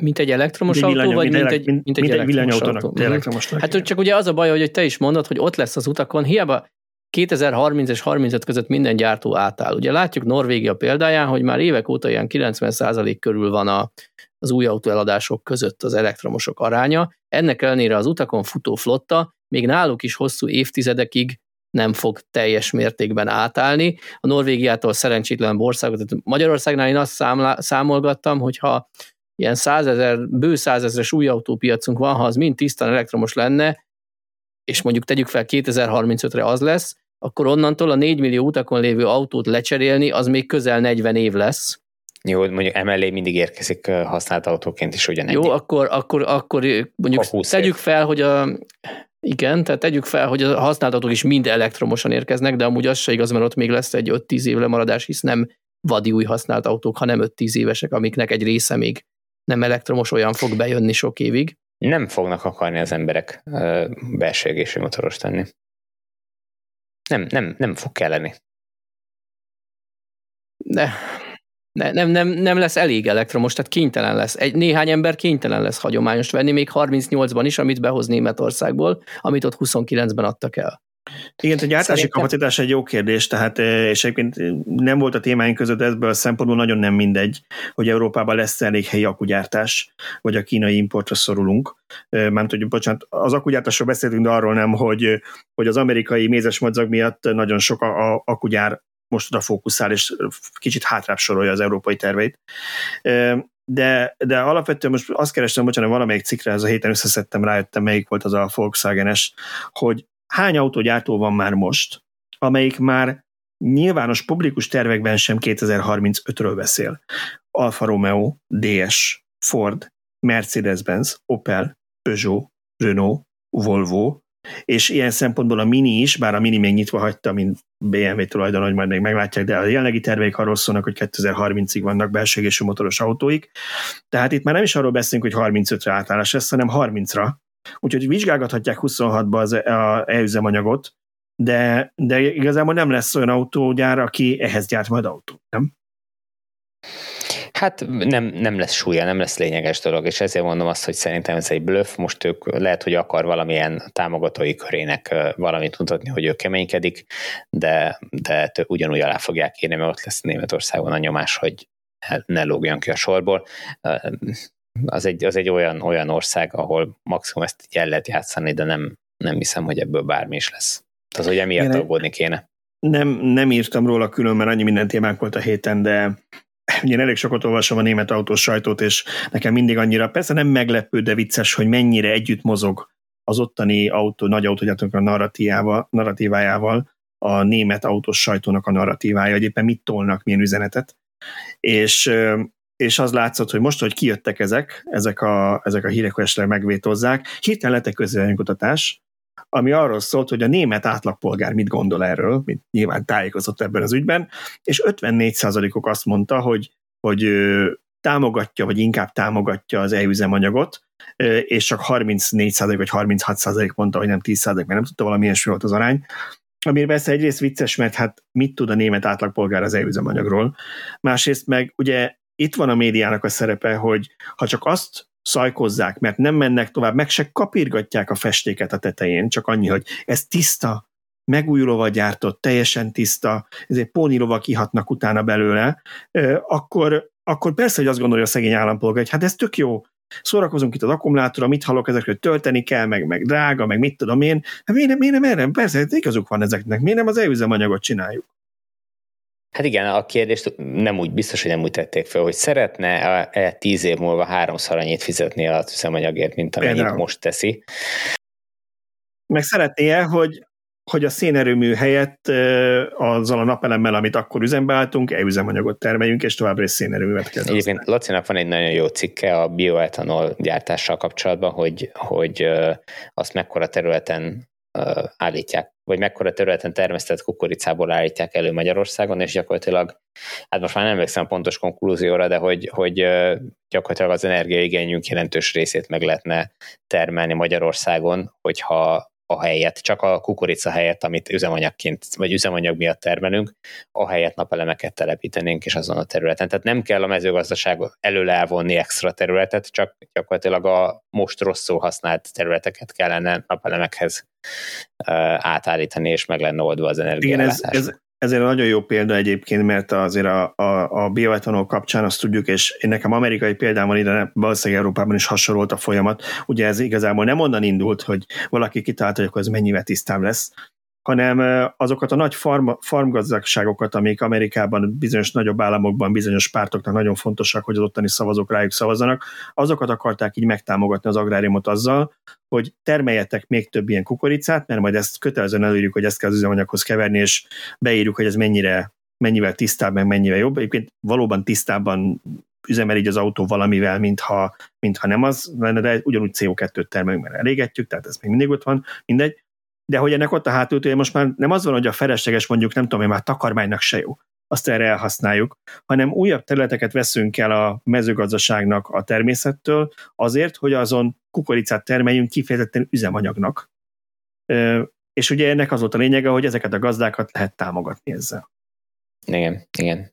mint egy elektromos mint autó, vagy mint, egy, mint, mint egy, egy villanyautónak? Autó. Elektromos hát csak ugye az a baj, hogy te is mondod, hogy ott lesz az utakon, hiába 2030 és 35 között minden gyártó átáll. Ugye látjuk Norvégia példáján, hogy már évek óta ilyen 90% körül van a, az új autóeladások között az elektromosok aránya. Ennek ellenére az utakon futó flotta még náluk is hosszú évtizedekig nem fog teljes mértékben átállni. A Norvégiától szerencsétlen országot, tehát Magyarországnál én azt számlá, számolgattam, hogyha ilyen százezer, bő százezres új autópiacunk van, ha az mind tisztán elektromos lenne, és mondjuk tegyük fel 2035-re az lesz, akkor onnantól a 4 millió utakon lévő autót lecserélni, az még közel 40 év lesz. Jó, mondjuk emellé mindig érkezik használt autóként is ugyanegy. Jó, akkor, akkor, akkor mondjuk tegyük év. fel, hogy a, igen, tehát tegyük fel, hogy a használt autók is mind elektromosan érkeznek, de amúgy az se igaz, mert ott még lesz egy 5-10 év lemaradás, hisz nem vadi új használt autók, hanem 5-10 évesek, amiknek egy része még nem elektromos, olyan fog bejönni sok évig. Nem fognak akarni az emberek belső égésű motoros tenni. Nem, nem, nem fog kelleni. De ne, nem, nem, nem lesz elég elektromos, tehát kénytelen lesz. Egy, néhány ember kénytelen lesz hagyományos venni, még 38-ban is, amit behoz Németországból, amit ott 29-ben adtak el. Igen, a gyártási Szerintem... kapacitás egy jó kérdés, tehát és egyébként nem volt a témáink között ebből a szempontból nagyon nem mindegy, hogy Európában lesz elég helyi akugyártás, vagy a kínai importra szorulunk. Mert hogy, bocsánat, az akugyártásról beszéltünk, de arról nem, hogy, hogy az amerikai mézes madzag miatt nagyon sok a, a akugyár most oda fókuszál, és kicsit hátrább sorolja az európai terveit. De, de alapvetően most azt kerestem, bocsánat, valamelyik cikkre ez a héten összeszedtem, rájöttem, melyik volt az a Volkswagen-es, hogy hány autógyártó van már most, amelyik már nyilvános publikus tervekben sem 2035-ről beszél. Alfa Romeo, DS, Ford, Mercedes-Benz, Opel, Peugeot, Renault, Volvo, és ilyen szempontból a Mini is, bár a Mini még nyitva hagyta, mint BMW tulajdon, hogy majd még meglátják, de a jelenlegi terveik arról szólnak, hogy 2030-ig vannak belső motoros autóik. Tehát itt már nem is arról beszélünk, hogy 35-re átállás lesz, hanem 30-ra. Úgyhogy vizsgálgathatják 26-ba az e-üzemanyagot, de, de igazából nem lesz olyan autógyár, aki ehhez gyárt majd autót, nem? Hát nem, nem lesz súlya, nem lesz lényeges dolog, és ezért mondom azt, hogy szerintem ez egy bluff. Most ők lehet, hogy akar valamilyen támogatói körének valamit mutatni, hogy ő keménykedik, de, de ugyanúgy alá fogják írni, mert ott lesz Németországon a nyomás, hogy ne lógjon ki a sorból. Az egy, az egy olyan, olyan ország, ahol maximum ezt el lehet játszani, de nem, nem hiszem, hogy ebből bármi is lesz. Tehát, hogy emiatt aggódni kéne. Nem, nem írtam róla külön, mert annyi minden témánk volt a héten, de ugye elég sokat olvasom a német autós sajtót, és nekem mindig annyira, persze nem meglepő, de vicces, hogy mennyire együtt mozog az ottani autó, nagy autógyártók a narratívájával, a német autós sajtónak a narratívája, hogy éppen mit tolnak, milyen üzenetet. És, és az látszott, hogy most, hogy kijöttek ezek, ezek a, ezek a hírek, hogy esetleg megvétozzák, hirtelen lett egy közvéleménykutatás, ami arról szólt, hogy a német átlagpolgár mit gondol erről, mint nyilván tájékozott ebben az ügyben, és 54%-ok azt mondta, hogy, hogy támogatja, vagy inkább támogatja az e-üzemanyagot, és csak 34% vagy 36% mondta, hogy nem 10%, mert nem tudta valamilyen volt az arány. Ami persze egyrészt vicces, mert hát mit tud a német átlagpolgár az e-üzemanyagról. Másrészt meg ugye itt van a médiának a szerepe, hogy ha csak azt szajkozzák, mert nem mennek tovább, meg se kapirgatják a festéket a tetején, csak annyi, hogy ez tiszta, megújulóval gyártott, teljesen tiszta, ezért pónilóval kihatnak utána belőle, akkor, akkor persze, hogy azt gondolja a szegény állampolgár, hogy hát ez tök jó, szórakozunk itt az akkumulátorra, mit hallok ezekről, tölteni kell, meg, meg drága, meg mit tudom én, hát miért nem, miért nem erre? Persze, igazuk van ezeknek, miért nem az e-üzemanyagot csináljuk? Hát igen, a kérdést nem úgy biztos, hogy nem úgy tették fel, hogy szeretne-e tíz év múlva háromszor annyit fizetni a üzemanyagért, mint amennyit Például. most teszi. Meg szeretné-e, hogy, hogy a szénerőmű helyett azzal a napelemmel, amit akkor üzembe álltunk, e-üzemanyagot termeljünk, és továbbra is szénerőművet kell Egyébként Lacinak van egy nagyon jó cikke a bioetanol gyártással kapcsolatban, hogy, hogy azt mekkora területen állítják, vagy mekkora területen termesztett kukoricából állítják elő Magyarországon, és gyakorlatilag, hát most már nem emlékszem pontos konklúzióra, de hogy, hogy gyakorlatilag az energiaigényünk jelentős részét meg lehetne termelni Magyarországon, hogyha a helyet, csak a kukorica helyett, amit üzemanyagként, vagy üzemanyag miatt termelünk, a helyet napelemeket telepítenénk, és azon a területen. Tehát nem kell a mezőgazdaság elől elvonni extra területet, csak gyakorlatilag a most rosszul használt területeket kellene napelemekhez átállítani, és meg lenne oldva az energiállátás. Igen, ez, ez, ez egy nagyon jó példa egyébként, mert azért a, a, a bioetanol kapcsán azt tudjuk, és én nekem amerikai példám van ide, valószínűleg Európában is hasonlót a folyamat. Ugye ez igazából nem onnan indult, hogy valaki kitalálta, hogy akkor ez mennyivel tisztább lesz, hanem azokat a nagy farm, farmgazdagságokat, amik Amerikában bizonyos nagyobb államokban bizonyos pártoknak nagyon fontosak, hogy az ottani szavazók rájuk szavazzanak, azokat akarták így megtámogatni az agráriumot azzal, hogy termeljetek még több ilyen kukoricát, mert majd ezt kötelezően előírjuk, hogy ezt kell az üzemanyaghoz keverni, és beírjuk, hogy ez mennyire, mennyivel tisztább, meg mennyivel jobb. Egyébként valóban tisztábban üzemel így az autó valamivel, mintha, mintha nem az lenne, de ugyanúgy CO2-t termelünk, mert elégetjük, tehát ez még mindig ott van, mindegy de hogy ennek ott a hátultője most már nem az van, hogy a felesleges mondjuk, nem tudom én, már takarmánynak se jó. azt erre elhasználjuk, hanem újabb területeket veszünk el a mezőgazdaságnak a természettől azért, hogy azon kukoricát termeljünk kifejezetten üzemanyagnak. És ugye ennek az volt a lényege, hogy ezeket a gazdákat lehet támogatni ezzel. Igen, igen.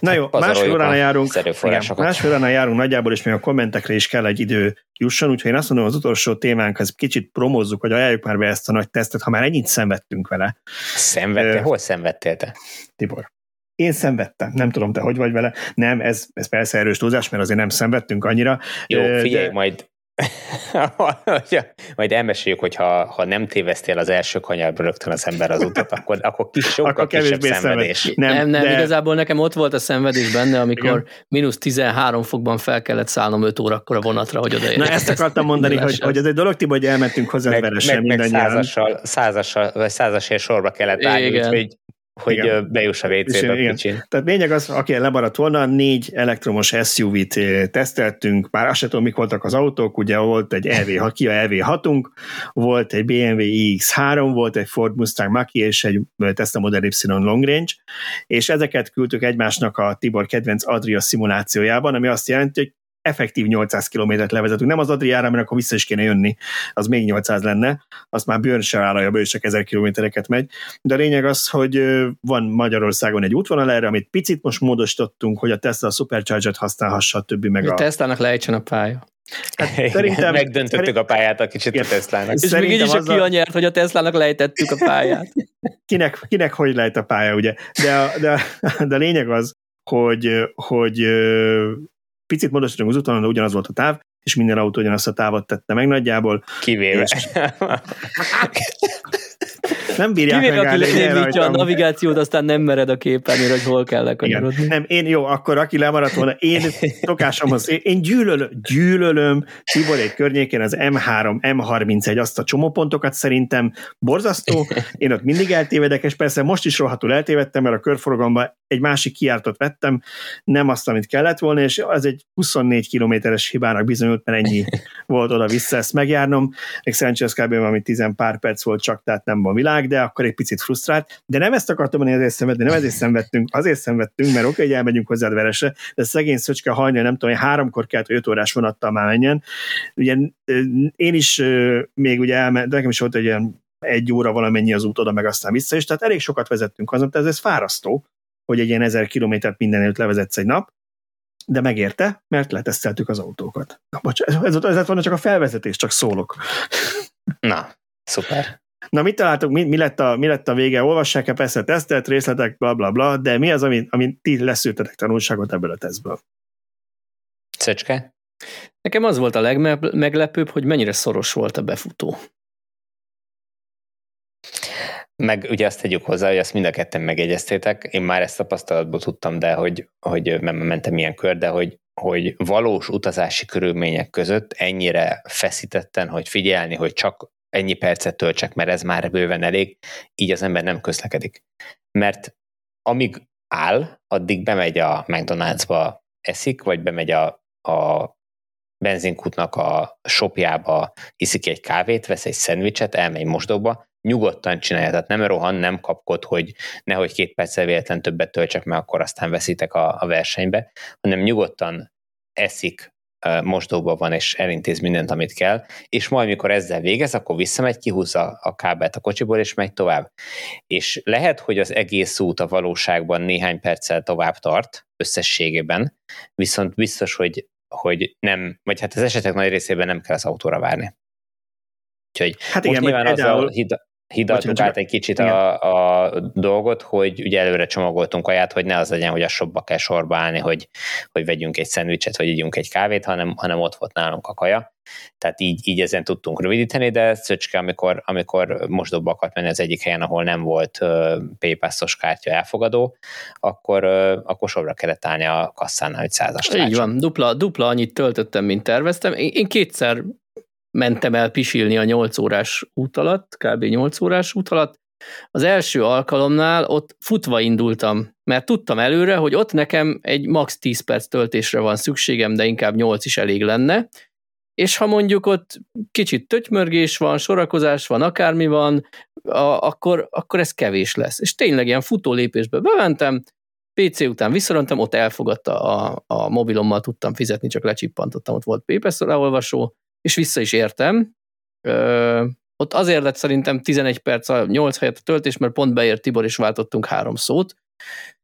Na jó, másfél órán járunk, igen, másfél órán járunk nagyjából, és még a kommentekre is kell egy idő jusson, úgyhogy én azt mondom, az utolsó témánk, az kicsit promozzuk, hogy ajánljuk már be ezt a nagy tesztet, ha már ennyit szenvedtünk vele. Szenvedtél? Hol szenvedtél te? Tibor. Én szenvedtem, nem tudom, te hogy vagy vele. Nem, ez, ez persze erős túlzás, mert azért nem szenvedtünk annyira. Jó, figyelj, de... majd Majd elmeséljük, hogy ha, ha nem téveztél az első kanyarba rögtön az ember az utat, akkor, akkor kis, sokkal akkor kisebb szenvedés. Nem, nem, nem de... igazából nekem ott volt a szenvedés benne, amikor mínusz 13 fokban fel kellett szállnom 5 órakor a vonatra, hogy odaérjek. Na ezt akartam mondani, hogy, hogy ez egy dolog, Tibo, hogy elmentünk hozzá meg, veresen meg, meg százassal, százassal, vagy százasért sorba kellett állni, úgyhogy hogy igen. bejuss a WC-be kicsin. Tehát lényeg az, aki lemaradt volna, négy elektromos SUV-t teszteltünk, már azt sem tudom, mik voltak az autók, ugye volt egy EV, Kia EV6-unk, volt egy BMW iX3, volt egy Ford Mustang Mach-E és egy Tesla Model Y Long Range, és ezeket küldtük egymásnak a Tibor kedvenc Adria szimulációjában, ami azt jelenti, hogy effektív 800 kilométert levezetünk. Nem az Adriára, mert akkor vissza is kéne jönni, az még 800 lenne, azt már Björn se vállalja, ő csak 1000 kilométereket megy. De a lényeg az, hogy van Magyarországon egy útvonal erre, amit picit most módosítottunk, hogy a Tesla a Supercharger-t használhassa, a többi meg a... a Tesla-nak lejtsen a pálya. Hát, szerintem, Megdöntöttük a pályát a kicsit a Teslának. És még így is a azzal... nyert, hogy a Teslának lejtettük a pályát. Kinek, kinek hogy lejt a pálya, ugye? De a, de, de a lényeg az, hogy, hogy picit módosítunk az úton, de ugyanaz volt a táv, és minden autó ugyanazt a távot tette meg nagyjából. Kivéve. És... nem bírják Kivéve, aki lenémítja a navigációt, aztán nem mered a képernyőre, hogy hol kell lekanyarodni. Nem, én jó, akkor aki lemaradt volna, én szokásomhoz, én, én gyűlölöm, gyűlölöm egy környékén az M3, M31, azt a csomópontokat szerintem borzasztó, én ott mindig eltévedek, és persze most is rohadtul eltévedtem, mert a körforgalomban egy másik kiártot vettem, nem azt, amit kellett volna, és az egy 24 kilométeres hibának bizonyult, mert ennyi volt oda-vissza ezt megjárnom, még szerencsé ez kb. valami 10 pár perc volt csak, tehát nem van világ, de akkor egy picit frusztrált. De nem ezt akartam mondani, ezért szenvedni, nem ezért szenvedtünk, azért szenvedtünk, mert oké, hogy elmegyünk hozzád veresre, de szegény szöcske hajnal, nem tudom, háromkor kellett, hogy öt órás vonattal már menjen. Ugye én is még ugye elment, de nekem is volt egy ilyen egy óra valamennyi az út oda, meg aztán vissza is, tehát elég sokat vezettünk azon, tehát ez fárasztó, hogy egy ilyen ezer kilométert minden előtt levezetsz egy nap, de megérte, mert leteszteltük az autókat. Na, bocs, ez, ez, ez volna csak a felvezetés, csak szólok. Na, szuper. Na, mit találtuk, mi, mi, lett a, mi lett a vége? Olvassák-e persze tesztelt részletek, bla bla bla, de mi az, amit, amit ti leszűrtetek tanulságot ebből a tesztből? Szöcske? Nekem az volt a legmeglepőbb, hogy mennyire szoros volt a befutó. Meg ugye azt tegyük hozzá, hogy ezt mind a ketten megegyeztétek. Én már ezt tapasztalatból tudtam, de hogy, hogy mentem ilyen kör, de hogy, hogy valós utazási körülmények között ennyire feszítetten, hogy figyelni, hogy csak ennyi percet töltsek, mert ez már bőven elég, így az ember nem közlekedik. Mert amíg áll, addig bemegy a McDonald'sba, eszik, vagy bemegy a, a benzinkútnak a shopjába, iszik egy kávét, vesz egy szendvicset, elmegy mosdóba, nyugodtan csinálja, tehát nem rohan, nem kapkod, hogy nehogy két perccel véletlen többet töltsek, mert akkor aztán veszitek a, a versenybe, hanem nyugodtan eszik, mosdóban van, és elintéz mindent, amit kell, és majd, mikor ezzel végez, akkor visszamegy, kihúzza a kábelt a kocsiból, és megy tovább. És lehet, hogy az egész út a valóságban néhány perccel tovább tart, összességében, viszont biztos, hogy, hogy nem, vagy hát az esetek nagy részében nem kell az autóra várni. Úgyhogy hát most igen, nyilván azzal, hidaltuk át egy kicsit a, a dolgot, hogy ugye előre csomagoltunk kaját, hogy ne az legyen, hogy a shopba kell sorba állni, hogy, hogy vegyünk egy szendvicset, vagy ígyunk egy kávét, hanem, hanem ott volt nálunk a kaja. Tehát így, így ezen tudtunk rövidíteni, de Szöcske, amikor, amikor mosdóba akart menni az egyik helyen, ahol nem volt uh, paypass kártya elfogadó, akkor, uh, akkor sorra kellett állni a kasszánál, hogy százas Így van, dupla, dupla annyit töltöttem, mint terveztem. Én, én kétszer mentem el pisilni a 8 órás út alatt, kb. 8 órás út alatt. Az első alkalomnál ott futva indultam, mert tudtam előre, hogy ott nekem egy max 10 perc töltésre van szükségem, de inkább 8 is elég lenne, és ha mondjuk ott kicsit tötymörgés van, sorakozás van, akármi van, a, akkor, akkor ez kevés lesz. És tényleg ilyen futó lépésbe bementem, PC után visszarontam, ott elfogadta a, a mobilommal tudtam fizetni, csak lecsippantottam, ott volt PayPal olvasó, és vissza is értem. Ö, ott azért lett szerintem 11 perc a 8 helyett a töltés, mert pont beért Tibor, és váltottunk három szót.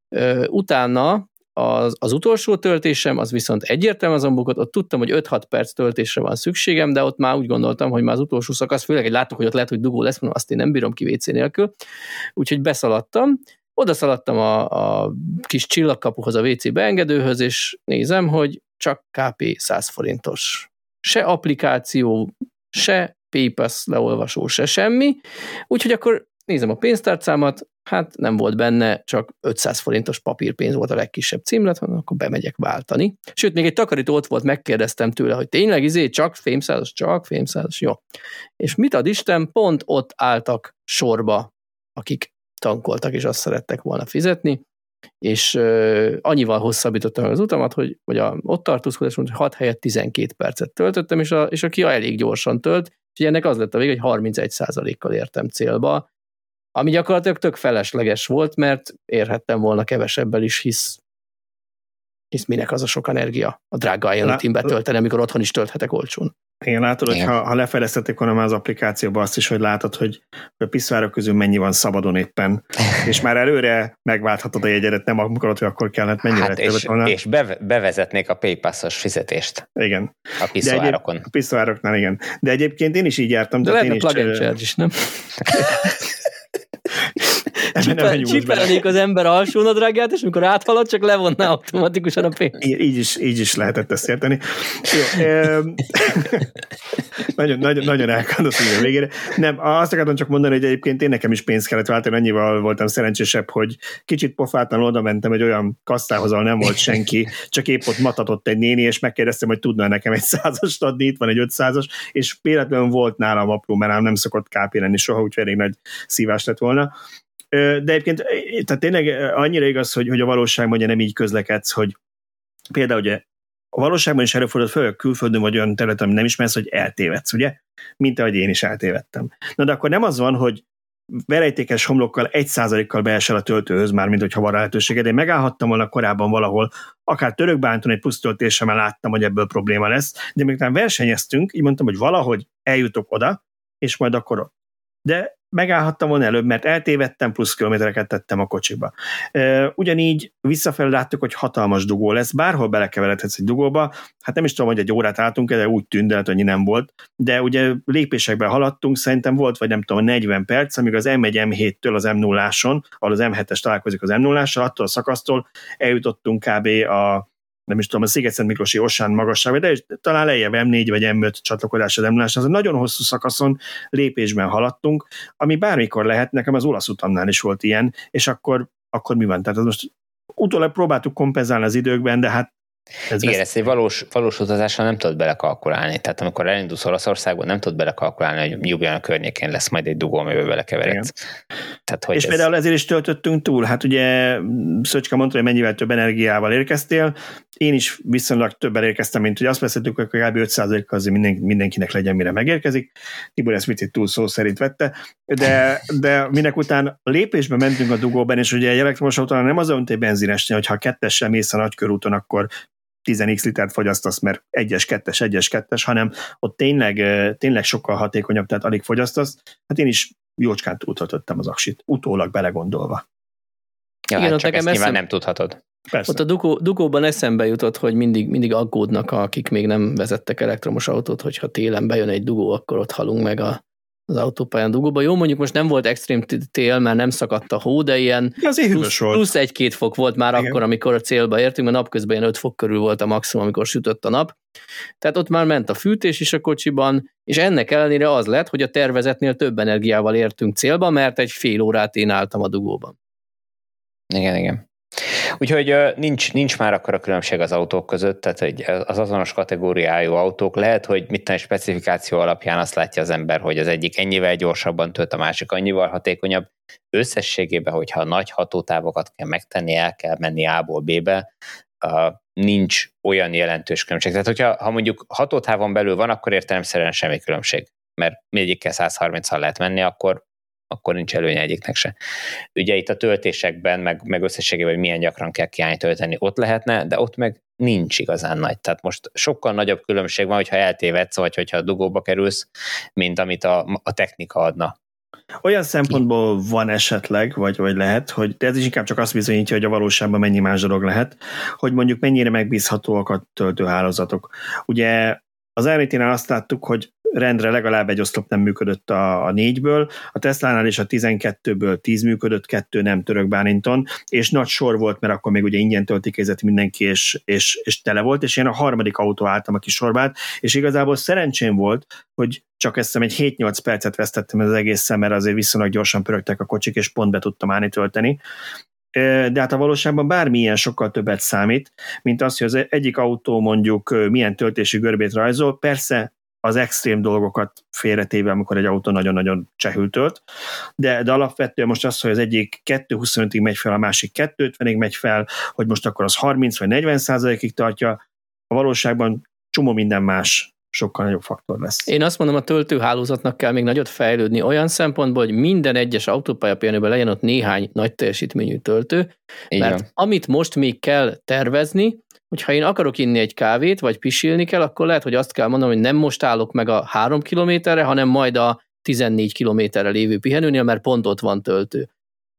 Ö, utána az, az utolsó töltésem, az viszont egyértelműen azon bukott, ott tudtam, hogy 5-6 perc töltésre van szükségem, de ott már úgy gondoltam, hogy már az utolsó szakasz, főleg egy láttuk, hogy ott lehet, hogy dugó lesz, mondom, azt én nem bírom ki WC nélkül, úgyhogy beszaladtam, oda szaladtam a, a kis csillagkapuhoz, a WC beengedőhöz, és nézem, hogy csak KP 100 forintos. Se applikáció, se PayPass leolvasó, se semmi. Úgyhogy akkor nézem a pénztárcámat, hát nem volt benne, csak 500 forintos papírpénz volt a legkisebb címlet, hanem akkor bemegyek váltani. Sőt, még egy takarító ott volt, megkérdeztem tőle, hogy tényleg izé, csak fémszázas, csak fémszázas, jó. És mit ad Isten, pont ott álltak sorba, akik tankoltak, és azt szerettek volna fizetni, és uh, annyival hosszabbítottam az utamat, hogy, hogy a, ott tartózkodás, hogy 6 helyett 12 percet töltöttem, és a, és a Kia elég gyorsan tölt, és ennek az lett a vége, hogy 31%-kal értem célba, ami gyakorlatilag tök felesleges volt, mert érhettem volna kevesebbel is, hisz hisz minek az a sok energia a drága IoT-be tölteni, amikor otthon is tölthetek olcsón. Igen, látod, hogy ha, ha lefejlesztették volna már az applikációba azt is, hogy látod, hogy a piszvárok közül mennyi van szabadon éppen, és már előre megválthatod a jegyedet, nem akkor, hogy akkor kellett mennyire hát és, volna. és beve, bevezetnék a PayPass-os fizetést. Igen. A piszvárokon. A piszvároknál, igen. De egyébként én is így jártam. De plug and charge is, nem? Csipelnék az ember alsónadrágját, és amikor áthalad, csak levonná automatikusan a pénzt. Így is, így is lehetett ezt érteni. Jó, nagyon, nagyon, nagyon elkandasz a végére. Nem, azt akartam csak mondani, hogy egyébként én nekem is pénzt kellett váltani, annyival voltam szerencsésebb, hogy kicsit pofátlan oda mentem egy olyan kasztához, ahol nem volt senki, csak épp ott matatott egy néni, és megkérdeztem, hogy tudna nekem egy százast adni, itt van egy ötszázas, és véletlenül volt nálam apró, mert nem szokott kápé lenni soha, úgyhogy elég nagy szívás lett volna. De egyébként tehát tényleg annyira igaz, hogy, hogy a valóságban ugye nem így közlekedsz, hogy például ugye a valóságban is előfordult, főleg külföldön vagy olyan területen, nem ismersz, hogy eltévedsz, ugye? Mint ahogy én is eltévedtem. Na de akkor nem az van, hogy verejtékes homlokkal egy százalékkal beesel a töltőhöz, már mint hogyha van lehetőséged. Én megállhattam volna korábban valahol, akár törökbánton egy plusz töltésemmel láttam, hogy ebből probléma lesz, de miután versenyeztünk, így mondtam, hogy valahogy eljutok oda, és majd akkor. De megállhattam volna előbb, mert eltévedtem, plusz kilométereket tettem a kocsiba. Ugyanígy visszafelé láttuk, hogy hatalmas dugó lesz, bárhol belekeveredhetsz egy dugóba, hát nem is tudom, hogy egy órát álltunk, de úgy tűnt, de annyi nem volt, de ugye lépésekben haladtunk, szerintem volt, vagy nem tudom, 40 perc, amíg az M1 M7-től az M0-áson, ahol az M7-es találkozik az M0-ással, attól a szakasztól eljutottunk kb. a nem is tudom, a Sziget-Szent Miklósi Osán magasság, de talán lejjebb M4 vagy M5 csatlakozás az m az egy nagyon hosszú szakaszon lépésben haladtunk, ami bármikor lehet, nekem az olasz utamnál is volt ilyen, és akkor, akkor mi van? Tehát az most utólag próbáltuk kompenzálni az időkben, de hát ez Igen, ezt egy valós, valós utazással nem tudod belekalkulálni. Tehát amikor elindulsz Olaszországban, nem tudod belekalkulálni, hogy Ljubljana környékén lesz majd egy dugó, amivel belekeveredsz. Tehát, hogy és ez... például ezért is töltöttünk túl. Hát ugye Szöcske mondta, hogy mennyivel több energiával érkeztél. Én is viszonylag többel érkeztem, mint hogy azt beszéltük, hogy kb. 5 azért minden, mindenkinek legyen, mire megérkezik. Tibor ezt picit túl szó szerint vette. De, de minek után lépésbe mentünk a dugóban, és ugye egy elektromos autónál nem az egy benzinesnél, hogyha a kettessel mész a nagykörúton, akkor 10x litert fogyasztasz, mert egyes, kettes, egyes, kettes, hanem ott tényleg, tényleg sokkal hatékonyabb, tehát alig fogyasztasz. Hát én is jócskán túltöltöttem az aksit, utólag belegondolva. Ja, Igen, hát csak ezt eszem... nem tudhatod. Persze. Ott a Dukó, Dukóban eszembe jutott, hogy mindig, mindig aggódnak, akik még nem vezettek elektromos autót, hogyha télen bejön egy dugó, akkor ott halunk meg a az autópályán dugóba. Jó, mondjuk most nem volt extrém tél, mert nem szakadt a hó, de ilyen ja, plusz, plusz egy-két fok volt már Igen. akkor, amikor a célba értünk, mert napközben ilyen 5 fok körül volt a maximum, amikor sütött a nap. Tehát ott már ment a fűtés is a kocsiban, és ennek ellenére az lett, hogy a tervezetnél több energiával értünk célba, mert egy fél órát én álltam a dugóban. Igen, igen. Úgyhogy nincs, nincs már akkor a különbség az autók között, tehát az azonos kategóriájú autók lehet, hogy mit egy specifikáció alapján azt látja az ember, hogy az egyik ennyivel gyorsabban tölt, a másik annyival hatékonyabb. Összességében, hogyha nagy hatótávokat kell megtenni, el kell menni A-ból B-be, nincs olyan jelentős különbség. Tehát, hogyha ha mondjuk hatótávon belül van, akkor értelemszerűen semmi különbség, mert mindegyikkel 130-al lehet menni, akkor akkor nincs előnye egyiknek se. Ugye itt a töltésekben, meg, meg összességében, hogy milyen gyakran kell kiállni tölteni, ott lehetne, de ott meg nincs igazán nagy. Tehát most sokkal nagyobb különbség van, hogyha eltévedsz, vagy hogyha dugóba kerülsz, mint amit a, a technika adna. Olyan szempontból van esetleg, vagy, vagy lehet, hogy de ez is inkább csak azt bizonyítja, hogy a valóságban mennyi más dolog lehet, hogy mondjuk mennyire megbízhatóak a töltőhálózatok. Ugye az RT-nál azt láttuk, hogy rendre legalább egy oszlop nem működött a, a négyből, a Tesla-nál is a 12-ből 10 működött, kettő nem török Bálinton, és nagy sor volt, mert akkor még ugye ingyen töltikézett mindenki, és, és, és tele volt, és én a harmadik autó álltam, aki sorbát, és igazából szerencsém volt, hogy csak ezt egy 7-8 percet vesztettem az egészen, mert azért viszonylag gyorsan pörögtek a kocsik, és pont be tudtam állni tölteni de hát a valóságban bármilyen sokkal többet számít, mint az, hogy az egyik autó mondjuk milyen töltési görbét rajzol. Persze az extrém dolgokat félretéve, amikor egy autó nagyon-nagyon csehül tölt, de, de alapvetően most az, hogy az egyik 2.25-ig megy fel, a másik 2.50-ig megy fel, hogy most akkor az 30 vagy 40 százalékig tartja, a valóságban csomó minden más sokkal nagyobb faktor lesz. Én azt mondom, a töltőhálózatnak kell még nagyot fejlődni olyan szempontból, hogy minden egyes autópályapihenőben legyen ott néhány nagy teljesítményű töltő, Igen. mert amit most még kell tervezni, hogyha én akarok inni egy kávét, vagy pisilni kell, akkor lehet, hogy azt kell mondanom, hogy nem most állok meg a három kilométerre, hanem majd a 14 kilométerre lévő pihenőnél, mert pont ott van töltő.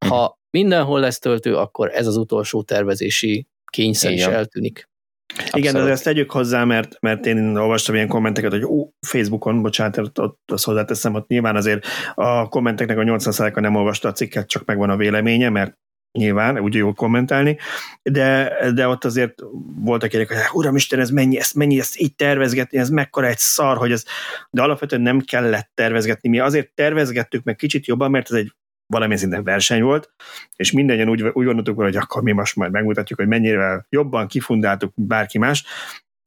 Ha mindenhol lesz töltő, akkor ez az utolsó tervezési kényszer is eltűnik. Abszolút. Igen, de ezt tegyük hozzá, mert, mert én olvastam ilyen kommenteket, hogy ó, Facebookon, bocsánat, ott, ott azt hozzáteszem, ott nyilván azért a kommenteknek a 80%-a nem olvasta a cikket, csak megvan a véleménye, mert nyilván, úgy jól kommentálni, de, de ott azért voltak ilyenek, hogy uramisten, ez mennyi, ezt mennyi, ezt így tervezgetni, ez mekkora egy szar, hogy ez, de alapvetően nem kellett tervezgetni. Mi azért tervezgettük meg kicsit jobban, mert ez egy valamilyen szinten verseny volt, és mindannyian úgy, úgy gondoltuk, hogy akkor mi most majd megmutatjuk, hogy mennyire jobban kifundáltuk bárki más,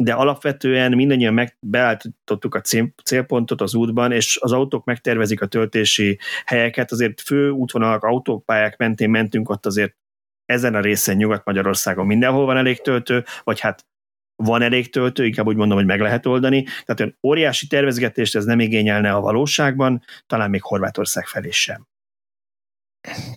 de alapvetően mindannyian meg beállítottuk a célpontot az útban, és az autók megtervezik a töltési helyeket, azért fő útvonalak, autópályák mentén mentünk, ott azért ezen a részen Nyugat-Magyarországon mindenhol van elég töltő, vagy hát van elég töltő, inkább úgy mondom, hogy meg lehet oldani. Tehát olyan óriási tervezgetést ez nem igényelne a valóságban, talán még Horvátország felé sem.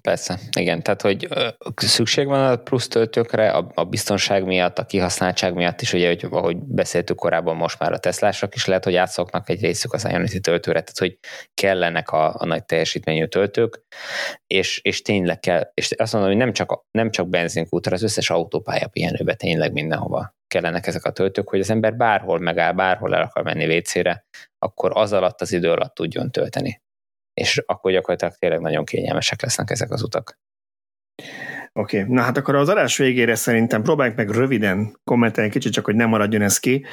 Persze, igen, tehát hogy szükség van a plusz töltőkre, a, biztonság miatt, a kihasználtság miatt is, ugye, hogy, ahogy beszéltük korábban, most már a Teslások is lehet, hogy átszoknak egy részük az Ionity töltőre, tehát hogy kellenek a, a nagy teljesítményű töltők, és, és tényleg kell, és azt mondom, hogy nem csak, nem csak benzinkútra, az összes autópálya pihenőbe tényleg mindenhova kellenek ezek a töltők, hogy az ember bárhol megáll, bárhol el akar menni vécére, akkor az alatt az idő alatt tudjon tölteni és akkor gyakorlatilag tényleg nagyon kényelmesek lesznek ezek az utak. Oké, okay. na hát akkor az adás végére szerintem próbáljuk meg röviden kommentelni kicsit, csak hogy nem maradjon ez ki.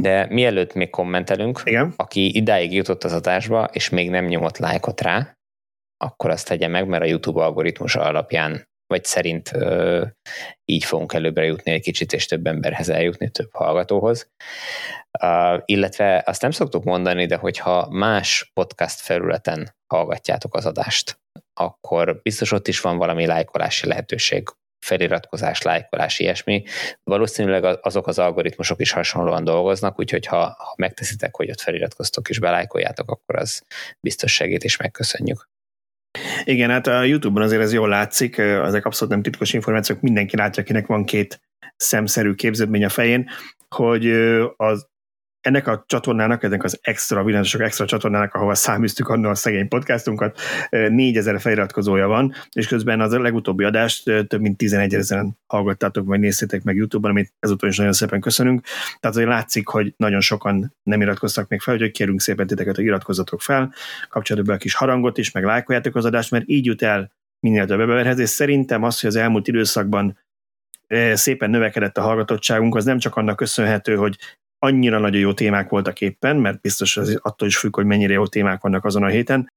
De mielőtt még kommentelünk, Igen? aki idáig jutott az adásba, és még nem nyomott lájkot rá, akkor azt tegye meg, mert a YouTube algoritmus alapján, vagy szerint így fogunk előbbre jutni egy kicsit, és több emberhez eljutni, több hallgatóhoz. Illetve azt nem szoktuk mondani, de hogyha más podcast felületen hallgatjátok az adást, akkor biztos ott is van valami lájkolási lehetőség, feliratkozás, lájkolás, ilyesmi. Valószínűleg azok az algoritmusok is hasonlóan dolgoznak, úgyhogy ha, ha megteszitek, hogy ott feliratkoztok és belájkoljátok, akkor az biztos segít, és megköszönjük. Igen, hát a YouTube-on azért ez jól látszik, ezek abszolút nem titkos információk, mindenki látja, akinek van két szemszerű képződmény a fején, hogy az ennek a csatornának, ennek az extra villanások extra csatornának, ahova száműztük annól a szegény podcastunkat, 4000 feliratkozója van, és közben az a legutóbbi adást több mint 11 ezeren hallgattátok, vagy néztétek meg YouTube-on, amit ezúttal is nagyon szépen köszönünk. Tehát azért látszik, hogy nagyon sokan nem iratkoztak még fel, hogy kérünk szépen titeket, hogy iratkozzatok fel, kapcsolatban be a kis harangot is, meg lájkoljátok az adást, mert így jut el minél több emberhez, és szerintem az, hogy az elmúlt időszakban szépen növekedett a hallgatottságunk, az nem csak annak köszönhető, hogy annyira nagyon jó témák voltak éppen, mert biztos az attól is függ, hogy mennyire jó témák vannak azon a héten,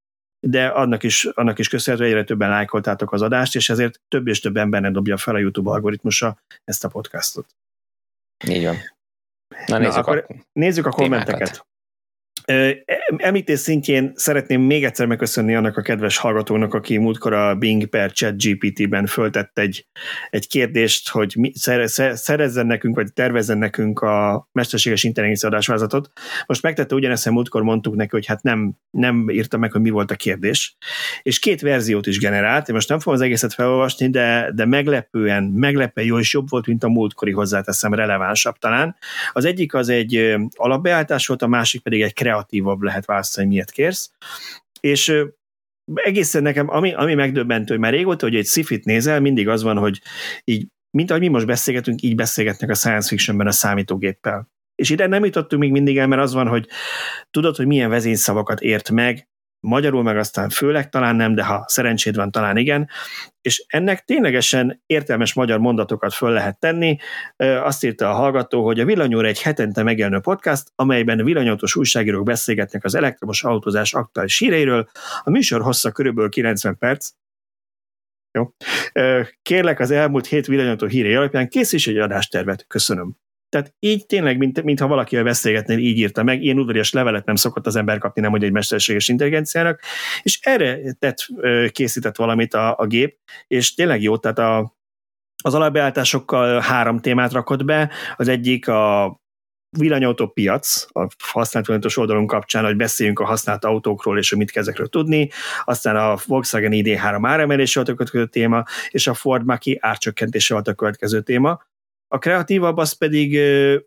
de annak is, annak is köszönhető, hogy egyre többen lájkoltátok az adást, és ezért több és több embernek dobja fel a YouTube algoritmusa ezt a podcastot. Így van. Na, nézzük, Na, akkor a nézzük a kommenteket. Említés szintjén szeretném még egyszer megköszönni annak a kedves hallgatónak, aki múltkor a Bing per Chat GPT-ben föltett egy, egy kérdést, hogy mi, szerezzen nekünk, vagy tervezzen nekünk a mesterséges intelligencia adásvázatot. Most megtette ugyanezt, múltkor mondtuk neki, hogy hát nem, nem írta meg, hogy mi volt a kérdés. És két verziót is generált. Én most nem fogom az egészet felolvasni, de, de meglepően, meglepően jó és jobb volt, mint a múltkori hozzáteszem, relevánsabb talán. Az egyik az egy alapbeállítás volt, a másik pedig egy kreatívabb lehet választani, miért kérsz. És egészen nekem, ami, ami megdöbbentő, már régóta, hogy egy szifit nézel, mindig az van, hogy így, mint ahogy mi most beszélgetünk, így beszélgetnek a science fictionben a számítógéppel. És ide nem jutottunk még mindig el, mert az van, hogy tudod, hogy milyen vezényszavakat ért meg, magyarul meg aztán főleg talán nem, de ha szerencséd van, talán igen, és ennek ténylegesen értelmes magyar mondatokat föl lehet tenni. Azt írta a hallgató, hogy a Villanyóra egy hetente megjelenő podcast, amelyben villanyautós újságírók beszélgetnek az elektromos autózás aktuális híreiről. A műsor hossza körülbelül 90 perc, jó. Kérlek az elmúlt hét villanyautó hírei alapján készíts egy adástervet. Köszönöm. Tehát így tényleg, mint, mintha valakivel beszélgetnél, így írta meg, ilyen udvarias levelet nem szokott az ember kapni, nem hogy egy mesterséges intelligenciának, és erre tett, készített valamit a, a gép, és tényleg jó, tehát a, az alapbeállításokkal három témát rakott be, az egyik a villanyautó piac, a használt villanyautós oldalon kapcsán, hogy beszéljünk a használt autókról, és hogy mit kell ezekről tudni, aztán a Volkswagen ID3 áremelése volt a következő téma, és a Ford Maki árcsökkentése volt a következő téma. A kreatívabb az pedig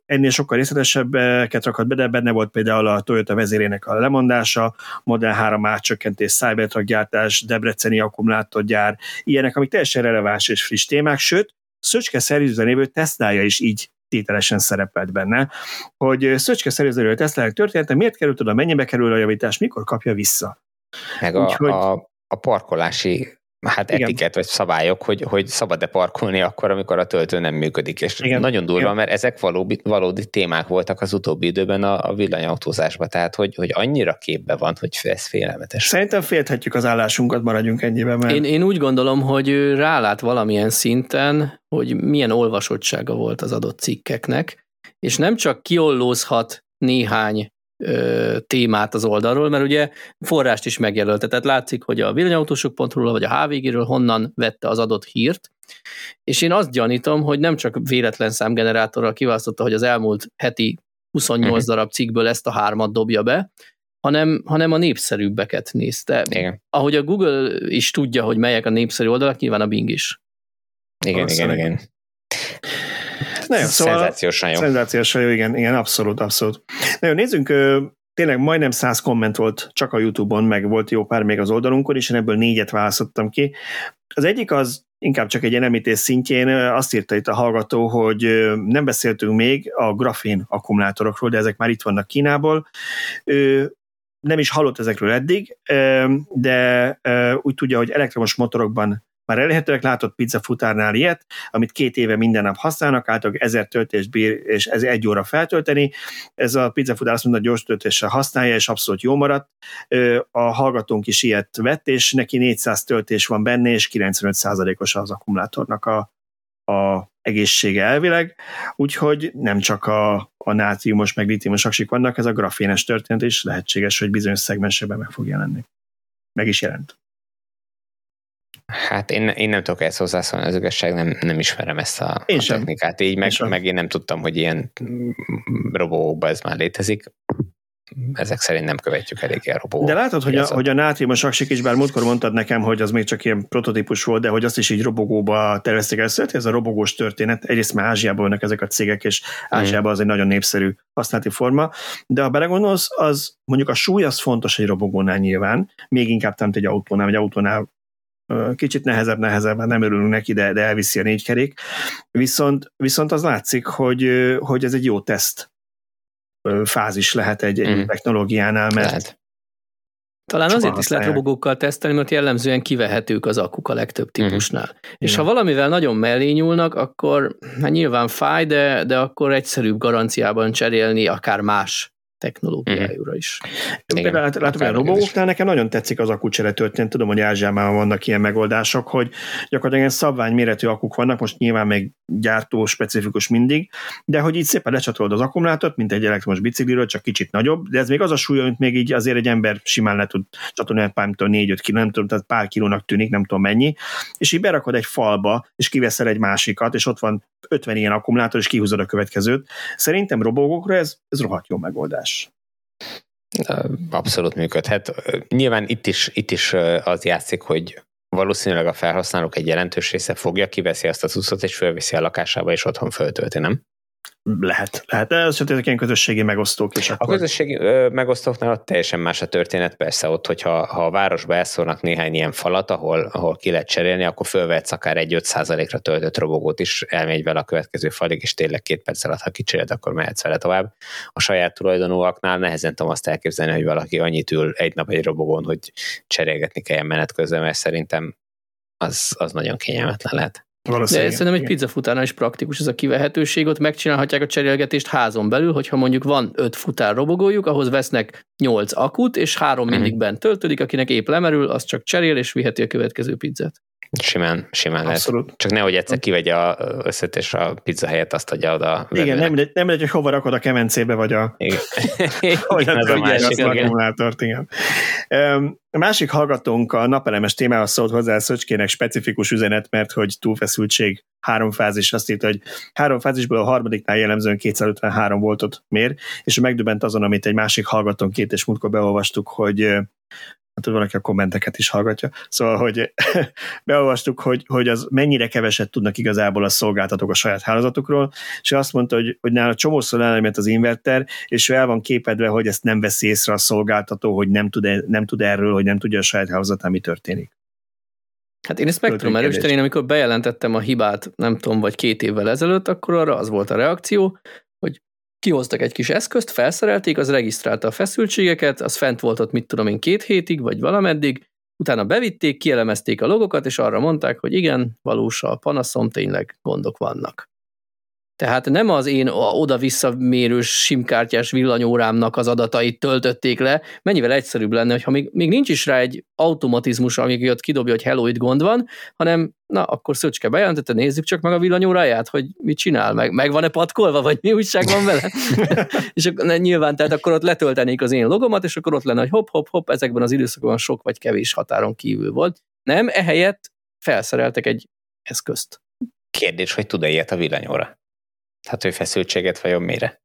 ennél sokkal részletesebbeket rakott be, de benne volt például a Toyota vezérének a lemondása, Model 3 átcsökkentés, Cybertruck gyártás, Debreceni akkumulátorgyár, ilyenek, amik teljesen releváns és friss témák, sőt, Szöcske szerűzben lévő Teslája is így tételesen szerepelt benne, hogy Szöcske szerűzben Teslának története, miért került oda, mennyibe kerül a javítás, mikor kapja vissza. Meg a, Úgyhogy... a, a parkolási hát Igen. etiket vagy szabályok, hogy, hogy szabad-e parkolni akkor, amikor a töltő nem működik. És Igen. nagyon durva, Igen. mert ezek valódi, valódi témák voltak az utóbbi időben a, a villanyautózásban, tehát hogy, hogy annyira képbe van, hogy ez félelmetes. Szerintem félthetjük az állásunkat, maradjunk ennyiben. Mert... Én, én úgy gondolom, hogy ő rálát valamilyen szinten, hogy milyen olvasottsága volt az adott cikkeknek, és nem csak kiollózhat néhány témát az oldalról, mert ugye forrást is megjelölte, tehát látszik, hogy a villanyautósok.hu vagy a HVG-ről honnan vette az adott hírt, és én azt gyanítom, hogy nem csak véletlen számgenerátorral kiválasztotta, hogy az elmúlt heti 28 uh-huh. darab cikkből ezt a hármat dobja be, hanem, hanem a népszerűbbeket nézte. Igen. Ahogy a Google is tudja, hogy melyek a népszerű oldalak, nyilván a Bing is. Igen, igen, igen. Na jó, szóval szenzációsan jó. Szenzációsan jó, igen, igen, abszolút, abszolút. Na jó, nézzünk, tényleg majdnem száz komment volt csak a YouTube-on, meg volt jó pár még az oldalunkon, és én ebből négyet választottam ki. Az egyik az inkább csak egy ilyen szintjén azt írta itt a hallgató, hogy nem beszéltünk még a grafén akkumulátorokról, de ezek már itt vannak Kínából. Nem is hallott ezekről eddig, de úgy tudja, hogy elektromos motorokban már elérhetőek, látott pizza futárnál ilyet, amit két éve minden nap használnak, általában ezer töltés bír, és ez egy óra feltölteni. Ez a pizza futár azt mondta, gyors töltéssel használja, és abszolút jó maradt. A hallgatónk is ilyet vett, és neki 400 töltés van benne, és 95%-os az akkumulátornak a, a egészsége elvileg, úgyhogy nem csak a, a nátriumos meg litiumos aksik vannak, ez a grafénes történet is lehetséges, hogy bizonyos szegmensében meg fog jelenni. Meg is jelent. Hát én, én nem tudok ezt hozzászólni, az igazság, nem, nem ismerem ezt a, én a technikát, így meg, én meg én nem tudtam, hogy ilyen robókban ez már létezik. Ezek szerint nem követjük eléggé a robó. De látod, hogy a, hogy a nátriumos aksik is, bár múltkor mondtad nekem, hogy az még csak ilyen prototípus volt, de hogy azt is így robogóba tervezték el. Szóval ez a robogós történet, egyrészt már Ázsiában vannak ezek a cégek, és Ázsiában az egy nagyon népszerű használati forma, de ha belegondolsz, az mondjuk a súly az fontos egy robogónál nyilván, még inkább nem egy autónál, vagy autónál kicsit nehezebb, nehezebb, nem örülünk neki, de, de elviszi a négy kerék. Viszont, viszont az látszik, hogy, hogy ez egy jó teszt fázis lehet egy, egy mm. technológiánál, mert lehet. Talán azért is lehet robogókkal tesztelni, mert jellemzően kivehetők az akuk a legtöbb mhm. típusnál. Mm. És Igen. ha valamivel nagyon mellé nyúlnak, akkor hát nyilván fáj, de, de akkor egyszerűbb garanciában cserélni akár más technológiájúra is. Igen, lát, látom, hogy a robóknál nekem nagyon tetszik az akkucsere történet. Tudom, hogy Ázsiában vannak ilyen megoldások, hogy gyakorlatilag ilyen szabványméretű akuk vannak, most nyilván még gyártó specifikus mindig, de hogy így szépen lecsatolod az akkumulátort, mint egy elektromos bicikliről, csak kicsit nagyobb, de ez még az a súlya, mint még így azért egy ember simán le tud csatolni, nem tudom, 4-5 kiló, nem tudom, tehát pár kilónak tűnik, nem tudom mennyi, és így berakod egy falba, és kiveszel egy másikat, és ott van 50 ilyen akkumulátor, és kihúzod a következőt. Szerintem robogokra ez, ez rohadt jó megoldás. Abszolút működhet. Nyilván itt is, itt is az játszik, hogy valószínűleg a felhasználók egy jelentős része fogja, kiveszi azt a cuccot, és fölviszi a lakásába, és otthon föltölti, nem? Lehet, lehet. Ez ezek ilyen közösségi megosztók is. Akkor... A közösségi ö, megosztóknál ott teljesen más a történet, persze ott, hogyha ha a városba elszórnak néhány ilyen falat, ahol, ahol ki lehet cserélni, akkor fölvehetsz akár egy 5%-ra töltött robogót is, elmegy vele a következő falig, és tényleg két perc alatt, ha kicseréled, akkor mehetsz vele tovább. A saját tulajdonúaknál nehezen tudom azt elképzelni, hogy valaki annyit ül egy nap egy robogón, hogy cserélgetni kelljen menet közben, mert szerintem az, az nagyon kényelmetlen lehet. De szerintem egy pizzafutárnál is praktikus ez a kivehetőség, ott megcsinálhatják a cserélgetést házon belül, hogyha mondjuk van öt futár robogójuk, ahhoz vesznek nyolc akut, és három mindig mhm. bent töltődik, akinek épp lemerül, az csak cserél, és viheti a következő pizzát. Simán, simán Abszolút. lehet. Csak nehogy egyszer kivegye a összet, és a pizza helyet azt adja oda. Igen, nem mindegy, nem mindegy, hogy hova rakod a kemencébe, vagy a... Igen. vagy a, a másik, akkumulátort, igen. A másik hallgatónk a napelemes témához szólt hozzá a Szöcskének specifikus üzenet, mert hogy túlfeszültség három fázis, azt írta, hogy három fázisból a harmadiknál jellemzően 253 voltot mér, és megdöbbent azon, amit egy másik hallgatónk két és múltkor beolvastuk, hogy hát van, aki a kommenteket is hallgatja, szóval, hogy beolvastuk, hogy, hogy az mennyire keveset tudnak igazából a szolgáltatók a saját hálózatukról, és azt mondta, hogy, hogy nála csomószor elment az inverter, és ő el van képedve, hogy ezt nem veszi észre a szolgáltató, hogy nem tud, nem tud erről, hogy nem tudja a saját hálózatán, mi történik. Hát én meg tudom erősíteni, amikor bejelentettem a hibát, nem tudom, vagy két évvel ezelőtt, akkor arra az volt a reakció, kihoztak egy kis eszközt, felszerelték, az regisztrálta a feszültségeket, az fent volt ott, mit tudom én, két hétig, vagy valameddig, utána bevitték, kielemezték a logokat, és arra mondták, hogy igen, valós a panaszom, tényleg gondok vannak. Tehát nem az én oda-vissza mérős simkártyás villanyórámnak az adatait töltötték le, mennyivel egyszerűbb lenne, hogyha még, még nincs is rá egy automatizmus, amíg jött kidobja, hogy hello, itt gond van, hanem na, akkor Szöcske bejelentette, nézzük csak meg a villanyóráját, hogy mit csinál, meg, meg van-e patkolva, vagy mi újság van vele. és akkor, nyilván, tehát akkor ott letöltenék az én logomat, és akkor ott lenne, hogy hopp, ezekben az időszakban sok vagy kevés határon kívül volt. Nem, ehelyett felszereltek egy eszközt. Kérdés, hogy tud-e ilyet a villanyóra? Hát, hogy feszültséget vajon mire?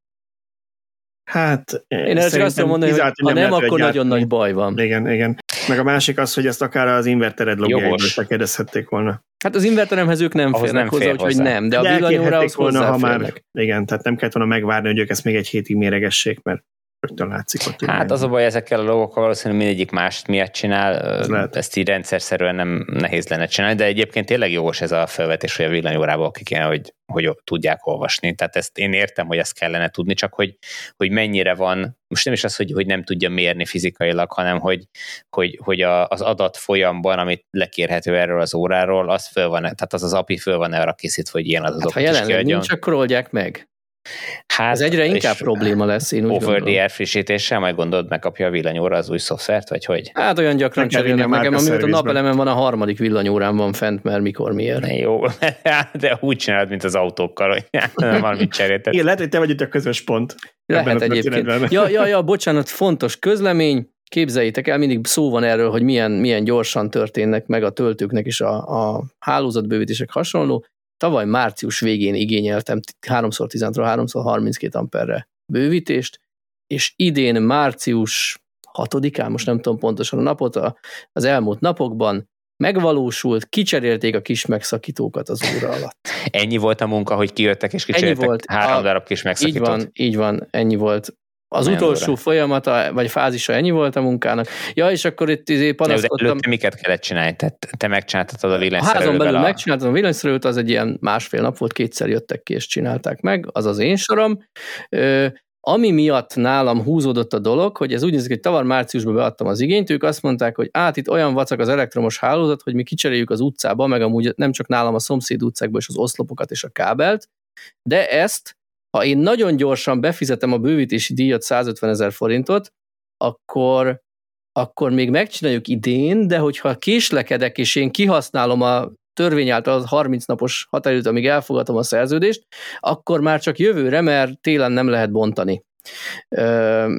Hát, én ezt azt tudom mondani, hogy ha nem, akkor nagyon nagy baj van. Igen, igen. Meg a másik az, hogy ezt akár az invertered logjájában kérdezhették volna. Hát az inverteremhez ők nem férnek nem hozzá, fér úgyhogy nem, de a villanyórához volna, ha már, Igen, tehát nem kellett volna megvárni, hogy ők ezt még egy hétig méregessék, mert rögtön látszik ott. Hát az a baj ezekkel a logokkal valószínűleg mindegyik mást miatt csinál, Lehet. ezt így rendszerszerűen nem nehéz lenne csinálni, de egyébként tényleg jogos ez a felvetés, hogy a villanyórából ki kéne, hogy, hogy tudják olvasni. Tehát ezt én értem, hogy ezt kellene tudni, csak hogy, hogy mennyire van, most nem is az, hogy, hogy nem tudja mérni fizikailag, hanem hogy, hogy, hogy a, az adat folyamban, amit lekérhető erről az óráról, az föl van, tehát az az API föl van arra készítve, hogy ilyen adatokat hát, ha jelenleg nincs, akkor oldják meg. Hát, Ez egyre inkább probléma lesz, én úgy Over gondolom. the air frissítéssel, majd gondolod, megkapja a villanyóra az új szoftvert, vagy hogy? Hát olyan gyakran cserélnek nekem, amióta a napelemen van, a harmadik villanyórán van fent, mert mikor miért. Jó, de úgy csinálod, mint az autókkal, hogy nem valamit cserélted. Igen, lehet, hogy te vagy itt a közös pont. Lehet egyébként. Ja, ja, ja, bocsánat, fontos közlemény, képzeljétek el, mindig szó van erről, hogy milyen, milyen gyorsan történnek meg a töltőknek is a, a hálózatbővítések hasonló. Tavaly március végén igényeltem 3x10-ről 3x32 amperre bővítést, és idén március 6-án, most nem tudom pontosan a napot, az elmúlt napokban megvalósult, kicserélték a kis megszakítókat az óra alatt. Ennyi volt a munka, hogy kijöttek és kicseréltek ennyi volt, három a, darab kis megszakítót? Így van, így van, ennyi volt. Az Nem utolsó óra. folyamata, vagy fázisa ennyi volt a munkának. Ja, és akkor itt izé panaszkodtam. De miket kellett csinálni? Tehát te megcsináltad a villanyszerelővel? Házon belül a... megcsináltam a villanyszerelőt, az egy ilyen másfél nap volt, kétszer jöttek ki és csinálták meg, az az én sorom. Ö, ami miatt nálam húzódott a dolog, hogy ez úgy nézik, hogy tavaly márciusban beadtam az igényt, ők azt mondták, hogy át itt olyan vacak az elektromos hálózat, hogy mi kicseréljük az utcába, meg amúgy nem csak nálam a szomszéd utcákban és az oszlopokat és a kábelt, de ezt ha én nagyon gyorsan befizetem a bővítési díjat 150 ezer forintot, akkor, akkor még megcsináljuk idén, de hogyha késlekedek, és én kihasználom a törvény által az 30 napos határidőt, amíg elfogadom a szerződést, akkor már csak jövőre, mert télen nem lehet bontani.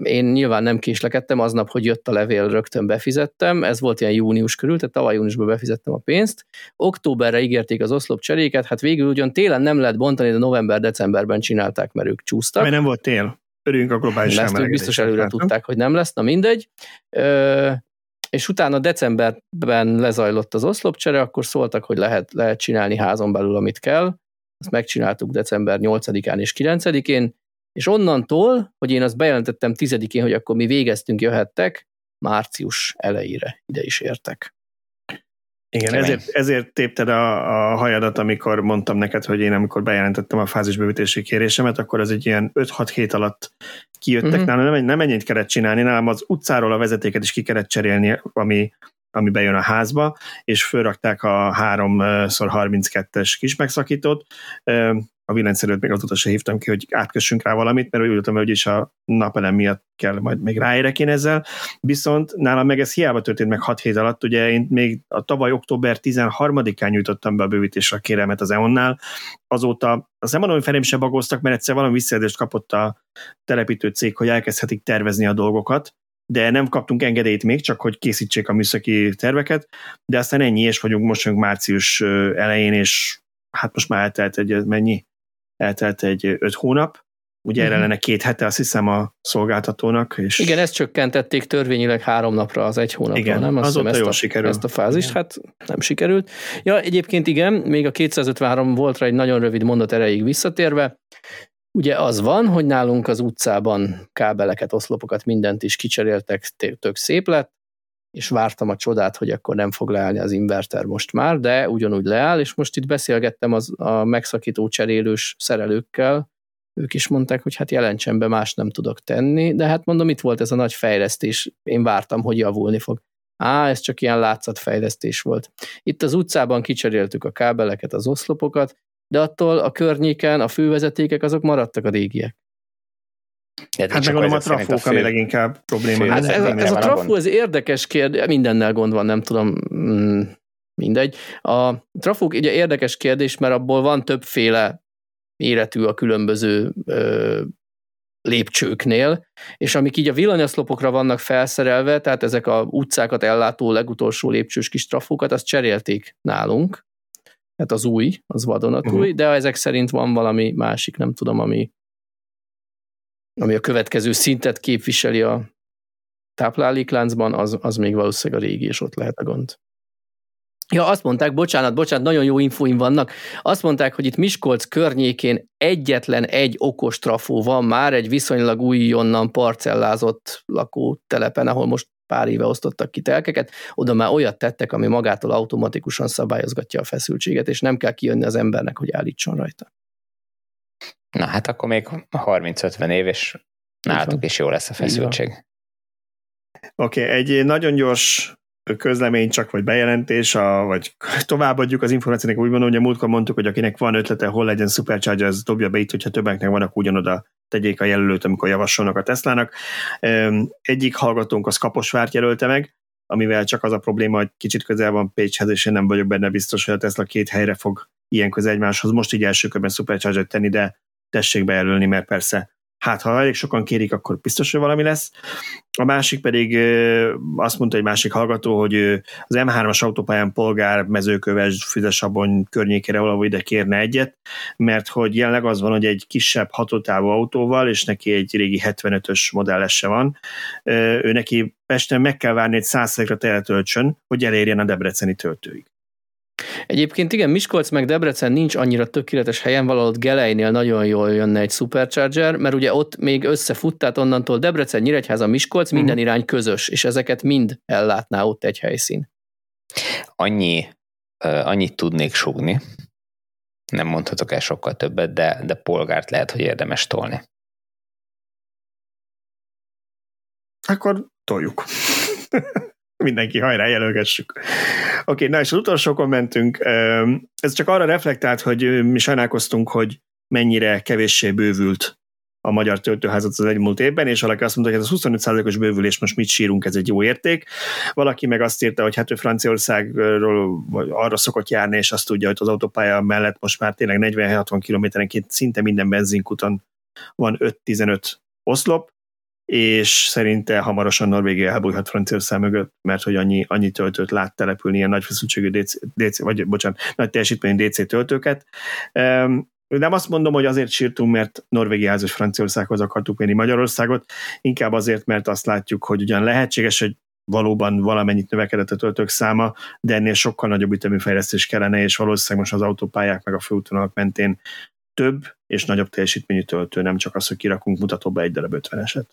Én nyilván nem késlekedtem, aznap, hogy jött a levél, rögtön befizettem, ez volt ilyen június körül, tehát tavaly júniusban befizettem a pénzt. Októberre ígérték az oszlop cseréket, hát végül ugyan télen nem lehet bontani, de november-decemberben csinálták, mert ők csúsztak. Mert nem volt tél. Örüljünk a globális Ezt biztos előre tudták, hogy nem lesz, na mindegy. Ö, és utána decemberben lezajlott az oszlopcsere, akkor szóltak, hogy lehet, lehet csinálni házon belül, amit kell. Ezt megcsináltuk december 8-án és 9-én, és onnantól, hogy én azt bejelentettem tizedikén, hogy akkor mi végeztünk, jöhettek, március elejére ide is értek. Igen, ezért, ezért tépted a, a hajadat, amikor mondtam neked, hogy én amikor bejelentettem a fázisbővítési kérésemet, akkor az egy ilyen 5-6 hét alatt kijöttek. Uh-huh. Nálam nem, nem ennyit kellett csinálni, nálam az utcáról a vezetéket is ki kellett cserélni, ami, ami bejön a házba, és fölrakták a 3x32-es kis megszakítót a villanyszerőt még azóta se hívtam ki, hogy átkössünk rá valamit, mert úgy ültem, hogy is a napelem miatt kell majd még ráérek én ezzel. Viszont nálam meg ez hiába történt meg 6 hét alatt, ugye én még a tavaly október 13-án nyújtottam be a bővítésre a kérelmet az EON-nál, azóta azt nem mondom, hogy felém se bagoztak, mert egyszer valami visszajelzést kapott a telepítő cég, hogy elkezdhetik tervezni a dolgokat, de nem kaptunk engedélyt még, csak hogy készítsék a műszaki terveket, de aztán ennyi, és vagyunk most március elején, és hát most már eltelt egy mennyi? Eltelt egy öt hónap, ugye erre mhm. lenne két hete, azt hiszem a szolgáltatónak. És... Igen, ezt csökkentették törvényileg három napra az egy hónapra, igen, nem? Azt azóta ezt, jól a, sikerül. ezt a fázist, igen. hát nem sikerült. Ja, egyébként igen, még a 253 voltra egy nagyon rövid mondat erejéig visszatérve, Ugye az van, hogy nálunk az utcában kábeleket, oszlopokat, mindent is kicseréltek, tök szép lett, és vártam a csodát, hogy akkor nem fog leállni az inverter most már, de ugyanúgy leáll, és most itt beszélgettem az, a megszakító cserélős szerelőkkel, ők is mondták, hogy hát jelentsen be, más nem tudok tenni, de hát mondom, itt volt ez a nagy fejlesztés, én vártam, hogy javulni fog. Á, ez csak ilyen látszatfejlesztés volt. Itt az utcában kicseréltük a kábeleket, az oszlopokat, de attól a környéken a fővezetékek azok maradtak a régiek. Hát meg a trafók, ami leginkább probléma. Hát ez, ez a trafó, ez érdekes kérdés, mindennel gond van, nem tudom, mm, mindegy. A trafók ugye érdekes kérdés, mert abból van többféle méretű a különböző ö, lépcsőknél, és amik így a villanyaszlopokra vannak felszerelve, tehát ezek a utcákat ellátó legutolsó lépcsős kis trafókat, azt cserélték nálunk, tehát az új, az vadonatúj, uh-huh. de ezek szerint van valami másik, nem tudom, ami ami a következő szintet képviseli a táplálékláncban, az, az még valószínűleg a régi, és ott lehet a gond. Ja, azt mondták, bocsánat, bocsánat, nagyon jó infóim vannak. Azt mondták, hogy itt Miskolc környékén egyetlen egy okos trafó van már, egy viszonylag újonnan parcellázott lakótelepen, ahol most pár éve osztottak ki telkeket, oda már olyat tettek, ami magától automatikusan szabályozgatja a feszültséget, és nem kell kijönni az embernek, hogy állítson rajta. Na hát akkor még 30-50 év, és nálatok is jó lesz a feszültség. Oké, okay, egy nagyon gyors közlemény csak, vagy bejelentés, a, vagy továbbadjuk az információnak, úgy mondom, hogy a múltkor mondtuk, hogy akinek van ötlete, hol legyen Supercharger, az dobja be itt, hogyha többeknek vannak ugyanoda tegyék a jelölőt, amikor javasolnak a Teslának. Egyik hallgatónk az Kaposvárt jelölte meg, amivel csak az a probléma, hogy kicsit közel van Pécshez, és én nem vagyok benne biztos, hogy a Tesla két helyre fog ilyen közel egymáshoz most így első körben Supercharger tenni, de tessék bejelölni, mert persze hát ha elég sokan kérik, akkor biztos, hogy valami lesz. A másik pedig azt mondta egy másik hallgató, hogy az M3-as autópályán polgár mezőköves Füzesabony környékére valahol ide kérne egyet, mert hogy jelenleg az van, hogy egy kisebb hatótávú autóval, és neki egy régi 75-ös modellese van, ő neki Pesten meg kell várni egy százszerekre teletöltsön, hogy elérjen a debreceni töltőig. Egyébként igen, Miskolc meg Debrecen nincs annyira tökéletes helyen, valahol Gelejnél nagyon jól jönne egy Supercharger, mert ugye ott még összefut, tehát onnantól Debrecen, Nyíregyháza, Miskolc, minden uh-huh. irány közös, és ezeket mind ellátná ott egy helyszín. Annyi, uh, annyit tudnék sugni, nem mondhatok el sokkal többet, de, de polgárt lehet, hogy érdemes tolni. Akkor toljuk. Mindenki hajrá, jelölgessük. Oké, okay, na és az utolsó kommentünk, ez csak arra reflektált, hogy mi sajnálkoztunk, hogy mennyire kevéssé bővült a magyar töltőházat az egymúlt évben, és valaki azt mondta, hogy ez a 25%-os bővülés, most mit sírunk, ez egy jó érték. Valaki meg azt írta, hogy hát ő Franciaországról arra szokott járni, és azt tudja, hogy az autópálya mellett most már tényleg 40-60 kilométerenként szinte minden benzinkuton van 5-15 oszlop, és szerinte hamarosan Norvégia elbújhat Franciaország mögött, mert hogy annyi, annyi töltőt lát települni, ilyen nagy feszültségű DC, DC, vagy bocsánat, nagy teljesítményű DC töltőket. Nem azt mondom, hogy azért sírtunk, mert Norvégiához és Franciaországhoz akartuk menni Magyarországot, inkább azért, mert azt látjuk, hogy ugyan lehetséges, hogy valóban valamennyit növekedett a töltők száma, de ennél sokkal nagyobb ütemű fejlesztés kellene, és valószínűleg most az autópályák meg a főútvonalak mentén több és nagyobb teljesítményű töltő, nem csak az, hogy kirakunk mutatóba egy darab 50-eset.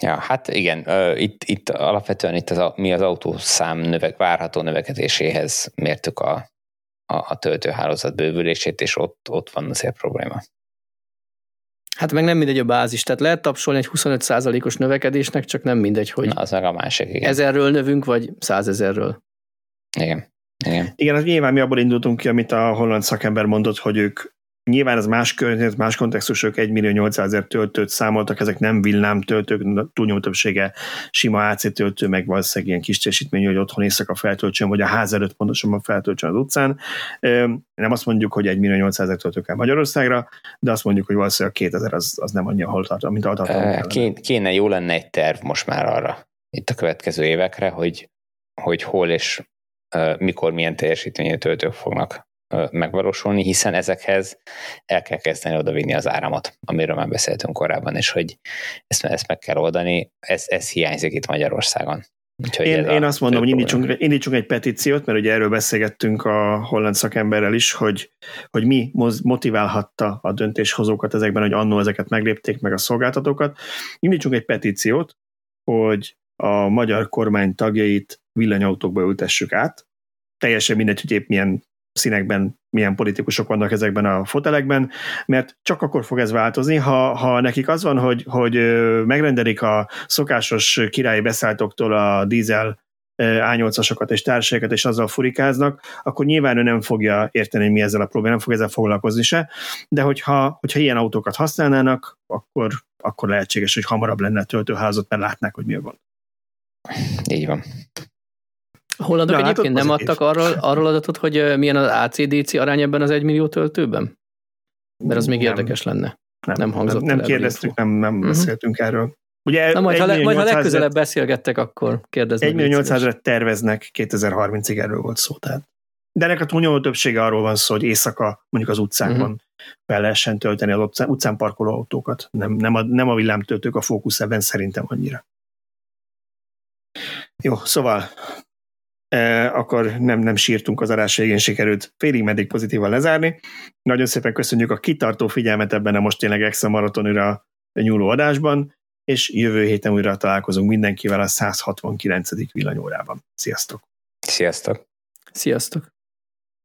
Ja, hát igen, itt, itt alapvetően itt az, mi az autószám növek, várható növekedéséhez mértük a, a, a töltőhálózat bővülését, és ott, ott van azért probléma. Hát meg nem mindegy a bázis, tehát lehet tapsolni egy 25%-os növekedésnek, csak nem mindegy, hogy Na, az meg a másik, igen. ezerről növünk, vagy százezerről. Igen. Igen. Igen, az nyilván mi abból indultunk ki, amit a holland szakember mondott, hogy ők Nyilván ez más környezet, más kontextusok, 1 millió 800 ezer töltőt számoltak, ezek nem villám töltők, túlnyomó többsége sima AC töltő, meg valószínűleg ilyen kis teljesítményű, hogy otthon éjszaka feltöltsön, vagy a ház előtt pontosabban feltöltsön az utcán. Nem azt mondjuk, hogy 1 millió 800 ezer töltő kell Magyarországra, de azt mondjuk, hogy valószínűleg 2000 az, az nem annyi, tart, mint a tartalom. Kéne, kéne jó lenne egy terv most már arra, itt a következő évekre, hogy, hogy hol és mikor milyen teljesítményű töltők fognak megvalósulni, hiszen ezekhez el kell kezdeni odavinni az áramot, amiről már beszéltünk korábban, és hogy ezt, ezt meg kell oldani, ez, ez hiányzik itt Magyarországon. Úgyhogy én, én azt mondom, hogy indítsunk, indítsunk egy petíciót, mert ugye erről beszélgettünk a holland szakemberrel is, hogy, hogy mi motiválhatta a döntéshozókat ezekben, hogy annó ezeket meglépték, meg a szolgáltatókat. Indítsunk egy petíciót, hogy a magyar kormány tagjait villanyautókba ültessük át, teljesen mindegy, hogy épp milyen színekben milyen politikusok vannak ezekben a fotelekben, mert csak akkor fog ez változni, ha, ha nekik az van, hogy, hogy megrendelik a szokásos királyi beszálltóktól a dízel A8-asokat és társaikat, és azzal furikáznak, akkor nyilván ő nem fogja érteni, mi ezzel a probléma, nem fog ezzel foglalkozni se, de hogyha, hogyha ilyen autókat használnának, akkor, akkor lehetséges, hogy hamarabb lenne a töltőházat, mert látnák, hogy mi a gond. Így van. Hollandok hát egyébként nem adtak arról, arról adatot, hogy milyen az ACDC arány ebben az egymillió töltőben? Mert az még nem, érdekes lenne. Nem, nem hangzott Nem, nem kérdeztük, nem, nem uh-huh. beszéltünk erről. Ugye Na majd, ha, le, majd ha legközelebb beszélgettek, akkor kérdezni. 1 millió 800 terveznek, 2030-ig erről volt szó. Tehát. De ennek a túlnyomó többsége arról van szó, hogy éjszaka mondjuk az utcákon uh-huh. fel lehessen tölteni az utcán, utcán parkoló autókat. Nem, nem, a, nem a villámtöltők a fókusz ebben szerintem annyira. Jó, szóval akkor nem, nem sírtunk az adás végén, sikerült félig meddig pozitívan lezárni. Nagyon szépen köszönjük a kitartó figyelmet ebben a most tényleg extra maratonira nyúló adásban, és jövő héten újra találkozunk mindenkivel a 169. villanyórában. Sziasztok! Sziasztok! Sziasztok!